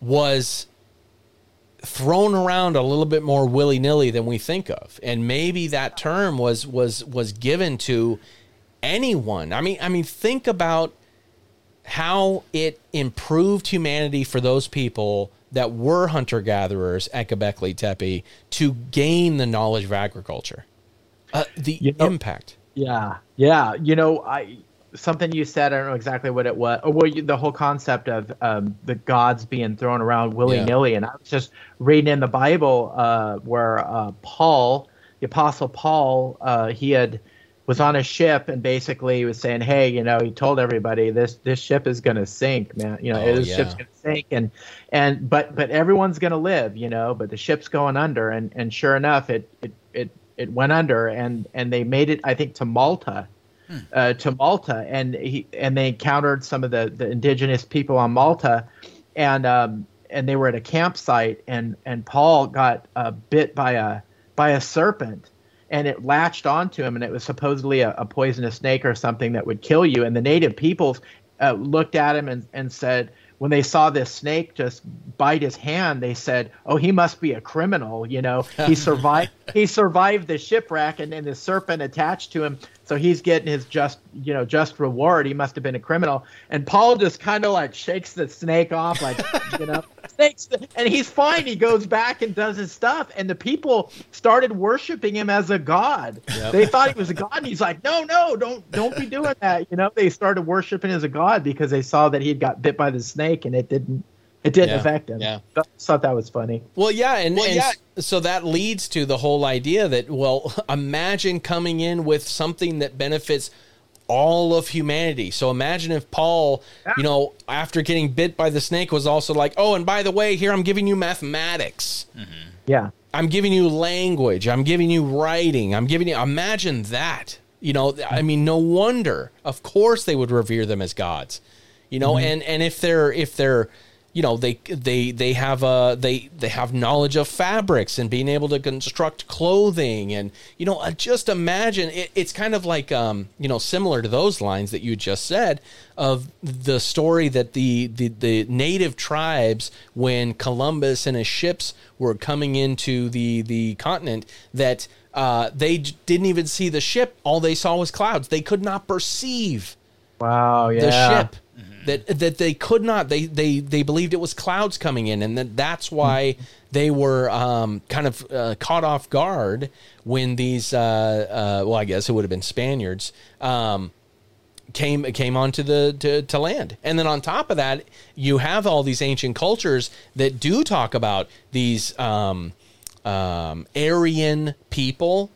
was thrown around a little bit more willy nilly than we think of, and maybe that term was was was given to anyone. I mean, I mean, think about how it improved humanity for those people that were hunter gatherers at Göbekli Tepe to gain the knowledge of agriculture. Uh, the
You know-
impact.
Yeah, yeah. You know, I something you said. I don't know exactly what it was. Or well, you, the whole concept of um, the gods being thrown around willy nilly. And I was just reading in the Bible uh, where uh, Paul, the Apostle Paul, uh, he had was on a ship and basically he was saying, "Hey, you know," he told everybody this this ship is going to sink, man. You know,
Oh,
this
yeah.
ship's going to sink, and and but but everyone's going to live, you know. But the ship's going under, and and sure enough, it it it it went under, and and they made it, I think, to Malta, uh, to Malta, and he and they encountered some of the the indigenous people on Malta, and um and they were at a campsite, and and Paul got uh, bit by a by a serpent. And it latched onto him, and it was supposedly a, a poisonous snake or something that would kill you. And the native peoples uh, looked at him and, and said, when they saw this snake just bite his hand, they said, "Oh, he must be a criminal." You know, he [laughs] survived. he survived the shipwreck, and then the serpent attached to him, so he's getting his just, you know, just reward. He must have been a criminal. And Paul just kind of like shakes the snake off, like, [laughs] you know, snakes, and he's fine. He goes back and does his stuff, and the people started worshiping him as a god.
Yep.
They thought he was a god, and he's like, "No, no, don't, don't be doing that." You know, they started worshiping as a god because they saw that he had got bit by the snake, and it didn't, it didn't
Yeah,
affect him.
yeah.
I thought that was funny.
Well, yeah, and,
Well,
and
yeah.
so that leads to the whole idea that well, [laughs] imagine coming in with something that benefits all of humanity. So imagine if Paul, you know, after getting bit by the snake was also like, "Oh, and by the way, here I'm giving you mathematics. Mm-hmm.
Yeah,
I'm giving you language. I'm giving you writing. I'm giving you imagine that. You know, I mean, no wonder. Of course they would revere them as gods. You know, mm-hmm. and and if they're if they're you know they they they have uh they they have knowledge of fabrics and being able to construct clothing and you know just imagine it, it's kind of like um you know similar to those lines that you just said of the story that the the, the native tribes when Columbus and his ships were coming into the the continent that uh, they didn't even see the ship. All they saw was clouds. They could not perceive
wow, yeah,
the ship that that they could not they they they believed it was clouds coming in and that that's why they were um, kind of uh, caught off guard when these uh, uh, well I guess it would have been Spaniards um, came came onto the to, to land and then on top of that you have all these ancient cultures that do talk about these um, um, Aryan people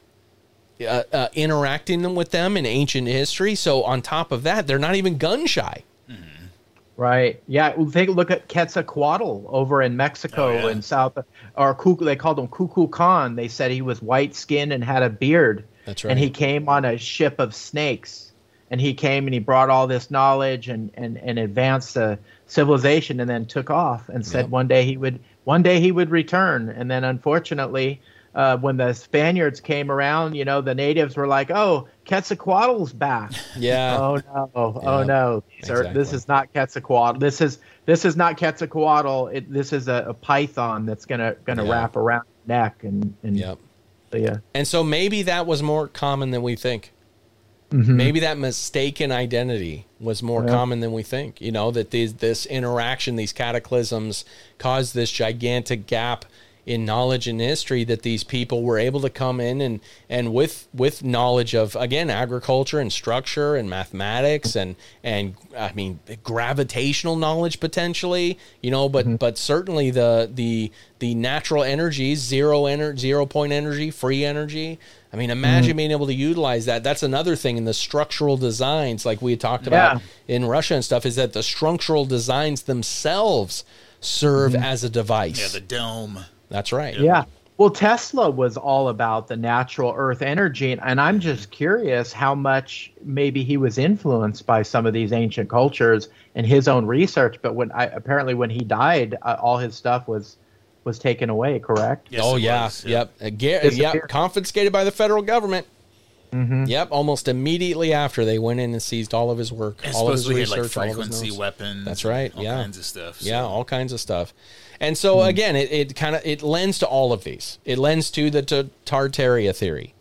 uh, uh, interacting with them in ancient history. So on top of that, they're not even gun shy.
Right. Yeah. Well, take a look at Quetzalcoatl over in Mexico
Oh, yeah.
and South, or Cuckoo. They called him Kukulkan. They said he was white skinned and had a beard.
That's right.
And he came on a ship of snakes. And he came and he brought all this knowledge and, and, and advanced the civilization and then took off and said
Yep.
one day he would one day he would return. And then unfortunately, uh, when the Spaniards came around, you know, the natives were like, "Oh, Quetzalcoatl's back."
Yeah.
oh no oh
Yeah,
no sir this is not quetzalcoatl this is this is not quetzalcoatl it, this is a, a python that's gonna gonna
Yeah.
wrap around the neck and and
Yep.
so, yeah
And so maybe that was more common than we think.
Mm-hmm.
Maybe that mistaken identity was more
Yeah.
common than we think. You know that these this interaction, these cataclysms, caused this gigantic gap in knowledge and history that these people were able to come in and and with with knowledge of again agriculture and structure and mathematics and and I mean gravitational knowledge potentially you know but mm-hmm. but certainly the the the natural energies zero energy zero point energy free energy. I mean imagine mm-hmm. being able to utilize that. That's another thing in the structural designs like we had talked about in Russia and stuff is that the structural designs themselves serve mm-hmm. as a device.
Yeah, the dome.
That's right.
yeah Well, Tesla was all about the natural earth energy, and, and I'm just curious how much maybe he was influenced by some of these ancient cultures and his own research. But when I apparently when he died, uh, all his stuff was was taken away. Correct?
Yes,
oh
it
yeah,
was,
yep, Uh, Ga- yep, confiscated by the federal government.
Mm-hmm.
Yep, almost immediately after they went in and seized all of his work,
And
all of his
supposedly had
research,
like
all of his
frequency
notes.
weapons.
That's right,
All
yeah.
kinds of stuff.
Yeah, all kinds of stuff. And so again, it, it kind of it lends to all of these. It lends to the Tartaria theory.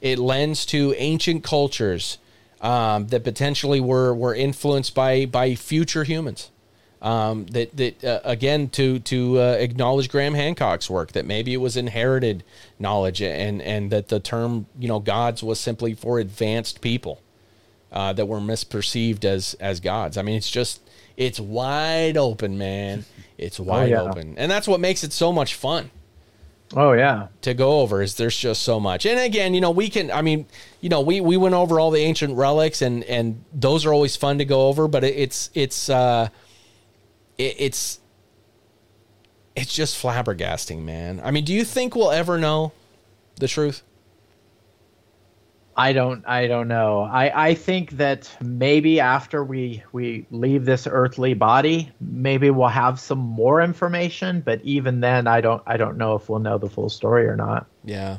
It lends to ancient cultures um, that potentially were were influenced by by future humans. Um, that that uh, again to to uh, acknowledge Graham Hancock's work that maybe it was inherited knowledge and and that the term you know gods was simply for advanced people uh, that were misperceived as as gods. I mean, it's just it's wide open, man. It's wide
yeah.
open, and that's what makes it so much fun
Oh yeah.
to go over. Is there's just so much, and again, you know, we can. I mean, you know, we we went over all the ancient relics, and and those are always fun to go over. But it's it's uh, it, it's it's just flabbergasting, man. I mean, do you think we'll ever know the truth?
I don't I don't know. I, I think that maybe after we we leave this earthly body, maybe we'll have some more information, but even then I don't I don't know if we'll know the full story or not.
Yeah.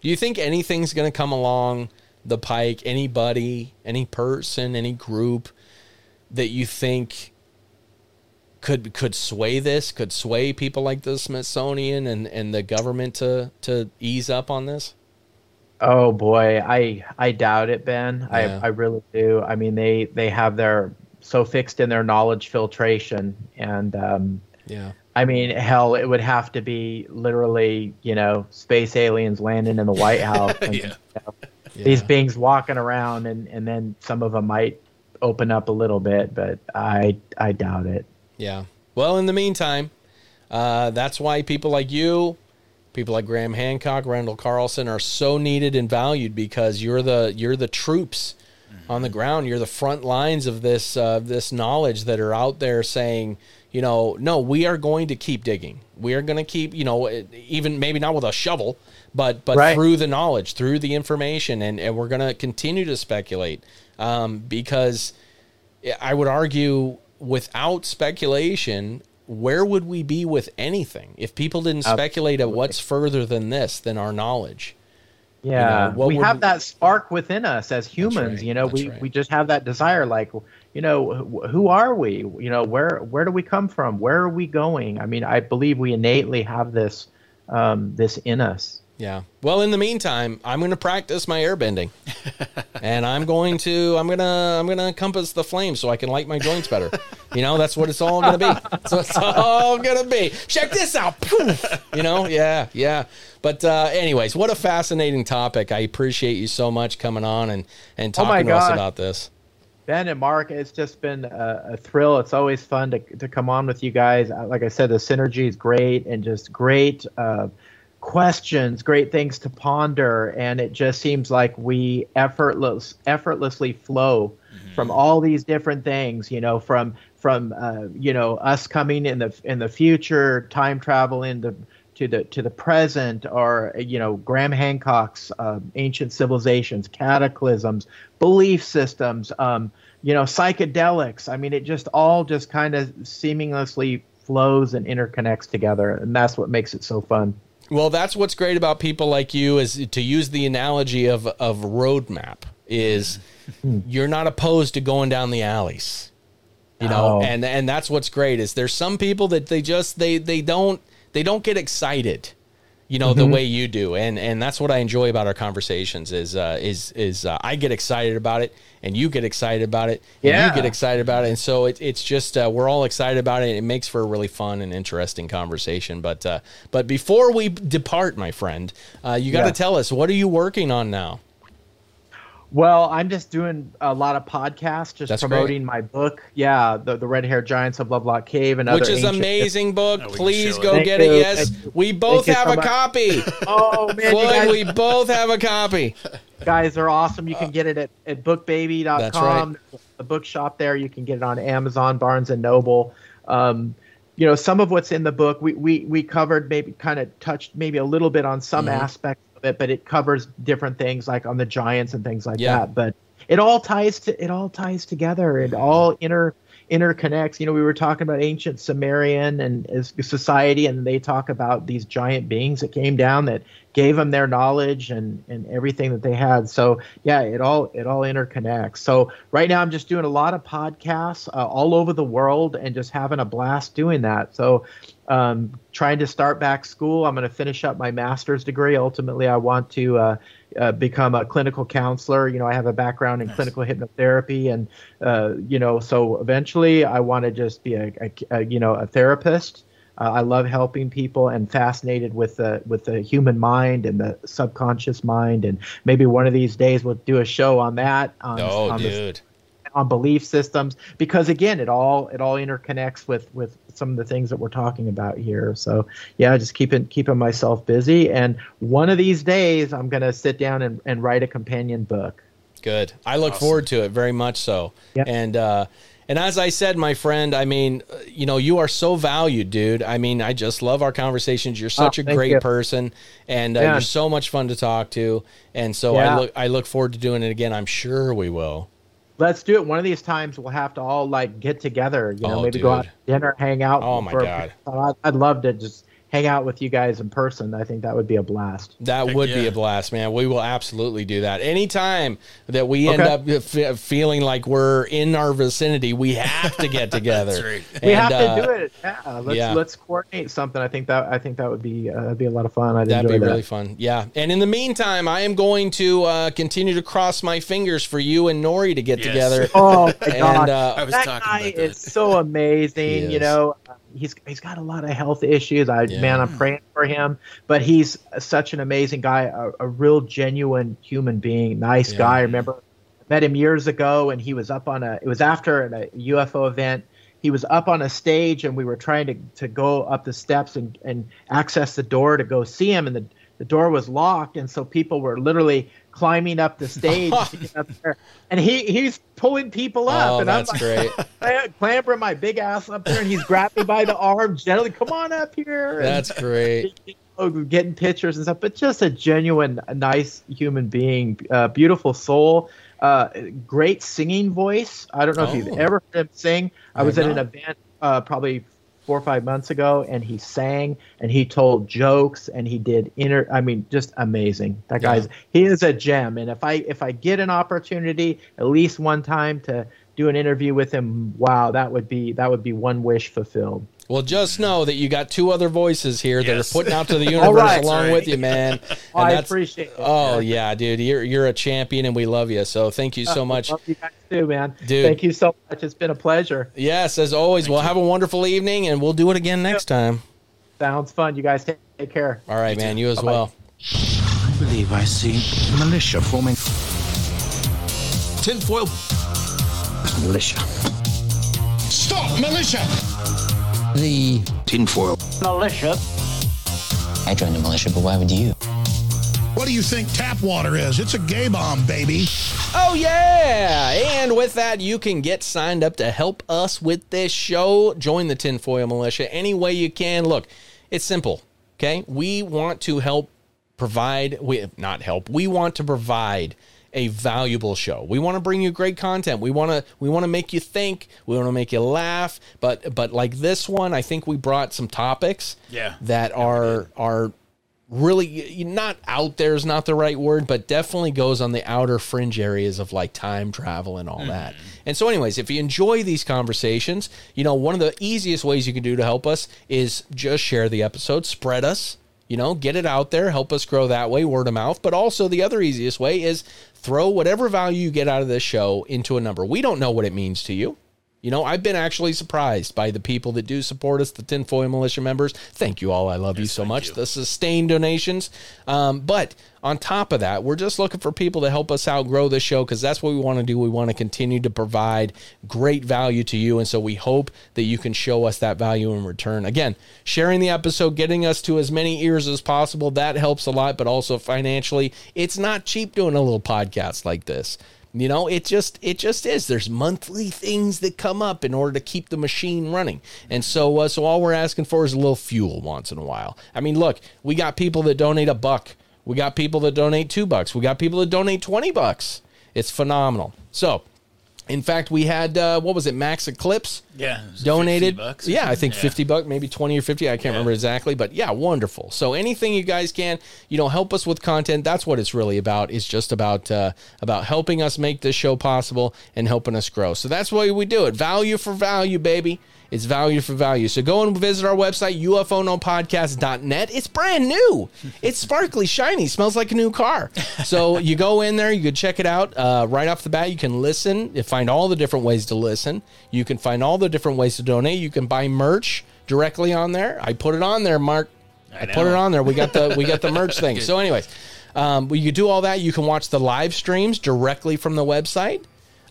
Do you think anything's going to come along the pike? Anybody, any person, any group that you think could could sway this? Could sway people like the Smithsonian and, and the government to to ease up on this?
Oh boy, I I doubt it, Ben.
Yeah.
I I really do. I mean they they have their so fixed in their knowledge filtration and um
Yeah.
I mean, hell, it would have to be literally, you know, space aliens landing in the White [laughs] House. and,
Yeah.
you know,
yeah.
These beings walking around, and, and then some of them might open up a little bit, but I I doubt it.
Yeah. Well, in the meantime, uh, that's why people like you, people like Graham Hancock, Randall Carlson are so needed and valued because you're the you're the troops on the ground. You're the front lines of this uh, this knowledge that are out there saying, you know, no, we are going to keep digging. We are going to keep, you know, even maybe not with a shovel, but but
Right.
through the knowledge, through the information, and and we're going to continue to speculate um, because I would argue without speculation, where would we be with anything if people didn't speculate at what's further than this than our knowledge?
Yeah,
know,
we have
we-
that spark within us as humans.
right,
You know,
that's
we,
right.
we just have that desire. Like, you know, who are we? You know, where where do we come from? Where are we going? I mean, I believe we innately have this um, this in us.
Yeah. Well, in the meantime, I'm going to practice my airbending, [laughs] and I'm going to I'm gonna I'm gonna compass the flame so I can light my joints better. You know, that's what it's all going to be. That's what it's all going to be. Check this out. Poof. You know, yeah, yeah. But uh, anyways, what a fascinating topic. I appreciate you so much coming on and and
Oh
talking to us about this.
Ben and Mark, it's just been a, a thrill. It's always fun to, to come on with you guys. Uh, Like I said, the synergy is great and just great uh, questions, great things to ponder, and it just seems like we effortless effortlessly flow from all these different things. You know, from from uh, you know us coming in the in the future, time travel in the to the to the present or you know Graham Hancock's uh, ancient civilizations, cataclysms, belief systems, um, you know psychedelics. I mean, it just all just kind of seamlessly flows and interconnects together, and that's what makes it so fun.
Well, that's what's great about people like you is to use the analogy of of roadmap is hmm. you're not opposed to going down the alleys. You know,
No.
and and that's what's great is there's some people that they just they they don't they don't get excited. You know the way you do, and and that's what I enjoy about our conversations is uh, is is uh, I get excited about it, and you get excited about it, and
Yeah.
you get excited about it, and so it, it's just uh, we're all excited about it. It makes for a really fun and interesting conversation. But uh, but before we depart, my friend, uh, you got to
Yeah.
tell us what are you working on now?
Well, I'm just doing a lot of podcasts, just
That's
promoting my book. Yeah, the the Red Hair Giants of Lovelock Cave and other.
Which
other
is
ancient-
amazing book.
Oh,
Please
show it.
go
Thank
get
you.
it. Yes,
Thank
we both have
so
a
much.
copy. [laughs]
Oh man,
Floyd,
guys,
we both have a copy.
guys are awesome. You can get it at, at bookbaby.com.
That's right.
The bookshop there. You can get it on Amazon, Barnes and Noble. Um, you know some of what's in the book we we we covered maybe kind of touched maybe a little bit on some
Mm-hmm.
aspects of it but it covers different things like on the giants and things like
Yeah.
that. But it all ties to it all ties together. It all inter interconnects. You know we were talking about ancient sumerian and society and they talk about these giant beings that came down that gave them their knowledge and and everything that they had. So yeah it all it all interconnects. So right now i'm just doing a lot of podcasts uh, all over the world and just having a blast doing that. So um, trying to start back school i'm going to finish up my master's degree ultimately i want to uh, uh, become a clinical counselor you know i have a background in clinical hypnotherapy and uh, you know so eventually i want to just be a, a, a you know a therapist uh, I love helping people and fascinated with the with the human mind and the subconscious mind. And maybe one of these days we'll do a show on that. On,
Oh,
on, the-
dude.
On belief systems, because again, it all it all interconnects with with some of the things that we're talking about here. So yeah, just keeping keeping myself busy. And one of these days, I'm gonna sit down and, and write a companion book.
Good. I look forward to it very much so.
Yep.
And uh and as I said, my friend, I mean, uh, you know, you are so valued, dude. I mean, I just love our conversations. You're such a
Oh, thank
great
you.
person, and uh,
Yeah.
you're so much fun to talk to. And so I look, I look forward to doing it again. I'm sure we will.
Let's do it. One of these times, we'll have to all like get together. You know,
Oh,
maybe go out to dinner, hang out.
Oh, my
for
God.
I'd, I'd love to just hang out with you guys in person. I think that would be a blast.
That
Heck
would be a blast, man. We will absolutely do that. Anytime that we end up f- feeling like we're in our vicinity, we have to get [laughs] together.
That's right.
We have
uh,
to do it. Yeah, let's
yeah.
let's coordinate something. I think that I think that would be uh, that'd be a lot of fun. I'd
That'd
enjoy
be
that.
really fun. Yeah. And in the meantime, I am going to uh, continue to cross my fingers for you and Noory to get
Yes.
together.
Oh my [laughs]
And
god,
uh,
I was
that
talking
guy
about
is so amazing. You know, he's he's got a lot of health issues. I
Yeah.
man, I'm hmm. praying for him. But he's such an amazing guy, a, a real genuine human being, nice
Yeah.
guy. I remember met him years ago, and he was up on a. It was after a UFO event. He was up on a stage, and we were trying to, to go up the steps and, and access the door to go see him, and the the door was locked, and so people were literally climbing up the stage, up there. and he he's pulling people up,
oh,
and
that's
I'm like, [laughs] great. clambering my big ass up there, and he's grabbing me by the arm gently. Come on up here. and-
That's great. [laughs]
Oh, getting pictures and stuff, but just a genuine, nice human being, uh, beautiful soul, uh, great singing voice. I don't know if
Oh.
you've ever heard him sing. I,
I
was at an event uh, probably four or five months ago, and he sang and he told jokes and he did inner. I mean, just amazing. That
Yeah.
guy's he is a gem. And if I if I get an opportunity at least one time to do an interview with him, wow, that would be that would be one wish fulfilled.
Well, just know that you got two other voices here that are putting out to the [laughs] universe
right.
along
Right.
with you, man.
Oh, [laughs]
And
I appreciate it.
Oh yeah, dude, you're you're a champion, and we love you. So thank you oh, so much.
Love you guys too, man.
Dude.
Thank you so much. It's been a pleasure.
Yes, as always. We'll have a wonderful evening, and we'll do it again next time.
Sounds fun. You guys take, take care.
All right, man. You as well.
I believe I see militia forming.
Tinfoil.
Militia.
Stop, militia!
The tinfoil.
militia. I joined the militia, but why would you?
What do you think tap water is? It's a gay bomb, baby.
Oh yeah! And with that, you can get signed up to help us with this show. Join the Tinfoil Mulisha any way you can. Look, it's simple. Okay, we want to help provide. We not help. We want to provide a valuable show. We want to bring you great content. We want to we want to make you think. We want to make you laugh. But but like this one, I think we brought some topics.
Yeah.
That are are really not out there is not the right word, but definitely goes on the outer fringe areas of like time travel and all that. Mm-hmm. And so, anyways, if you enjoy these conversations, you know, one of the easiest ways you can do to help us is just share the episode, spread us, you know, get it out there, help us grow that way, word of mouth. But also, the other easiest way is throw whatever value you get out of this show into a number. We don't know what it means to you. You know, I've been actually surprised by the people that do support us, the Tinfoil Mulisha members. Thank you all. I love you so much.
you.
The sustained donations. Um, but on top of that, we're just looking for people to help us out grow this show because that's what we want to do. We want to continue to provide great value to you. And so we hope that you can show us that value in return. Again, sharing the episode, getting us to as many ears as possible, that helps a lot. But also financially, it's not cheap doing a little podcast like this You know, it just it just is. There's monthly things that come up in order to keep the machine running, and so uh, so all we're asking for is a little fuel once in a while. I mean, look, we got people that donate a buck, we got people that donate two bucks, we got people that donate twenty bucks. It's phenomenal. So, in fact, we had uh, what was it, Max Eclipse?
Yeah,
donated.
50 bucks
yeah, I think.
Yeah.
fifty bucks, maybe twenty or fifty. I can't remember exactly, but yeah, wonderful. So anything you guys can, you know, help us with content. That's what it's really about. It's just about uh, about helping us make this show possible and helping us grow. So that's why we do it. Value for value, baby. It's value for value. So go and visit our website, ufonopodcast.net. It's brand new. It's sparkly, shiny, smells like a new car. So you go in there, you can check it out uh, right off the bat. You can listen, you find all the different ways to listen. You can find all the different ways to donate. You can buy merch directly on there. I put it on there, Mark. I, put it on there. We got the we got the merch [laughs] thing. So, anyways, um, you do all that. You can watch the live streams directly from the website.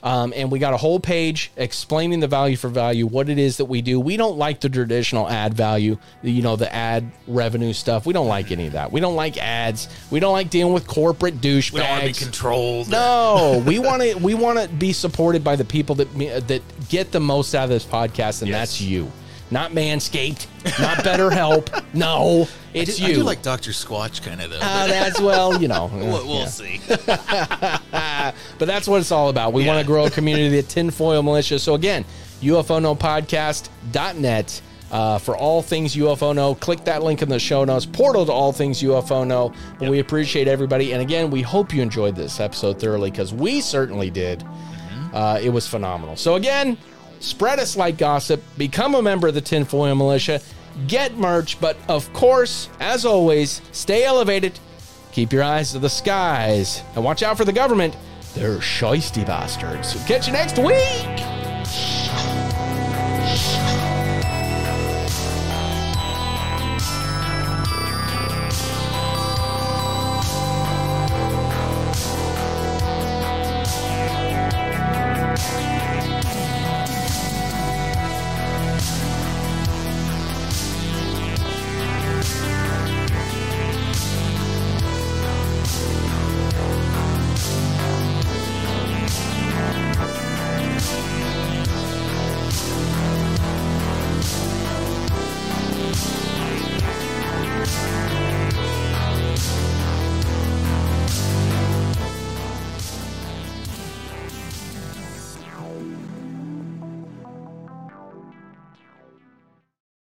Um, and we got a whole page explaining the value for value, what it is that we do. We don't like the traditional ad value, you know, the ad revenue stuff. We don't like any of that. We don't like ads. We don't like dealing with corporate douchebags.
We don't want to be controlled.
No, [laughs] we want to we want to be supported by the people that that get the most out of this podcast, and
Yes.
that's you. Not Manscaped, not BetterHelp. No, it's
I do,
you.
I do like Doctor Squatch kind of though.
Uh, that's well, you know. [laughs]
we'll, we'll see. [laughs]
But that's what it's all about. We
Yeah.
want to grow a [laughs] community of tinfoil mulisha. So again, UFONoPodcast.net uh, for all things UFO No. Click that link in the show notes. Portal to all things UFO No. But we appreciate everybody. And again, we hope you enjoyed this episode thoroughly because we certainly did. Uh, it was phenomenal. So again, spread us like gossip. Become a member of the tinfoil mulisha. Get merch. But of course, as always, stay elevated. Keep your eyes to the skies and watch out for the government. They're shisty bastards. Catch you next week.